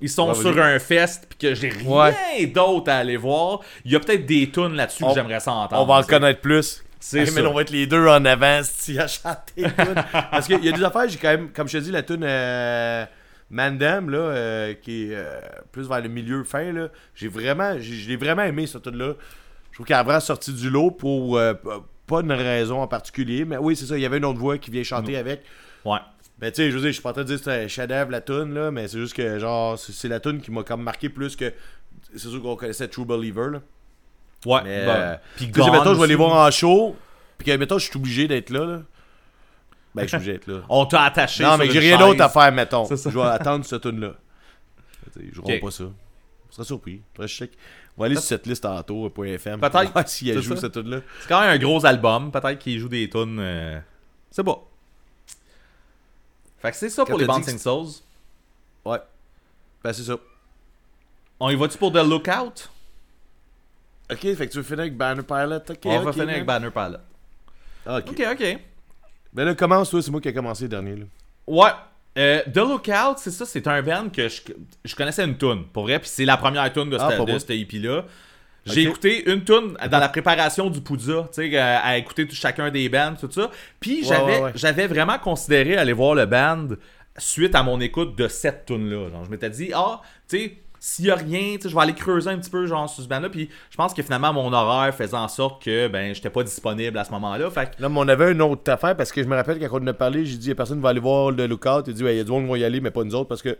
ils sont Ouais, sur un fest puis que j'ai rien Ouais. d'autre à aller voir, il y a peut-être des tunes là-dessus que j'aimerais ça entendre. On va en ça. connaître plus. C'est Hey, ça. mais on va être les deux en avant si à chanter. Parce qu'il y a des affaires, j'ai quand même, comme je te dis, la tune euh, Mandam, là, euh, qui est euh, plus vers le milieu fin, là, j'ai vraiment, j'ai, je l'ai vraiment aimé, cette tune-là. Je trouve qu'elle a vraiment sorti du lot pour euh, pas une raison en particulier, mais oui, c'est ça, il y avait une autre voix qui vient chanter Mm. avec. Ouais. Ben, tu sais, je veux dire, je suis pas en train de dire que c'est un chef-d'œuvre la tune là, mais c'est juste que, genre, c'est, la tune qui m'a comme marqué plus que. C'est sûr qu'on connaissait True Believer, là. Ouais. Mais, euh, puis mettons, je vais les voir en show, puis que, mettons, je suis obligé d'être là, là. Ben, je suis obligé d'être là. On t'a attaché. non, sur mais j'ai rien d'autre à faire, mettons. Je vais attendre cette tune-là. Tu sais, Je jouerai Ok. pas ça. Je serais surpris. Je check. On va aller sur cette liste tantôt, .fm. Peut-être. s'il joue ça. cette tune-là. C'est quand même un gros album. Peut-être qu'il joue des tunes. euh, C'est pas. Fait que c'est ça Quand pour les Bouncing Souls. Ouais. Ben, c'est ça. On y va-tu pour The Lookout? Ok, fait que tu veux finir avec Banner Pilot. Ok, On va finir man. avec Banner Pilot. Ok. Ok, ok. Ben là, commence, toi, c'est moi qui ai commencé le dernier. Là. Ouais. Euh, The Lookout, c'est ça, c'est un band que je, je connaissais une tune, pour vrai, puis c'est la première tune de, Ah, cette- de EP-là. J'ai Ok. écouté une tune dans la préparation du Poudza, tu sais, euh, à écouter tout- chacun des bands, tout ça. Puis Ouais, j'avais ouais, ouais. j'avais vraiment considéré aller voir le band suite à mon écoute de cette tune-là. Genre, je m'étais dit, ah, tu sais, s'il y a rien, tu sais, je vais aller creuser un petit peu, genre, sur ce band-là. Puis je pense que finalement, mon horaire faisait en sorte que, ben, j'étais pas disponible à ce moment-là. Fait que Là, mais on avait une autre affaire parce que je me rappelle quand on en a parlé, j'ai dit, personne va aller voir le Lookout. Il dit, ouais, il y a du monde qui vont y aller, mais pas nous autres parce que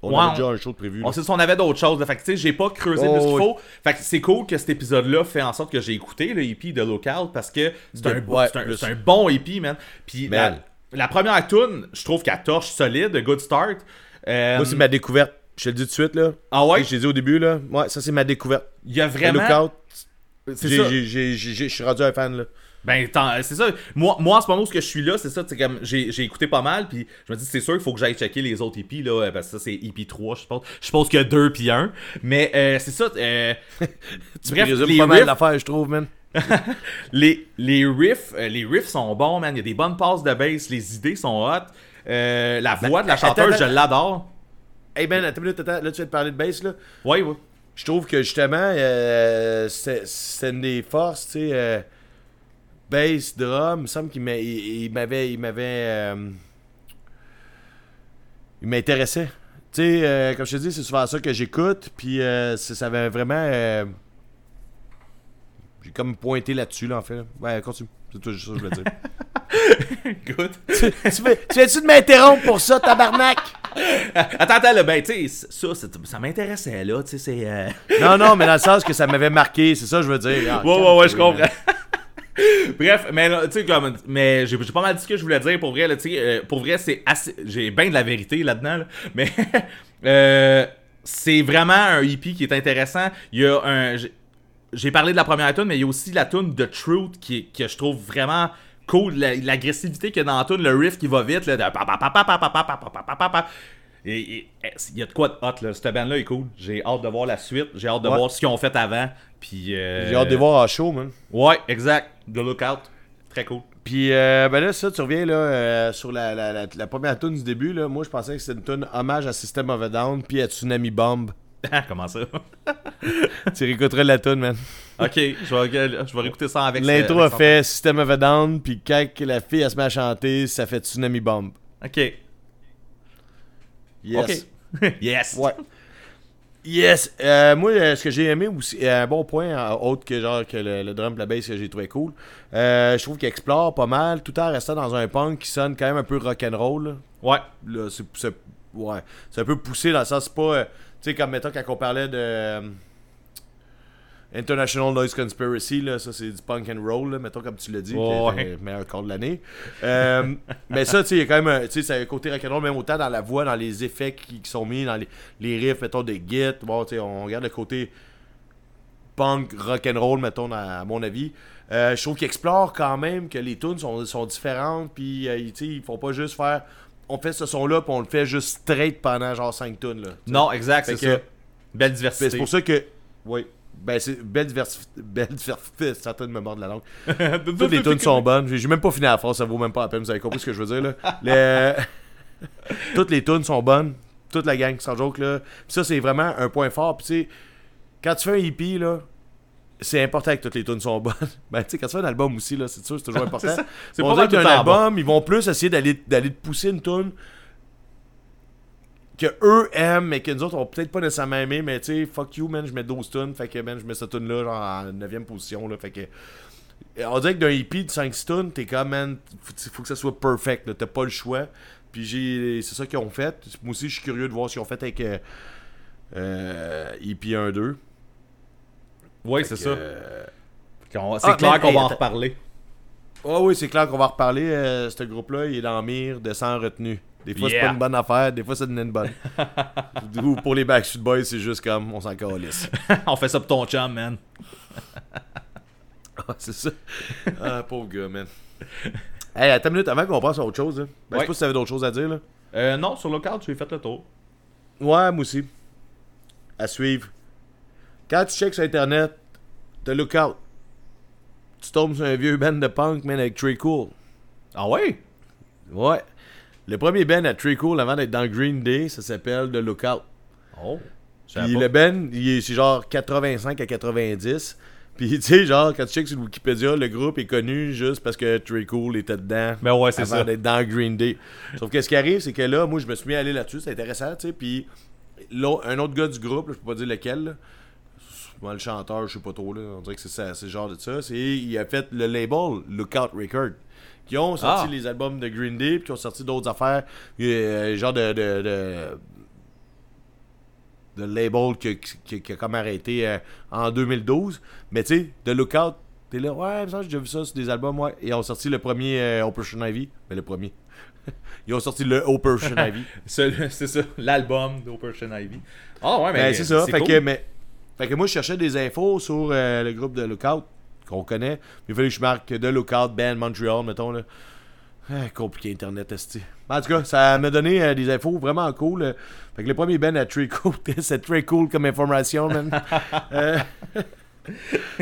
on Ouais, avait déjà un show de prévu. On sait on avait d'autres choses. là. Fait que, tu sais, j'ai pas creusé Oh, plus qu'il oui. faut. Fait que c'est cool que cet épisode-là fait en sorte que j'ai écouté le EP de Lookout parce que c'est un, ouais, bon EP, man. Puis la première tune, je trouve qu'elle torche solide, Good Start. Euh, Moi, c'est ma découverte. Je te le dis tout de suite, là. Ah ouais? Je t'ai dit au début, là. Ouais, ça, c'est ma découverte. Il y a Le vraiment. Lookout, j'ai- j'ai- j'ai- j'ai- je suis rendu un fan, là. Ben, c'est ça. Moi, moi, en ce moment où je suis là, c'est ça. comme J'ai j'ai écouté pas mal. Puis je me dis, c'est sûr qu'il faut que j'aille checker les autres EP. Là, euh, parce que ça, c'est EP 3, je suppose. Je suppose qu'il y a 2 puis 1. Mais euh, c'est ça. euh, Tu bref, présumes les pas mal riffs- l'affaire, je trouve, man. les, les riffs euh, les riffs sont bons, man. Il y a des bonnes passes de bass. Les idées sont hot. La voix de la chanteuse, attends. je l'adore. Hey, Ben, attends une minute, attends. Là, tu viens de parler de bass, là. Oui, oui. Je trouve que justement, euh, c'est une des forces, tu sais. euh, bass, drum, il me semble qu'il m'a- il- il m'avait. Il m'avait. euh, il m'intéressait. Tu sais, euh, comme je te dis, c'est souvent ça que j'écoute, puis euh, ça avait vraiment. euh, J'ai comme pointé là-dessus, là, en fait. là. Ouais, continue. C'est tout juste ça que je voulais dire. Good. tu veux- tu viens-tu de m'interrompre pour ça, tabarnak? attends, attends, là, ben, tu sais, ça, ça m'intéressait, là. Tu sais, c'est. euh, Non, non, mais dans le sens que ça m'avait marqué, c'est ça je veux dire. Ah, Ouais, ouais, ouais, je comprends. Bref, mais là, tu sais, comme. Mais j'ai pas mal dit ce que je voulais dire pour vrai, là, tu sais. euh, pour vrai, c'est assez. J'ai bien de la vérité là-dedans, là. Mais. euh, c'est vraiment un EP qui est intéressant. Il y a un. j'ai- parlé de la première tune, mais il y a aussi la tune de Truth qui, que je trouve vraiment cool, l'agressivité qu'il y a dans tout, le riff qui va vite, là, il y a de quoi de hot, là. Cette band-là est cool. J'ai hâte de voir la suite. J'ai hâte de voir ce qu'ils ont fait avant. Puis. J'ai hâte de voir en show, man. Ouais, exact. The Lookout. Très cool. Puis, euh, ben là, ça, tu reviens là, sur la, la, la, la première tune du début. Là. Moi, je pensais que c'était une tune hommage à System of a Down puis à Tsunami Bomb. Comment ça? tu réécouteras la tune, man. ok, je vais, je vais réécouter ça avec L'intro a fait System of a Down, puis quand la fille elle se met à chanter, ça fait Tsunami Bomb. Ok. Yes. Yes. Ouais. Yes. Euh, moi, euh, ce que j'ai aimé aussi, euh, un bon point, euh, autre que genre que le, le drum, la bass que j'ai trouvé cool, je trouve qu'il explore pas mal, tout en restant dans un punk qui sonne quand même un peu rock'n'roll. là. Ouais. là, c'est ouais, c'est un peu poussé dans le sens, c'est pas, sais, comme mettons quand on parlait de euh, International Noise Conspiracy, là, ça c'est du punk and roll, là, mettons comme tu l'as dit, Ouais. le meilleur corps de l'année. Euh, mais ça, tu sais, il y a quand même, un- tu sais, c'est un côté rock'n'roll, même autant dans la voix, dans les effets qui, qui sont mis, dans les, les riffs, mettons, de git, bon, tu sais, on regarde le côté punk rock'n'roll, mettons, à, à mon avis. Euh, je trouve qu'ils explorent quand même que les tunes sont, sont différentes, puis euh, tu sais, ils font pas juste faire. On fait ce son-là, puis on le fait juste straight pendant genre 5 tunes. Là. Non, exact, c'est ça. Belle Ben, diversité. c'est pour ça que. Oui. Ben, c'est belle diversité. Belle diversité. De me mordre la langue. Toutes les tunes sont bonnes. J'ai même pas fini la phrase, ça vaut même pas la peine. Vous avez compris ce que je veux dire, là. Les- Toutes les tunes sont bonnes. Toute la gang, sans joke, là. Ça, c'est vraiment un point fort. Puis, tu sais, quand tu fais un EP, là, c'est important que toutes les tunes sont bonnes. Ben, tu sais, quand tu fais un album aussi, là, c'est sûr, c'est toujours important. C'est On pas tout qu'un bon. album, ils vont plus essayer d'aller d'aller te pousser une tune que eux aiment, mais que nous autres, on peut-être pas nécessairement aimer, mais tu sais, fuck you, man, je mets 12 tunes, fait que, man, je mets cette tune-là, genre, en 9ème position, là, fait que... On dirait que d'un EP de 5 tunes, t'es comme, man, faut, faut que ça soit perfect, là, t'as pas le choix. Puis j'ai... C'est ça qu'ils ont fait. Moi aussi, je suis curieux de voir ce qu'ils ont fait avec euh, euh, EP 1-2. Oui, c'est ça. euh, C'est Ah, clair qu'on va en attends. reparler. Ah oui, c'est clair qu'on va reparler. euh, ce groupe-là, il est dans le mire de sans retenue. Des fois, c'est pas une bonne affaire, des fois, ça devient une bonne. Ou pour les Backstreet Boys, c'est juste comme on s'en calisse. on fait ça pour ton chum, man. Ah, c'est ça. Ah, pauvre gars, man. Hey, attends une minute avant qu'on passe à autre chose. là. Ben, Je sais pas si t'avais d'autres choses à dire. Là. Euh, non, sur Lookout, j'ai fait le tour. Ouais, moi aussi. À suivre. Quand tu checks sur Internet, The Lookout. Tu tombes sur un vieux band de punk, man, avec Trey Cool. Ah ouais? Ouais. Le premier band à Trey Cool avant d'être dans Green Day, ça s'appelle The Lookout. Oh. Puis le band, il est- c'est genre 85 à 90. Puis tu sais, genre, quand tu checkes sur Wikipédia, le groupe est connu juste parce que Trey Cool était dedans. Ben ouais, c'est avant ça. d'être dans Green Day. Sauf que ce qui arrive, c'est que là, moi, je me suis mis à aller là-dessus, c'est intéressant, tu sais. Puis un autre gars du groupe, là, je peux pas dire lequel, là, moi, le chanteur, je sais pas trop, là, on dirait que c'est ça, c'est le genre de ça. C'est, il a fait le label Lookout Record. Qui ont sorti Ah. les albums de Green Day, puis qui ont sorti d'autres affaires, euh, genre de, de, de, de label qui, qui- qui a comme arrêté euh, en 2012. Mais tu sais, The Lookout, t'es là, ouais, ça, j'ai déjà vu ça sur des albums, ouais. Ils ont sorti le premier euh, Operation Ivy. Mais le premier. ils ont sorti le Operation Ivy. Ce- C'est ça, l'album d'Operation Ivy. Ah ouais, mais Ben, c'est ça. Fait, cool. que, mais, fait que moi, je cherchais des infos sur euh, le groupe de Lookout qu'on connaît. Puis il fallait que je marque The Lookout Band Montreal, mettons. Là. Ah, compliqué Internet, esti. En tout cas, ça m'a donné euh, des infos vraiment cool. euh. Fait que le premier band à très cool, c'est très cool comme information, man.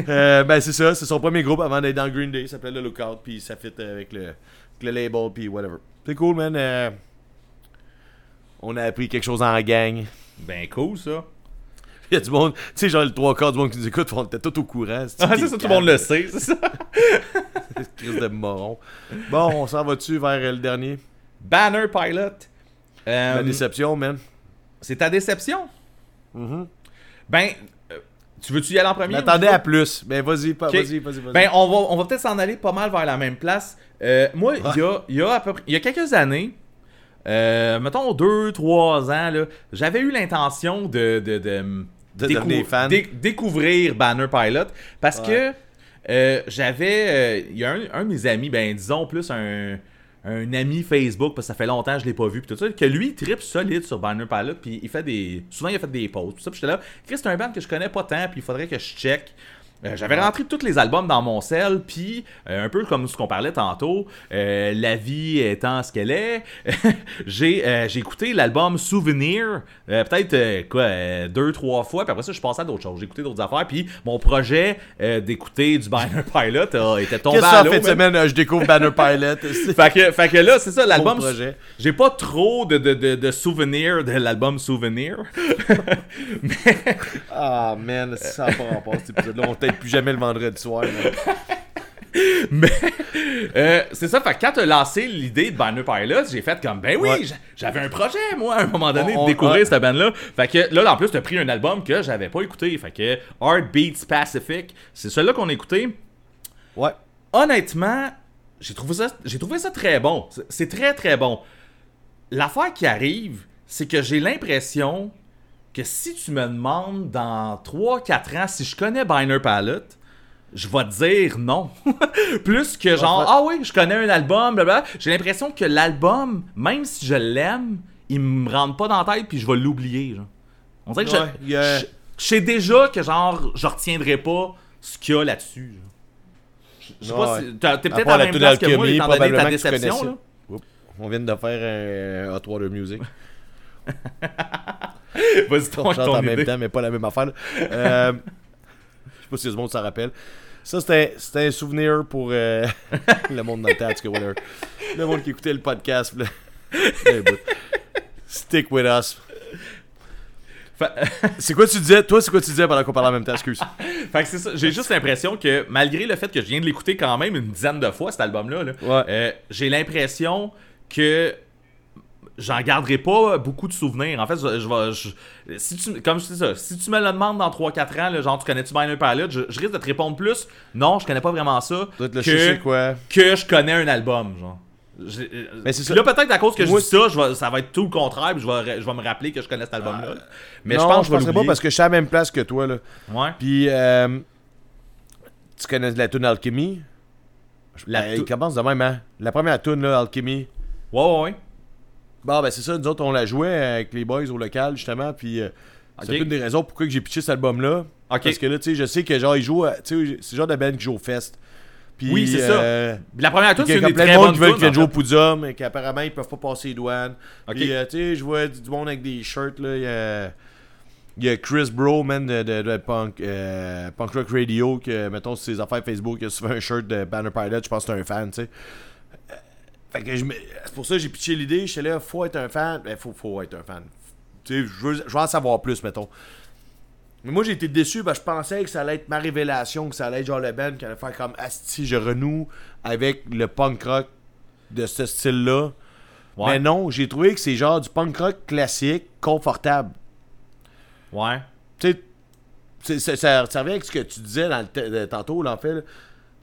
Euh, ben c'est ça, c'est son premier groupe avant d'être dans Green Day, ça s'appelait The Lookout, puis ça fit avec le, avec le label, puis whatever. C'est cool, man. on a appris quelque chose en gang. Ben cool ça. Il y a du monde, tu sais, genre le trois quarts du monde qui nous écoute, on était tout au courant. Ah, c'est ça, tout le monde le sait, c'est ça. Crise de moron. Bon, on s'en va-tu vers euh, le dernier? Banner Pilot. Euh, La déception, man. c'est ta déception? Mhm. Ben, euh, tu veux-tu y aller en premier? m'attendais ou à plus. Mais vas-y, vas-y, vas-y. Ben, on va, on va peut-être s'en aller pas mal vers la même place. Euh, moi, il y, a, il y a à peu près, il y a quelques années, euh, mettons 2-3 ans, j'avais eu l'intention de, de, de, De devenir fan. dé- découvrir Banner Pilot parce que euh, j'avais. euh, Il y a un, un de mes amis, ben disons plus un, un ami Facebook, parce que ça fait longtemps que je l'ai pas vu, puis tout ça, que lui, il tripe solide sur Banner Pilot, puis il fait des. Souvent, il a fait des posts, tout ça, puis j'étais là, Chris, c'est un band que je connais pas tant, puis il faudrait que je check. Euh, J'avais rentré tous les albums dans mon sel, puis euh, un peu comme ce qu'on parlait tantôt, euh, la vie étant ce qu'elle est, j'ai j'ai écouté l'album Souvenir, peut-être quoi, deux, trois fois, puis après ça, je passais à d'autres choses. J'ai écouté d'autres affaires, puis mon projet d'écouter du Banner Pilot était tombé à l'eau. fait de man. semaine Je découvre Banner Pilot. Fait que, fait que là, c'est ça, l'album. J'ai pas trop de, de, de, de souvenirs de l'album Souvenir. Ah, man, ça n'a pas rapport cet épisode-là. On peut-être plus jamais le vendredi soir. Mais euh, c'est ça, fait que quand t'as lancé l'idée de Banner Pilot, j'ai fait comme ben oui, Ouais. j'avais un projet moi à un moment donné On- on- de découvrir cette bande-là. Fait que là en plus t'as pris un album que j'avais pas écouté. Fait que Heart Beats Pacific, c'est celui-là qu'on a écouté. Ouais. Honnêtement, j'ai trouvé ça j'ai trouvé ça très bon. C'est très très bon. L'affaire qui arrive, c'est que j'ai l'impression que si tu me demandes dans 3-4 ans si je connais Binary Palette, je vais te dire non. Plus que genre, ah oui, je connais un album, blablabla. J'ai l'impression que l'album, même si je l'aime, il me rentre pas dans la tête puis je vais l'oublier. On dirait que je- Ouais, je, je sais déjà que genre, je retiendrai pas ce qu'il y a là-dessus. Je- sais pas si. T'es peut-être à la même place que moi, étant donné ta déception. Là. On vient de faire un Hot Water Music. Vas-y, ton, On chante en même temps, mais pas la même affaire. Euh, Je sais pas si le monde s'en rappelle. Ça, c'était un souvenir pour euh, le monde dans le tout cas, whatever. Le monde qui écoutait le podcast. bout. Stick with us. C'est quoi tu disais? Toi, c'est quoi tu disais pendant qu'on parlait en même temps? Excuse. Fait que c'est ça. J'ai juste l'impression que malgré le fait que je viens de l'écouter quand même une dizaine de fois cet album-là, là, Ouais. euh, j'ai l'impression que j'en garderai pas beaucoup de souvenirs. En fait, je, je vais. je- si tu, comme je dis ça, si tu me le demandes dans 3-4 ans, genre tu connais-tu Minor Pilot, je, je risque de te répondre plus. Non, je connais pas vraiment ça. Que, chercher quoi? que je connais un album, genre. J'ai- Mais c'est. Là, peut-être à cause que Moi- je dis ça, je vais- ça va être tout le contraire, puis je vais, je vais me rappeler que je connais cet album-là. Mais non, je pense que je penserais pas parce que je suis à la même place que toi. Là. Ouais. Puis, euh, tu connais la tune Alchemy? La tou- il commence de même, hein? La première tune, là, Alchemy. Ouais, ouais, ouais. Bon, ben c'est ça, nous autres, on la jouait avec les boys au local, justement, puis euh, c'est une des raisons pourquoi j'ai pitché cet album-là. Parce que là, tu sais, je sais que genre, ils jouent, à- tu sais, c'est genre de band qui joue au fest. Puis, Oui, c'est euh, La première puis c'est une des plein très de monde qui veulent tunes, qui viennent en jouer au fait. Poudium, et qu'apparemment, ils peuvent pas passer les douanes. Ok. Puis, euh, tu sais, je vois du, du monde avec des shirts, là, il y a- Il y a Chris Bro, man, de, de- de Punk, euh, Punk Rock Radio, que, mettons, sur ses affaires Facebook, il a souvent un shirt de Banner Pilot, je pense que c'est un fan, tu sais. Fait que je me- c'est pour ça que j'ai pitché l'idée, j'étais là, faut être un fan, ben, faut, faut être un fan. Tu sais, je veux, je veux en savoir plus, mettons. Mais moi, j'ai été déçu, que je pensais que ça allait être ma révélation, que ça allait être genre le band qui allait faire comme Asti, je renoue avec le punk rock de ce style-là. Ouais. Mais non, j'ai trouvé que c'est genre du punk rock classique, confortable. Ouais. Tu sais, ça, ça revient avec ce que tu disais dans le tantôt, là, en fait. là.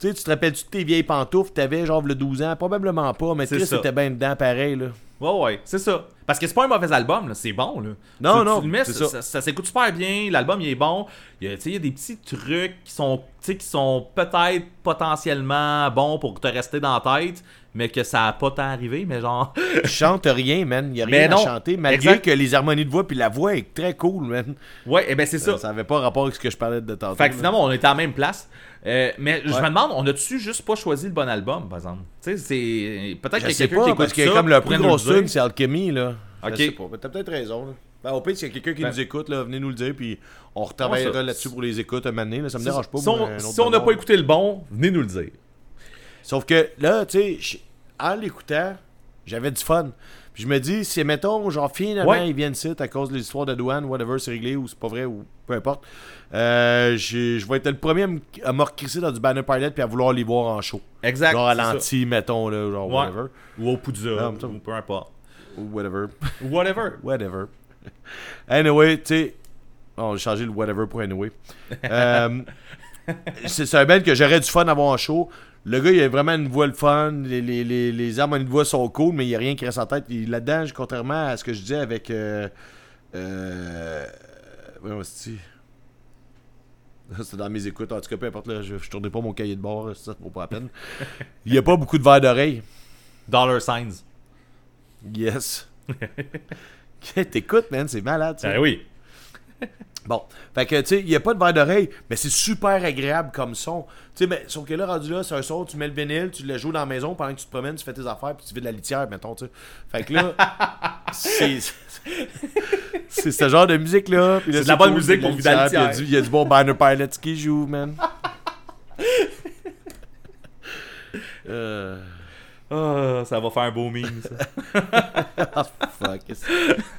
Tu sais, tu te rappelles-tu de tes vieilles pantoufles, t'avais genre le 12 ans? Probablement pas, mais Chris était bien dedans pareil, là. Ouais, ouais, c'est ça. Parce que c'est pas un mauvais album, là. c'est bon. Là. Non, Tu- non, tu le mets, c'est ça, ça. ça- ça s'écoute super bien, l'album il est bon. Il y a, tu sais, il y a des petits trucs qui sont, tu sais, qui sont peut-être potentiellement bons pour te rester dans la tête, mais que ça a pas tant arrivé, mais genre. Je chante rien, man. Y a Mais rien à non, chanter, malgré exact. que les harmonies de voix puis la voix est très cool, man. ouais, et ben c'est ça. Ça, ça avait pas rapport avec ce que je parlais de tantôt. Fait que finalement, on était à la même place. Euh, mais je Ouais. me demande, on a-tu juste pas choisi le bon album, par exemple? Tu sais, c'est. Peut-être qu'il y a quelqu'un qui écoute parce que ça, comme le plus nous gros tune, c'est Alchemy, là. Ok. Je sais pas, mais t'as peut-être raison, là. Ben, au pire, s'il y a quelqu'un qui Ben. nous écoute, là, venez nous le dire, puis on Ouais, retravaillera là-dessus pour les écoutes un moment donné, là. Ça me dérange pas. Si moi, on- si n'a pas écouté le bon, venez nous le dire. Sauf que là, tu sais, en l'écoutant, j'avais du fun. Puis je me dis, si mettons, genre finalement, Ouais. ils viennent ici à cause de l'histoire de douane, whatever, c'est réglé ou c'est pas vrai ou peu importe, euh, je vais être le premier à me- recrisser dans du Banner Pilot puis à vouloir les voir en show. Exact. genre à l'anti, mettons, là, genre Ouais. whatever. Ou au Poudza, ou peu importe. Ou whatever. Whatever. whatever. Anyway, tu sais, on a changé le whatever pour anyway. Euh, c'est un band que j'aurais du fun à avoir en show. Le gars, il a vraiment une voix le fun. Les, les, les, les harmonies de voix sont cool, mais il n'y a rien qui reste en tête. Il- Là-dedans, contrairement à ce que je disais avec. Euh, euh, c'est-tu? C'était dans mes écoutes. En tout cas, peu importe, là, je, je tournais pas mon cahier de bord, ça vaut pas la peine. Il n'y a pas beaucoup de verres d'oreille. Dollar Signs. Yes. T'écoutes, man, c'est malade. ça. Ben oui. Bon, fait que, tu sais, il n'y a pas de verre d'oreille, mais c'est super agréable comme son. Tu sais, mais sauf que là, rendu là, c'est un son, tu mets le vinyle, tu le joues dans la maison pendant que tu te promènes, tu fais tes affaires, puis tu fais de la litière, mettons, tu sais. Fait que là, c'est. C'est ce genre de musique-là. C'est de la bonne musique pour vider la puis Il y a litière. du- il y, a du bon Banner Pilot qui joue, man. Euh, Ah, ça va faire un beau meme, ça. Ah, fuck.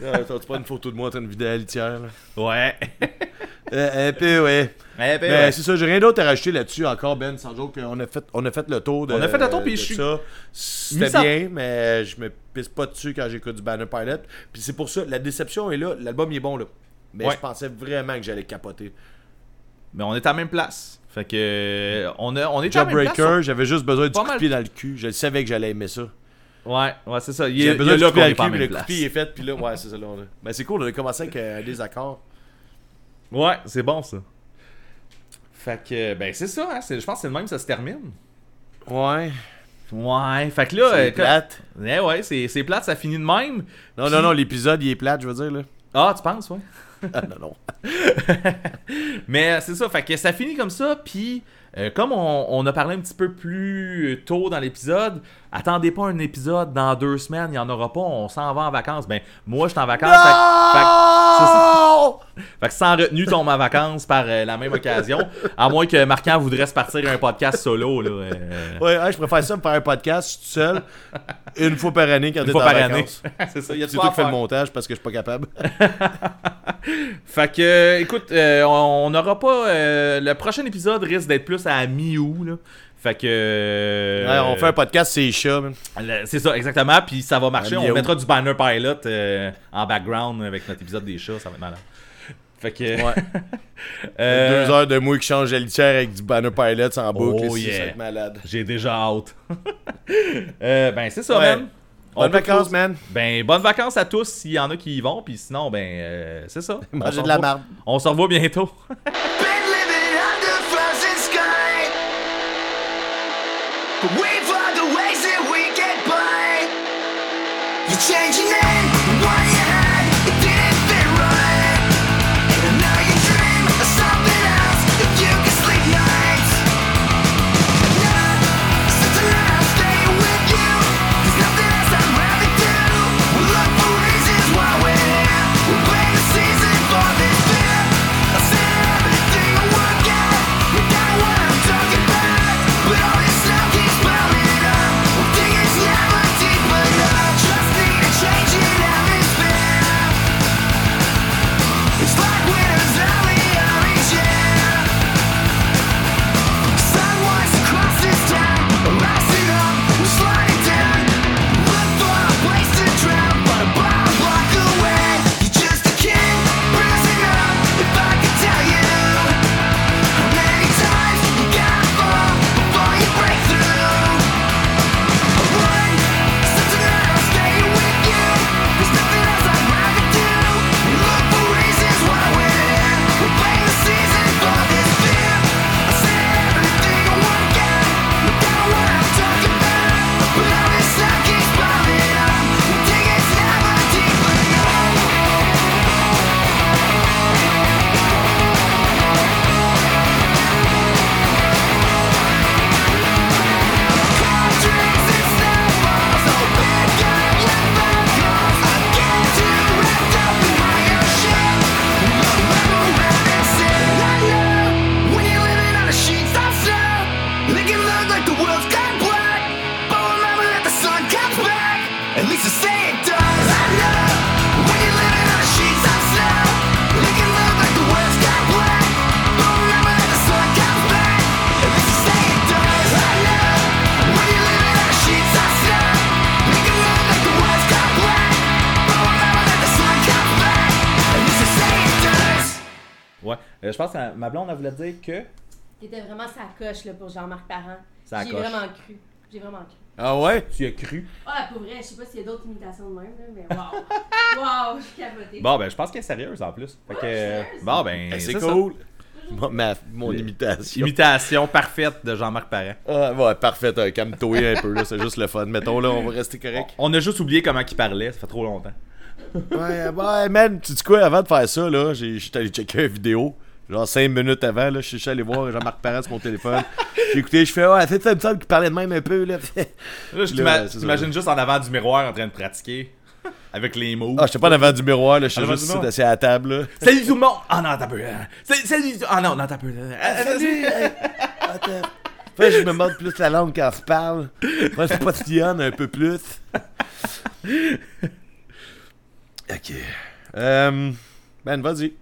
T'as-tu pas une photo de moi train de vider la litière, là? ouais. Euh, un peu, ouais. Ben, Mais ouais. c'est ça, j'ai rien d'autre à rajouter là-dessus encore, Ben, sans joke. On a fait, on a fait le tour de On a fait le tour, puis je suis- C'était ça- bien, mais je me pisse pas dessus quand j'écoute du Banner Pilot. Puis c'est pour ça, la déception est là. L'album est bon, là. Mais Ouais. je pensais vraiment que j'allais capoter. Mais on est à la même place. Fait que. euh, On, a, on est. Jawbreaker, j'avais juste besoin du coup de mal. pied dans le cul. Je savais que j'allais aimer ça. Ouais, ouais, c'est ça. Il J'avais il besoin coup de pied dans le cul, le coup de pied est fait, puis là, ouais, c'est ça, là. a- Mais c'est cool, on a commencé avec euh, des accords. Ouais, c'est bon, ça. Fait que, ben, c'est ça, hein. c'est- Je pense que c'est le même, ça se termine. Ouais. Ouais, fait que là. C'est euh, plate. Eh ouais, c'est c'est plate, ça finit de même. Non, non, non, l'épisode, il est plate, je veux dire, là. Ah, tu penses, ouais. Ah, non, non. Mais euh, c'est ça, fait ça finit comme ça, puis euh, comme on a parlé un petit peu plus tôt dans l'épisode, attendez pas un épisode dans deux semaines, il n'y en aura pas, on s'en va en vacances. Ben, moi, je suis en vacances, fait, que- fait que- c'est ça. Fait que sans retenue tombe en vacances par euh, la même occasion, à moins que Marquand voudrait se partir un podcast solo, là. euh, Ouais, ouais, je préfère ça me faire un podcast tout seul, une fois par année quand t'es en par vacances. c'est ça, il y a tout qui fais le montage parce que je suis pas capable. Fait que, euh, écoute, on n'aura pas. le prochain épisode risque d'être plus à mi-août. Fait que. euh, Ouais, on fait un podcast, c'est les chats, man. le- C'est ça, exactement. Puis ça va marcher. On mettra du banner pilot euh, en background avec notre épisode des chats. Ça va être malade. Fait que. Ouais. euh, Deux heures de moi qui change la litière avec du banner pilot en boucle. Oh, yeah. Ça va être malade. J'ai déjà hâte. Euh, ben, c'est ça, Ouais. man. Bonnes vacances, man. Ben, bonnes vacances à tous s'il y en a qui y vont. Puis sinon, ben, c'est ça. Mangez de la marde. On se revoit bientôt. You change je pense que ma blonde, elle voulait dire que. T'étais vraiment sa coche là, pour Jean-Marc Parent. Sa J'ai vraiment cru. J'ai vraiment cru. Ah ouais? Tu as cru? Ah, pour vrai, je sais pas s'il y a d'autres imitations de même, là, mais waouh! Waouh, je suis cabotée. Bon, ben, je pense qu'elle est sérieuse en plus. Fait que. sérieuse. Bon, ben. Eh, c'est cool. Mon, ma- mon Les- imitation. Imitation parfaite de Jean-Marc Parent. Ah, ouais, parfait. euh, Calme-toi un peu, là. C'est juste le fun. Mettons, là, on va rester correct. On a juste oublié comment il parlait, ça fait trop longtemps. Ouais, ouais, man, tu dis quoi, avant de faire ça, là, j'ai- j'étais allé checker une vidéo. Genre 5 minutes avant, là, je suis allé voir Jean-Marc Parent sur mon téléphone. J'ai écouté, je fais, ouais, c'est ça, il me semble qu'il parlait de même un peu, là. Là, je Là, t'ima- c'est t'imagines ça. juste en avant du miroir en train de pratiquer. Avec les mots. Ah, j'étais pas en avant du miroir, là, je suis juste assis à la table, là. Salut tout le monde! Ah non, t'as peu. Salut, salut! Ah non, non, t'as peu. Salut! hey, Attends. Fait je me mords plus la langue quand je parle. Moi, je postillonne un peu plus. Ok. Euh, ben, vas-y.